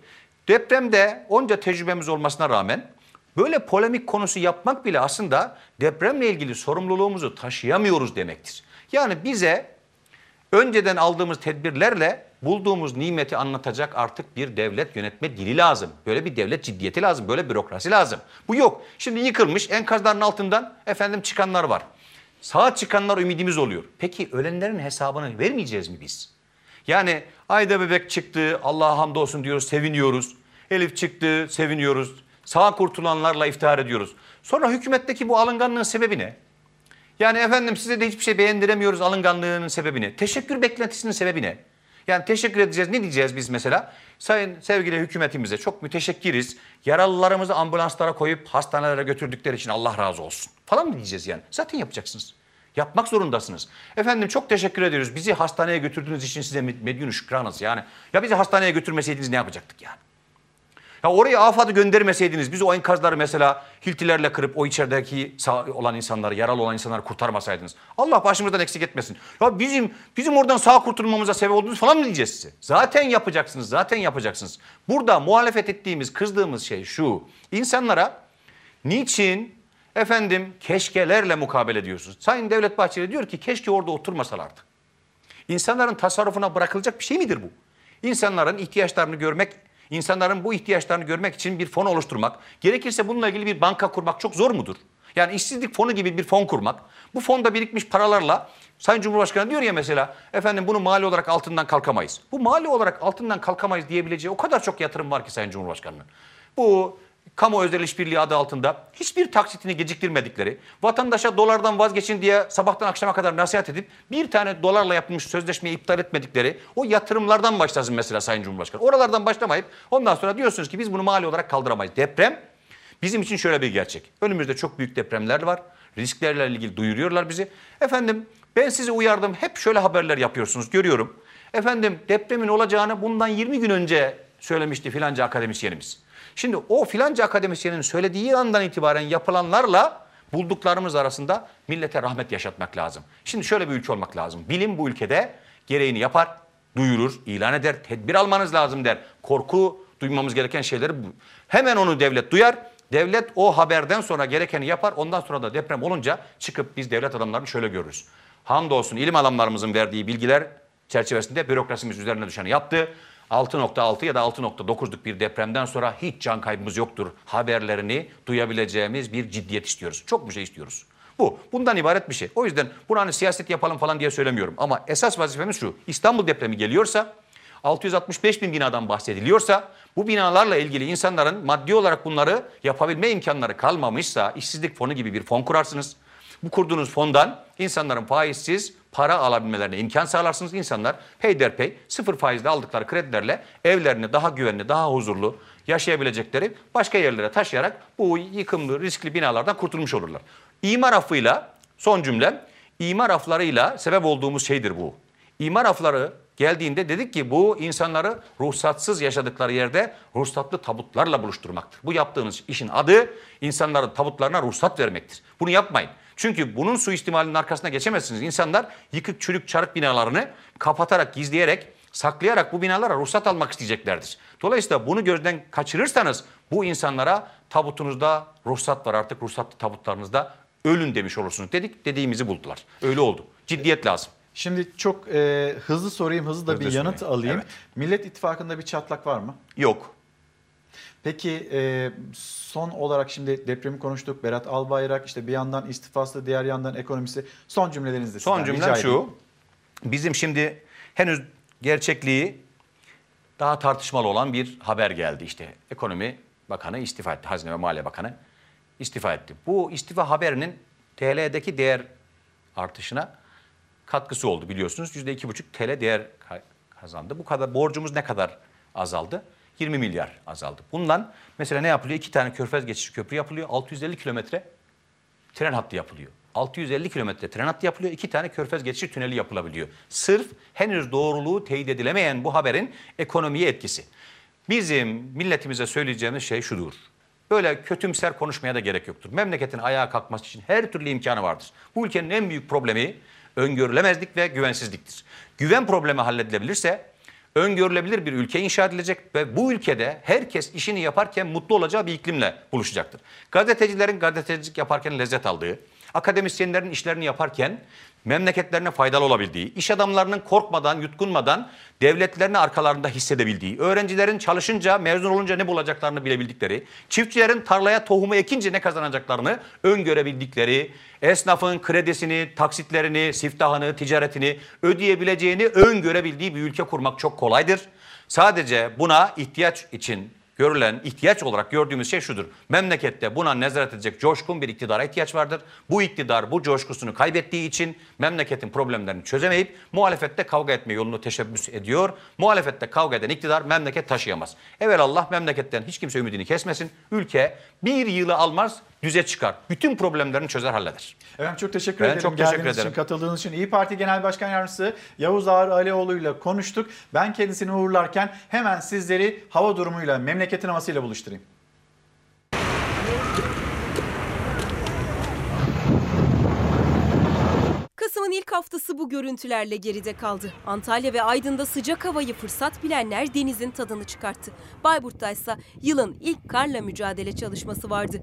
Depremde onca tecrübemiz olmasına rağmen böyle polemik konusu yapmak bile aslında depremle ilgili sorumluluğumuzu taşıyamıyoruz demektir. Yani bize önceden aldığımız tedbirlerle bulduğumuz nimeti anlatacak artık bir devlet yönetme dili lazım. Böyle bir devlet ciddiyeti lazım, böyle bürokrasi lazım. Bu yok. Şimdi yıkılmış enkazların altından efendim çıkanlar var. Sağa çıkanlar ümidimiz oluyor. Peki ölenlerin hesabını vermeyeceğiz mi biz? Yani Ayda bebek çıktı, Allah'a hamdolsun diyoruz, seviniyoruz. Elif çıktı, seviniyoruz. Sağ kurtulanlarla iftihar ediyoruz. Sonra hükümetteki bu alınganlığın sebebi ne? Yani efendim size de hiçbir şey beğendiremiyoruz alınganlığının sebebi ne? Teşekkür beklentisinin sebebi ne? Yani teşekkür edeceğiz. Ne diyeceğiz biz mesela? Sayın sevgili hükümetimize çok müteşekkiriz. Yaralılarımızı ambulanslara koyup hastanelere götürdükleri için Allah razı olsun. Falan mı diyeceğiz yani? Zaten yapacaksınız. Yapmak zorundasınız. Efendim çok teşekkür ediyoruz. Bizi hastaneye götürdüğünüz için size medyun şükranız yani. Ya bizi hastaneye götürmeseydiniz ne yapacaktık yani? Ya oraya AFAD'ı göndermeseydiniz biz o enkazları mesela hiltilerle kırıp o içerideki olan insanları, yaralı olan insanları kurtarmasaydınız. Allah başımızdan eksik etmesin. Ya bizim bizim oradan sağ kurtulmamıza sebep oldunuz falan mı diyeceğiz size? Zaten yapacaksınız, zaten yapacaksınız. Burada muhalefet ettiğimiz, kızdığımız şey şu. İnsanlara niçin efendim keşkelerle mukabele ediyorsunuz? Sayın Devlet Bahçeli diyor ki keşke orada oturmasalardı. İnsanların tasarrufuna bırakılacak bir şey midir bu? İnsanların ihtiyaçlarını görmek İnsanların bu ihtiyaçlarını görmek için bir fon oluşturmak, gerekirse bununla ilgili bir banka kurmak çok zor mudur? Yani işsizlik fonu gibi bir fon kurmak, bu fonda birikmiş paralarla Sayın Cumhurbaşkanı diyor ya mesela efendim bunu mali olarak altından kalkamayız. Bu mali olarak altından kalkamayız diyebileceği o kadar çok yatırım var ki Sayın Cumhurbaşkanı'nın. Bu kamu özel işbirliği adı altında hiçbir taksitini geciktirmedikleri, vatandaşa dolardan vazgeçin diye sabahtan akşama kadar nasihat edip bir tane dolarla yapılmış sözleşmeyi iptal etmedikleri o yatırımlardan başlasın mesela Sayın Cumhurbaşkanı. Oralardan başlamayıp ondan sonra diyorsunuz ki biz bunu mali olarak kaldıramayız. Deprem bizim için şöyle bir gerçek. Önümüzde çok büyük depremler var. Risklerle ilgili duyuruyorlar bizi. Efendim ben sizi uyardım. Hep şöyle haberler yapıyorsunuz görüyorum. Efendim depremin olacağını bundan 20 gün önce söylemişti filanca akademisyenimiz. Şimdi o filanca akademisyenin söylediği andan itibaren yapılanlarla bulduklarımız arasında millete rahmet yaşatmak lazım. Şimdi şöyle bir ülke olmak lazım. Bilim bu ülkede gereğini yapar, duyurur, ilan eder, tedbir almanız lazım der. Korku duymamız gereken şeyleri bu. Hemen onu devlet duyar. Devlet o haberden sonra gerekeni yapar. Ondan sonra da deprem olunca çıkıp biz devlet adamlarını şöyle görürüz. Hamdolsun ilim adamlarımızın verdiği bilgiler çerçevesinde bürokrasimiz üzerine düşeni yaptı. 6.6 ya da 6.9'luk bir depremden sonra hiç can kaybımız yoktur haberlerini duyabileceğimiz bir ciddiyet istiyoruz. Çok bir şey istiyoruz. Bu. Bundan ibaret bir şey. O yüzden bunu hani siyaset yapalım falan diye söylemiyorum. Ama esas vazifemiz şu. İstanbul depremi geliyorsa 665 bin binadan bahsediliyorsa bu binalarla ilgili insanların maddi olarak bunları yapabilme imkanları kalmamışsa işsizlik fonu gibi bir fon kurarsınız. Bu kurduğunuz fondan insanların faizsiz para alabilmelerine imkan sağlarsınız. İnsanlar peyderpey sıfır faizle aldıkları kredilerle evlerini daha güvenli, daha huzurlu yaşayabilecekleri başka yerlere taşıyarak bu yıkımlı, riskli binalardan kurtulmuş olurlar. İmar affıyla son cümlem, imar aflarıyla sebep olduğumuz şeydir bu. İmar afları geldiğinde dedik ki bu insanları ruhsatsız yaşadıkları yerde ruhsatlı tabutlarla buluşturmaktır. Bu yaptığınız işin adı insanların tabutlarına ruhsat vermektir. Bunu yapmayın. Çünkü bunun suistimalinin arkasına geçemezsiniz. İnsanlar yıkık çürük çarık binalarını kapatarak, gizleyerek, saklayarak bu binalara ruhsat almak isteyeceklerdir. Dolayısıyla bunu gözden kaçırırsanız bu insanlara tabutunuzda ruhsat var artık ruhsatlı tabutlarınızda ölün demiş olursunuz dedik. Dediğimizi buldular. Öyle oldu. Ciddiyet lazım. Şimdi çok e, hızlı sorayım, hızlı da Hızlı bir yanıt sorayım. alayım. Evet. Millet İttifakı'nda bir çatlak var mı? Yok. Peki e, son olarak şimdi depremi konuştuk. Berat Albayrak işte bir yandan istifası, diğer yandan ekonomisi. Son cümlelerinizde Son cümlem edeyim. şu. Bizim şimdi henüz gerçekliği daha tartışmalı olan bir haber geldi. İşte ekonomi bakanı istifa etti. Hazine ve Maliye Bakanı istifa etti. Bu istifa haberinin TL'deki değer artışına katkısı oldu biliyorsunuz. %2,5 TL değer ka- kazandı. Bu kadar borcumuz ne kadar azaldı? 20 milyar azaldı. Bundan mesela ne yapılıyor? İki tane körfez geçiş köprü yapılıyor. 650 kilometre tren hattı yapılıyor. 650 kilometre tren hattı yapılıyor. iki tane körfez geçiş tüneli yapılabiliyor. Sırf henüz doğruluğu teyit edilemeyen bu haberin ekonomiye etkisi. Bizim milletimize söyleyeceğimiz şey şudur. Böyle kötümser konuşmaya da gerek yoktur. Memleketin ayağa kalkması için her türlü imkanı vardır. Bu ülkenin en büyük problemi öngörülemezlik ve güvensizliktir. Güven problemi halledilebilirse öngörülebilir bir ülke inşa edilecek ve bu ülkede herkes işini yaparken mutlu olacağı bir iklimle buluşacaktır. Gazetecilerin gazetecilik yaparken lezzet aldığı, akademisyenlerin işlerini yaparken memleketlerine faydalı olabildiği, iş adamlarının korkmadan, yutkunmadan devletlerini arkalarında hissedebildiği, öğrencilerin çalışınca, mezun olunca ne bulacaklarını bilebildikleri, çiftçilerin tarlaya tohumu ekince ne kazanacaklarını öngörebildikleri, esnafın kredisini, taksitlerini, siftahını, ticaretini ödeyebileceğini öngörebildiği bir ülke kurmak çok kolaydır. Sadece buna ihtiyaç için görülen ihtiyaç olarak gördüğümüz şey şudur. Memlekette buna nezaret edecek coşkun bir iktidara ihtiyaç vardır. Bu iktidar bu coşkusunu kaybettiği için memleketin problemlerini çözemeyip muhalefette kavga etme yolunu teşebbüs ediyor. Muhalefette kavga eden iktidar memleket taşıyamaz. Evet Allah memleketten hiç kimse ümidini kesmesin. Ülke bir yılı almaz düze çıkar. Bütün problemlerini çözer halleder. Efendim çok teşekkür Ben ederim. çok teşekkür Geldiğiniz ederim. için, katıldığınız için. İyi Parti Genel Başkan Yardımcısı Yavuz Ağar Alioğlu ile konuştuk. Ben kendisini uğurlarken hemen sizleri hava durumuyla, memleketin havasıyla buluşturayım. Kasım'ın ilk haftası bu görüntülerle geride kaldı. Antalya ve Aydın'da sıcak havayı fırsat bilenler denizin tadını çıkarttı. Bayburt'ta ise yılın ilk karla mücadele çalışması vardı.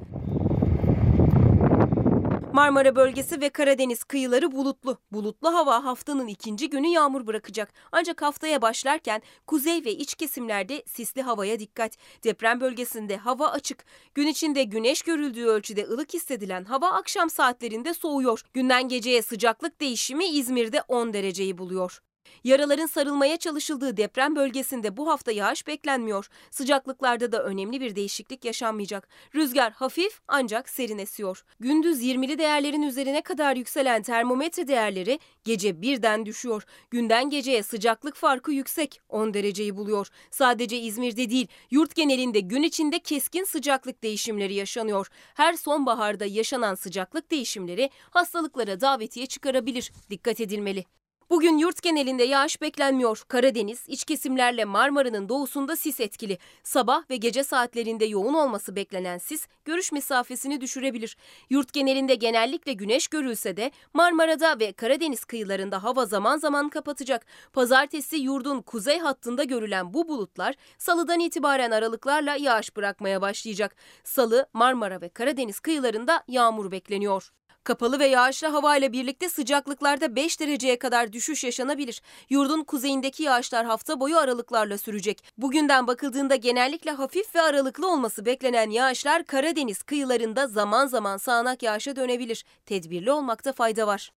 Marmara bölgesi ve Karadeniz kıyıları bulutlu. Bulutlu hava haftanın ikinci günü yağmur bırakacak. Ancak haftaya başlarken kuzey ve iç kesimlerde sisli havaya dikkat. Deprem bölgesinde hava açık. Gün içinde güneş görüldüğü ölçüde ılık hissedilen hava akşam saatlerinde soğuyor. Günden geceye sıcaklık değişimi İzmir'de 10 dereceyi buluyor. Yaraların sarılmaya çalışıldığı deprem bölgesinde bu hafta yağış beklenmiyor. Sıcaklıklarda da önemli bir değişiklik yaşanmayacak. Rüzgar hafif ancak serin esiyor. Gündüz 20'li değerlerin üzerine kadar yükselen termometre değerleri gece birden düşüyor. Günden geceye sıcaklık farkı yüksek 10 dereceyi buluyor. Sadece İzmir'de değil yurt genelinde gün içinde keskin sıcaklık değişimleri yaşanıyor. Her sonbaharda yaşanan sıcaklık değişimleri hastalıklara davetiye çıkarabilir. Dikkat edilmeli. Bugün yurt genelinde yağış beklenmiyor. Karadeniz, iç kesimlerle Marmara'nın doğusunda sis etkili. Sabah ve gece saatlerinde yoğun olması beklenen sis görüş mesafesini düşürebilir. Yurt genelinde genellikle güneş görülse de Marmara'da ve Karadeniz kıyılarında hava zaman zaman kapatacak. Pazartesi yurdun kuzey hattında görülen bu bulutlar salıdan itibaren aralıklarla yağış bırakmaya başlayacak. Salı Marmara ve Karadeniz kıyılarında yağmur bekleniyor. Kapalı ve yağışlı havayla birlikte sıcaklıklarda 5 dereceye kadar düşüş yaşanabilir. Yurdun kuzeyindeki yağışlar hafta boyu aralıklarla sürecek. Bugünden bakıldığında genellikle hafif ve aralıklı olması beklenen yağışlar Karadeniz kıyılarında zaman zaman sağanak yağışa dönebilir. Tedbirli olmakta fayda var.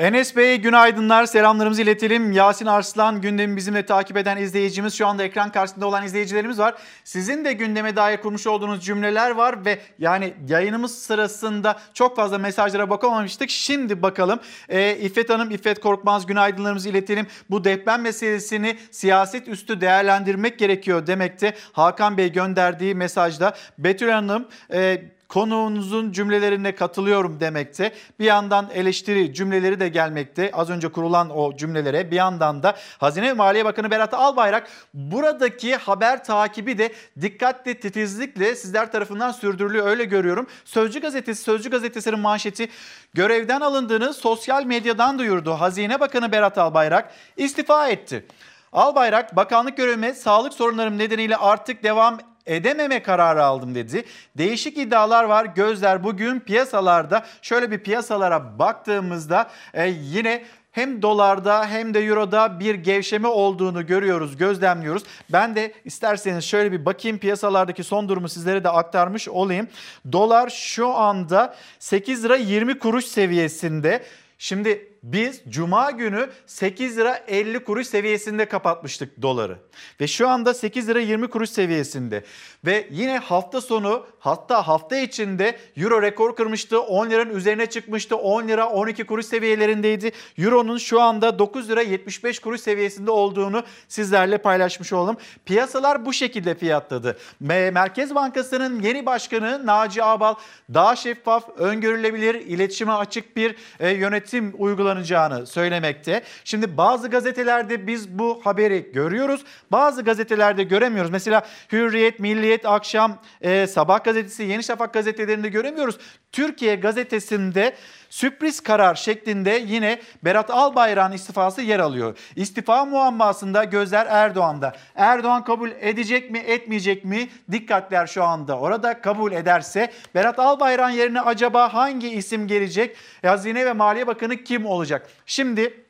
Enes Bey günaydınlar, selamlarımızı iletelim. Yasin Arslan gündemi bizimle takip eden izleyicimiz, şu anda ekran karşısında olan izleyicilerimiz var. Sizin de gündeme dair kurmuş olduğunuz cümleler var ve yani yayınımız sırasında çok fazla mesajlara bakamamıştık. Şimdi bakalım. Ee, İffet Hanım, İffet Korkmaz günaydınlarımızı iletelim. Bu deprem meselesini siyaset üstü değerlendirmek gerekiyor demekte. Hakan Bey gönderdiği mesajda. Betül Hanım... E, konuğunuzun cümlelerine katılıyorum demekte. Bir yandan eleştiri cümleleri de gelmekte. Az önce kurulan o cümlelere bir yandan da Hazine ve Maliye Bakanı Berat Albayrak buradaki haber takibi de dikkatli titizlikle sizler tarafından sürdürülüyor öyle görüyorum. Sözcü gazetesi Sözcü gazetesinin manşeti görevden alındığını sosyal medyadan duyurdu. Hazine Bakanı Berat Albayrak istifa etti. Albayrak bakanlık görevime sağlık sorunlarım nedeniyle artık devam edememe kararı aldım dedi. Değişik iddialar var. Gözler bugün piyasalarda şöyle bir piyasalara baktığımızda e, yine hem dolarda hem de euroda bir gevşeme olduğunu görüyoruz, gözlemliyoruz. Ben de isterseniz şöyle bir bakayım piyasalardaki son durumu sizlere de aktarmış olayım. Dolar şu anda 8 lira 20 kuruş seviyesinde. Şimdi biz cuma günü 8 lira 50 kuruş seviyesinde kapatmıştık doları. Ve şu anda 8 lira 20 kuruş seviyesinde. Ve yine hafta sonu hatta hafta içinde euro rekor kırmıştı. 10 liranın üzerine çıkmıştı. 10 lira 12 kuruş seviyelerindeydi. Euronun şu anda 9 lira 75 kuruş seviyesinde olduğunu sizlerle paylaşmış oldum. Piyasalar bu şekilde fiyatladı. Merkez Bankası'nın yeni başkanı Naci Abal daha şeffaf, öngörülebilir, iletişime açık bir e, yönetim uygulanacağını söylemekte. Şimdi bazı gazetelerde biz bu haberi görüyoruz. Bazı gazetelerde göremiyoruz. Mesela Hürriyet, Milliyet, Akşam, e, Sabah gazetesi, Yeni Şafak gazetelerinde göremiyoruz. Türkiye gazetesinde sürpriz karar şeklinde yine Berat Albayrak'ın istifası yer alıyor. İstifa muammasında gözler Erdoğan'da. Erdoğan kabul edecek mi etmeyecek mi? Dikkatler şu anda orada kabul ederse Berat Albayrak'ın yerine acaba hangi isim gelecek? Hazine ve Maliye Bakanı kim olacak? Şimdi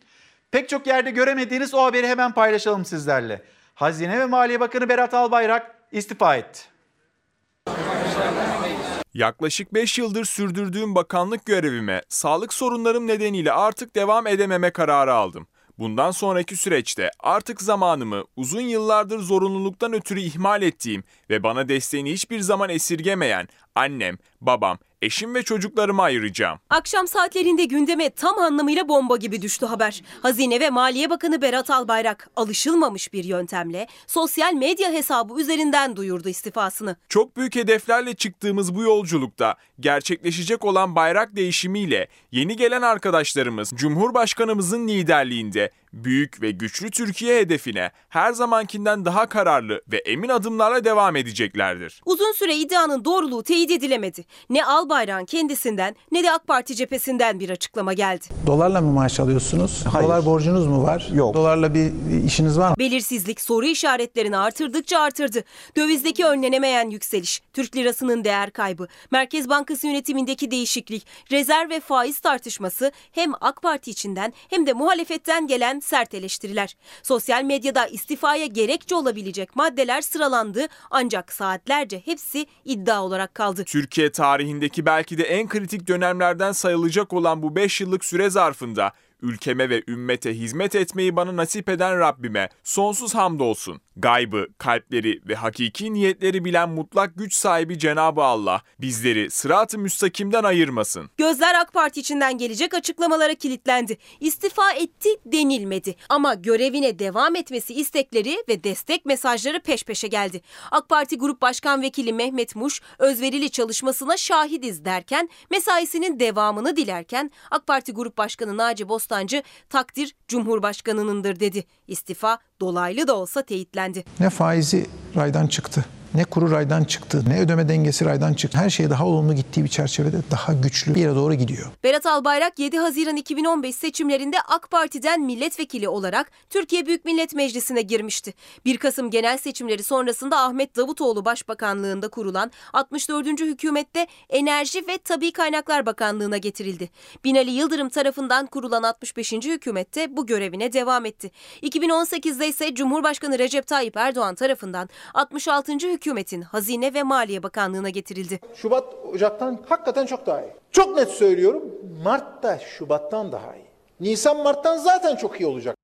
pek çok yerde göremediğiniz o haberi hemen paylaşalım sizlerle. Hazine ve Maliye Bakanı Berat Albayrak istifa etti. Yaklaşık 5 yıldır sürdürdüğüm bakanlık görevime sağlık sorunlarım nedeniyle artık devam edememe kararı aldım. Bundan sonraki süreçte artık zamanımı uzun yıllardır zorunluluktan ötürü ihmal ettiğim ve bana desteğini hiçbir zaman esirgemeyen annem, babam, eşim ve çocuklarıma ayıracağım. Akşam saatlerinde gündeme tam anlamıyla bomba gibi düştü haber. Hazine ve Maliye Bakanı Berat Albayrak alışılmamış bir yöntemle sosyal medya hesabı üzerinden duyurdu istifasını. Çok büyük hedeflerle çıktığımız bu yolculukta gerçekleşecek olan bayrak değişimiyle yeni gelen arkadaşlarımız Cumhurbaşkanımızın liderliğinde büyük ve güçlü Türkiye hedefine her zamankinden daha kararlı ve emin adımlarla devam edeceklerdir. Uzun süre iddianın doğruluğu teyit edilemedi. Ne Albayrak'ın kendisinden ne de AK Parti cephesinden bir açıklama geldi. Dolarla mı maaş alıyorsunuz? Hayır. Dolar borcunuz mu var? Yok. Dolarla bir işiniz var mı? Belirsizlik soru işaretlerini artırdıkça artırdı. Dövizdeki önlenemeyen yükseliş, Türk lirasının değer kaybı, Merkez Bankası yönetimindeki değişiklik, rezerv ve faiz tartışması hem AK Parti içinden hem de muhalefetten gelen sert eleştiriler. Sosyal medyada istifaya gerekçe olabilecek maddeler sıralandı ancak saatlerce hepsi iddia olarak kaldı. Türkiye tarihindeki belki de en kritik dönemlerden sayılacak olan bu 5 yıllık süre zarfında Ülkeme ve ümmete hizmet etmeyi bana nasip eden Rabbime sonsuz hamdolsun. Gaybı, kalpleri ve hakiki niyetleri bilen mutlak güç sahibi Cenabı Allah bizleri sırat-ı müstakimden ayırmasın. Gözler AK Parti içinden gelecek açıklamalara kilitlendi. İstifa etti denilmedi ama görevine devam etmesi istekleri ve destek mesajları peş peşe geldi. AK Parti Grup Başkan Vekili Mehmet Muş özverili çalışmasına şahidiz derken mesaisinin devamını dilerken AK Parti Grup Başkanı Naci Bostancı takdir Cumhurbaşkanınındır dedi. İstifa dolaylı da olsa teyitlendi. Ne faizi raydan çıktı, ne kuru raydan çıktı, ne ödeme dengesi raydan çıktı. Her şey daha olumlu gittiği bir çerçevede daha güçlü bir yere doğru gidiyor. Berat Albayrak 7 Haziran 2015 seçimlerinde AK Parti'den milletvekili olarak Türkiye Büyük Millet Meclisi'ne girmişti. 1 Kasım genel seçimleri sonrasında Ahmet Davutoğlu başbakanlığında kurulan 64. hükümette Enerji ve Tabi Kaynaklar Bakanlığı'na getirildi. Binali Yıldırım tarafından kurulan 65. hükümette bu görevine devam etti. 2018'de ise Cumhurbaşkanı Recep Tayyip Erdoğan tarafından 66. hükümetin Hazine ve Maliye Bakanlığı'na getirildi. Şubat Ocak'tan hakikaten çok daha iyi. Çok net söylüyorum. Mart da Şubat'tan daha iyi. Nisan Mart'tan zaten çok iyi olacak.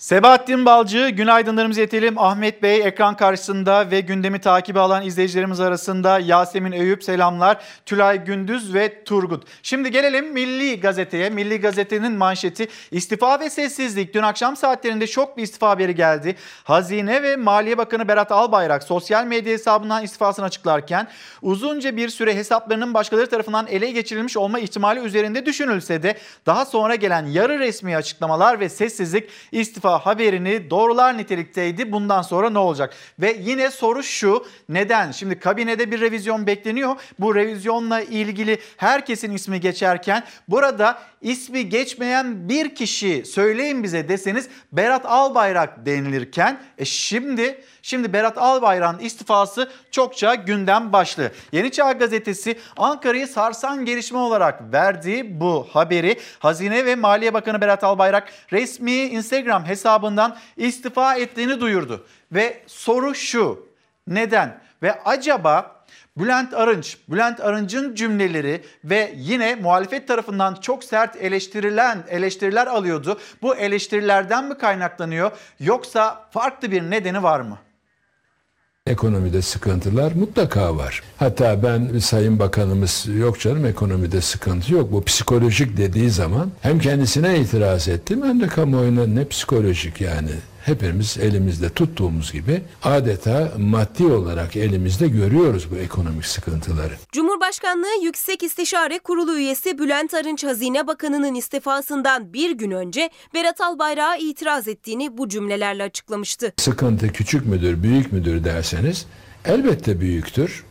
Sebahattin Balcı, günaydınlarımızı iletelim. Ahmet Bey ekran karşısında ve gündemi takibi alan izleyicilerimiz arasında Yasemin Eyüp selamlar. Tülay Gündüz ve Turgut. Şimdi gelelim Milli Gazete'ye. Milli Gazete'nin manşeti istifa ve sessizlik. Dün akşam saatlerinde şok bir istifa haberi geldi. Hazine ve Maliye Bakanı Berat Albayrak sosyal medya hesabından istifasını açıklarken uzunca bir süre hesaplarının başkaları tarafından ele geçirilmiş olma ihtimali üzerinde düşünülse de daha sonra gelen yarı resmi açıklamalar ve sessizlik istifa haberini doğrular nitelikteydi. Bundan sonra ne olacak? Ve yine soru şu neden? Şimdi kabinede bir revizyon bekleniyor. Bu revizyonla ilgili herkesin ismi geçerken burada ismi geçmeyen bir kişi söyleyin bize deseniz Berat Albayrak denilirken e şimdi Şimdi Berat Albayrak'ın istifası çokça gündem başlığı. Yeni Çağ Gazetesi Ankara'yı sarsan gelişme olarak verdiği bu haberi Hazine ve Maliye Bakanı Berat Albayrak resmi Instagram hesabından istifa ettiğini duyurdu. Ve soru şu neden? Ve acaba Bülent Arınç, Bülent Arınç'ın cümleleri ve yine muhalefet tarafından çok sert eleştirilen eleştiriler alıyordu. Bu eleştirilerden mi kaynaklanıyor yoksa farklı bir nedeni var mı? Ekonomide sıkıntılar mutlaka var. Hatta ben Sayın Bakanımız yok canım ekonomide sıkıntı yok. Bu psikolojik dediği zaman hem kendisine itiraz ettim hem de kamuoyuna ne psikolojik yani. Hepimiz elimizde tuttuğumuz gibi adeta maddi olarak elimizde görüyoruz bu ekonomik sıkıntıları. Cumhurbaşkanlığı Yüksek İstişare Kurulu üyesi Bülent Arınç Hazine Bakanı'nın istifasından bir gün önce Berat Albayrak'a itiraz ettiğini bu cümlelerle açıklamıştı. Sıkıntı küçük müdür, büyük müdür derseniz elbette büyüktür.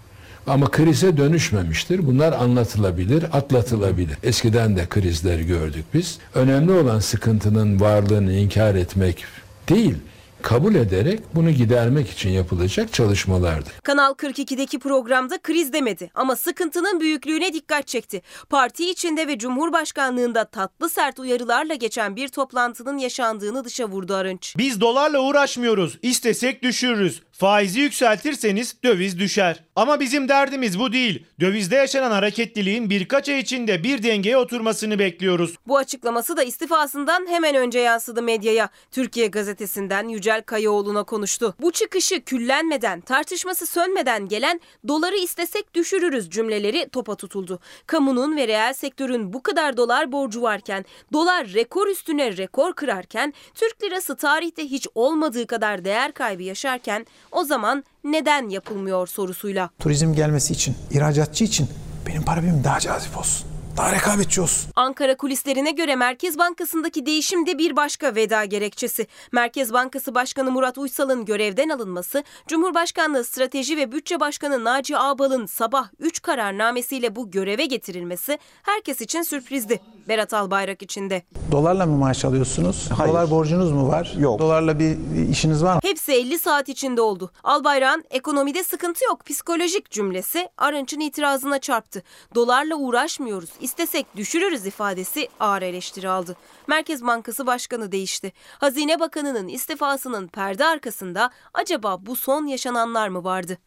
Ama krize dönüşmemiştir. Bunlar anlatılabilir, atlatılabilir. Eskiden de krizler gördük biz. Önemli olan sıkıntının varlığını inkar etmek değil, kabul ederek bunu gidermek için yapılacak çalışmalardır. Kanal 42'deki programda kriz demedi ama sıkıntının büyüklüğüne dikkat çekti. Parti içinde ve Cumhurbaşkanlığında tatlı sert uyarılarla geçen bir toplantının yaşandığını dışa vurdu Arınç. Biz dolarla uğraşmıyoruz. İstesek düşürürüz. Faizi yükseltirseniz döviz düşer. Ama bizim derdimiz bu değil. Dövizde yaşanan hareketliliğin birkaç ay içinde bir dengeye oturmasını bekliyoruz. Bu açıklaması da istifasından hemen önce yansıdı medyaya. Türkiye gazetesinden Yücel Kayaoğlu'na konuştu. Bu çıkışı küllenmeden, tartışması sönmeden gelen doları istesek düşürürüz cümleleri topa tutuldu. Kamunun ve reel sektörün bu kadar dolar borcu varken, dolar rekor üstüne rekor kırarken, Türk lirası tarihte hiç olmadığı kadar değer kaybı yaşarken o zaman neden yapılmıyor sorusuyla. Turizm gelmesi için, ihracatçı için benim para birimim daha cazip olsun. Daha rekabetçi olsun. Ankara kulislerine göre Merkez Bankası'ndaki değişim de bir başka veda gerekçesi. Merkez Bankası Başkanı Murat Uysal'ın görevden alınması, Cumhurbaşkanlığı Strateji ve Bütçe Başkanı Naci Ağbal'ın sabah 3 kararnamesiyle bu göreve getirilmesi herkes için sürprizdi. Berat Albayrak için de. Dolarla mı maaş alıyorsunuz? Hayır. Dolar borcunuz mu var? Yok. Dolarla bir işiniz var mı? Hepsi 50 saat içinde oldu. Albayrak'ın ekonomide sıkıntı yok psikolojik cümlesi Arınç'ın itirazına çarptı. Dolarla uğraşmıyoruz. İstesek düşürürüz ifadesi ağır eleştiri aldı. Merkez Bankası Başkanı değişti. Hazine Bakanı'nın istifasının perde arkasında acaba bu son yaşananlar mı vardı?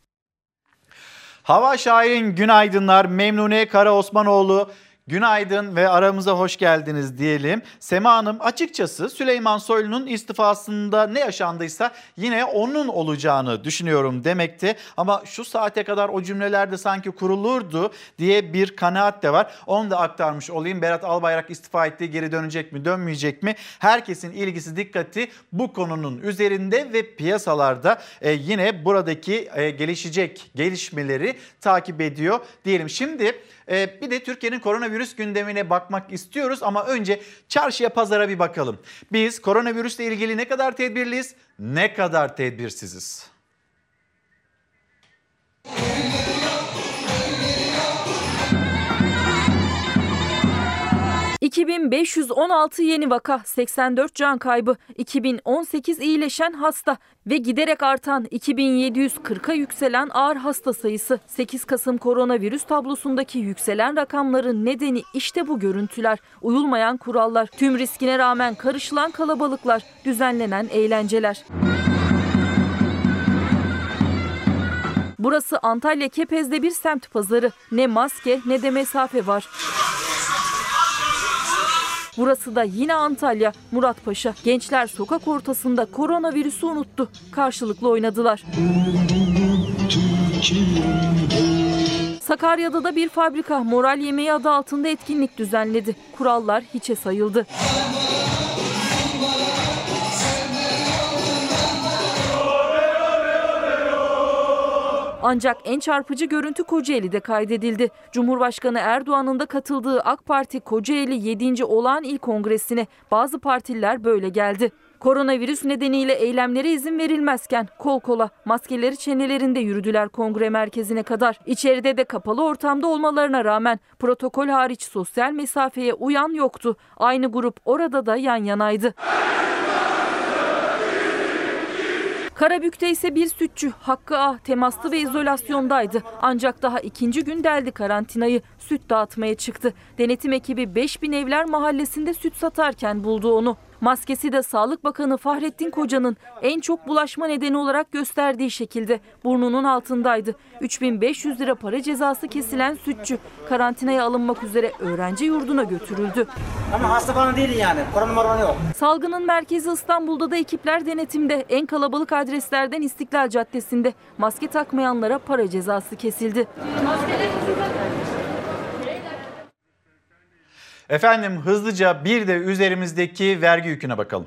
Hava Şahin günaydınlar. Memnune Kara Osmanoğlu Günaydın ve aramıza hoş geldiniz diyelim. Sema Hanım açıkçası Süleyman Soylu'nun istifasında ne yaşandıysa yine onun olacağını düşünüyorum demekti. Ama şu saate kadar o cümlelerde sanki kurulurdu diye bir kanaat de var. Onu da aktarmış olayım. Berat Albayrak istifa etti geri dönecek mi dönmeyecek mi? Herkesin ilgisi dikkati bu konunun üzerinde ve piyasalarda e, yine buradaki e, gelişecek gelişmeleri takip ediyor diyelim. Şimdi ee, bir de Türkiye'nin koronavirüs gündemine bakmak istiyoruz ama önce çarşıya pazara bir bakalım. Biz koronavirüsle ilgili ne kadar tedbirliyiz, ne kadar tedbirsiziz? 2516 yeni vaka, 84 can kaybı, 2018 iyileşen hasta ve giderek artan 2740'a yükselen ağır hasta sayısı. 8 Kasım koronavirüs tablosundaki yükselen rakamların nedeni işte bu görüntüler. Uyulmayan kurallar, tüm riskine rağmen karışılan kalabalıklar, düzenlenen eğlenceler. Burası Antalya Kepez'de bir semt pazarı. Ne maske ne de mesafe var. Burası da yine Antalya, Muratpaşa. Gençler sokak ortasında koronavirüsü unuttu. Karşılıklı oynadılar. Sakarya'da da bir fabrika moral yemeği adı altında etkinlik düzenledi. Kurallar hiçe sayıldı. Ancak en çarpıcı görüntü Kocaeli'de kaydedildi. Cumhurbaşkanı Erdoğan'ın da katıldığı AK Parti Kocaeli 7. Olağan İl Kongresi'ne bazı partililer böyle geldi. Koronavirüs nedeniyle eylemlere izin verilmezken kol kola maskeleri çenelerinde yürüdüler kongre merkezine kadar. İçeride de kapalı ortamda olmalarına rağmen protokol hariç sosyal mesafeye uyan yoktu. Aynı grup orada da yan yanaydı. Karabük'te ise bir sütçü Hakkı Ah temaslı ve izolasyondaydı. Ancak daha ikinci gün deldi karantinayı. Süt dağıtmaya çıktı. Denetim ekibi 5000 Evler Mahallesi'nde süt satarken buldu onu. Maskesi de Sağlık Bakanı Fahrettin Koca'nın en çok bulaşma nedeni olarak gösterdiği şekilde burnunun altındaydı. 3500 lira para cezası kesilen sütçü karantinaya alınmak üzere öğrenci yurduna götürüldü. Ama hasta falan değil yani. Korona yok. Salgının merkezi İstanbul'da da ekipler denetimde. En kalabalık adreslerden İstiklal Caddesi'nde maske takmayanlara para cezası kesildi. Efendim hızlıca bir de üzerimizdeki vergi yüküne bakalım.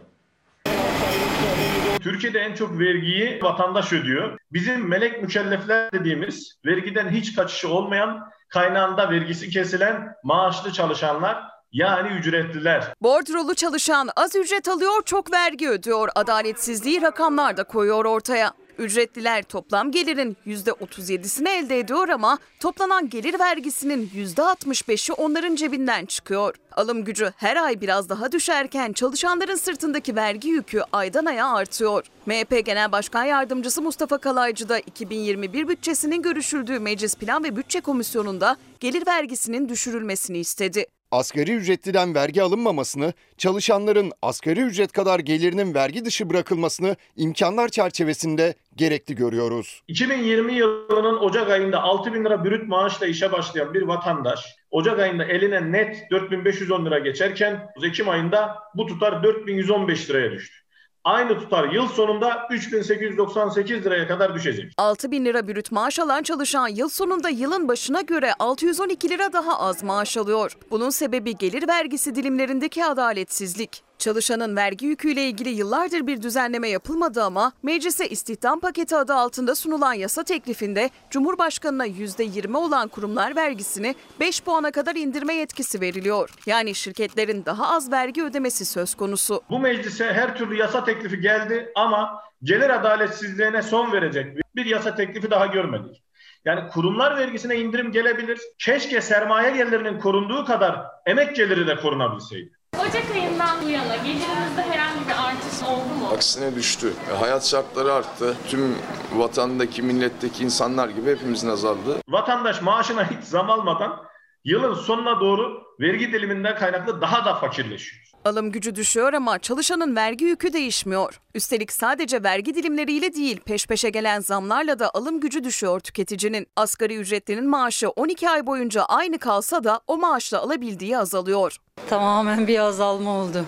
Türkiye'de en çok vergiyi vatandaş ödüyor. Bizim melek mükellefler dediğimiz vergiden hiç kaçışı olmayan kaynağında vergisi kesilen maaşlı çalışanlar yani ücretliler. Bordrolu çalışan az ücret alıyor çok vergi ödüyor. Adaletsizliği rakamlar da koyuyor ortaya. Ücretliler toplam gelirin %37'sini elde ediyor ama toplanan gelir vergisinin %65'i onların cebinden çıkıyor. Alım gücü her ay biraz daha düşerken çalışanların sırtındaki vergi yükü aydan aya artıyor. MHP Genel Başkan Yardımcısı Mustafa Kalaycı da 2021 bütçesinin görüşüldüğü Meclis Plan ve Bütçe Komisyonu'nda gelir vergisinin düşürülmesini istedi. Asgari ücretliden vergi alınmamasını, çalışanların asgari ücret kadar gelirinin vergi dışı bırakılmasını imkanlar çerçevesinde gerekli görüyoruz. 2020 yılının Ocak ayında 6 bin lira brüt maaşla işe başlayan bir vatandaş Ocak ayında eline net 4510 lira geçerken Ekim ayında bu tutar 4115 liraya düştü. Aynı tutar yıl sonunda 3898 liraya kadar düşecek. 6 bin lira brüt maaş alan çalışan yıl sonunda yılın başına göre 612 lira daha az maaş alıyor. Bunun sebebi gelir vergisi dilimlerindeki adaletsizlik. Çalışanın vergi yüküyle ilgili yıllardır bir düzenleme yapılmadı ama meclise istihdam paketi adı altında sunulan yasa teklifinde Cumhurbaşkanına %20 olan kurumlar vergisini 5 puana kadar indirme yetkisi veriliyor. Yani şirketlerin daha az vergi ödemesi söz konusu. Bu meclise her türlü yasa teklifi geldi ama gelir adaletsizliğine son verecek bir yasa teklifi daha görmedik. Yani kurumlar vergisine indirim gelebilir. Keşke sermaye gelirinin korunduğu kadar emek geliri de korunabilseydi. Ocak ayından bu yana gelirinizde herhangi bir artış oldu mu? Aksine düştü. E, hayat şartları arttı. Tüm vatandaki, milletteki insanlar gibi hepimizin azaldı. Vatandaş maaşına hiç zam almadan Yılın sonuna doğru vergi diliminden kaynaklı daha da fakirleşiyoruz. Alım gücü düşüyor ama çalışanın vergi yükü değişmiyor. Üstelik sadece vergi dilimleriyle değil peş peşe gelen zamlarla da alım gücü düşüyor tüketicinin. Asgari ücretlinin maaşı 12 ay boyunca aynı kalsa da o maaşla alabildiği azalıyor. Tamamen bir azalma oldu.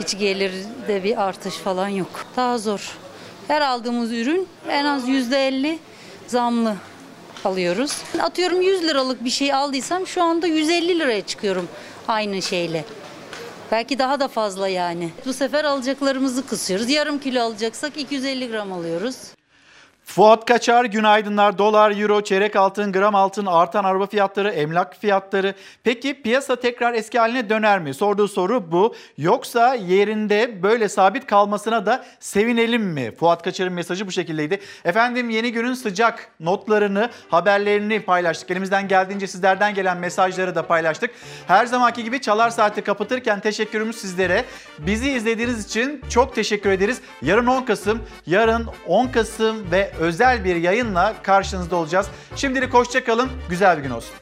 Hiç gelirde bir artış falan yok. Daha zor. Her aldığımız ürün en az %50 zamlı alıyoruz. Atıyorum 100 liralık bir şey aldıysam şu anda 150 liraya çıkıyorum aynı şeyle. Belki daha da fazla yani. Bu sefer alacaklarımızı kısıyoruz. Yarım kilo alacaksak 250 gram alıyoruz. Fuat Kaçar, günaydınlar. Dolar, euro, çeyrek altın, gram altın, artan araba fiyatları, emlak fiyatları. Peki piyasa tekrar eski haline döner mi? Sorduğu soru bu. Yoksa yerinde böyle sabit kalmasına da sevinelim mi? Fuat Kaçar'ın mesajı bu şekildeydi. Efendim yeni günün sıcak notlarını, haberlerini paylaştık. Elimizden geldiğince sizlerden gelen mesajları da paylaştık. Her zamanki gibi Çalar Saati kapatırken teşekkürümüz sizlere. Bizi izlediğiniz için çok teşekkür ederiz. Yarın 10 Kasım, yarın 10 Kasım ve özel bir yayınla karşınızda olacağız. Şimdilik hoşçakalın, güzel bir gün olsun.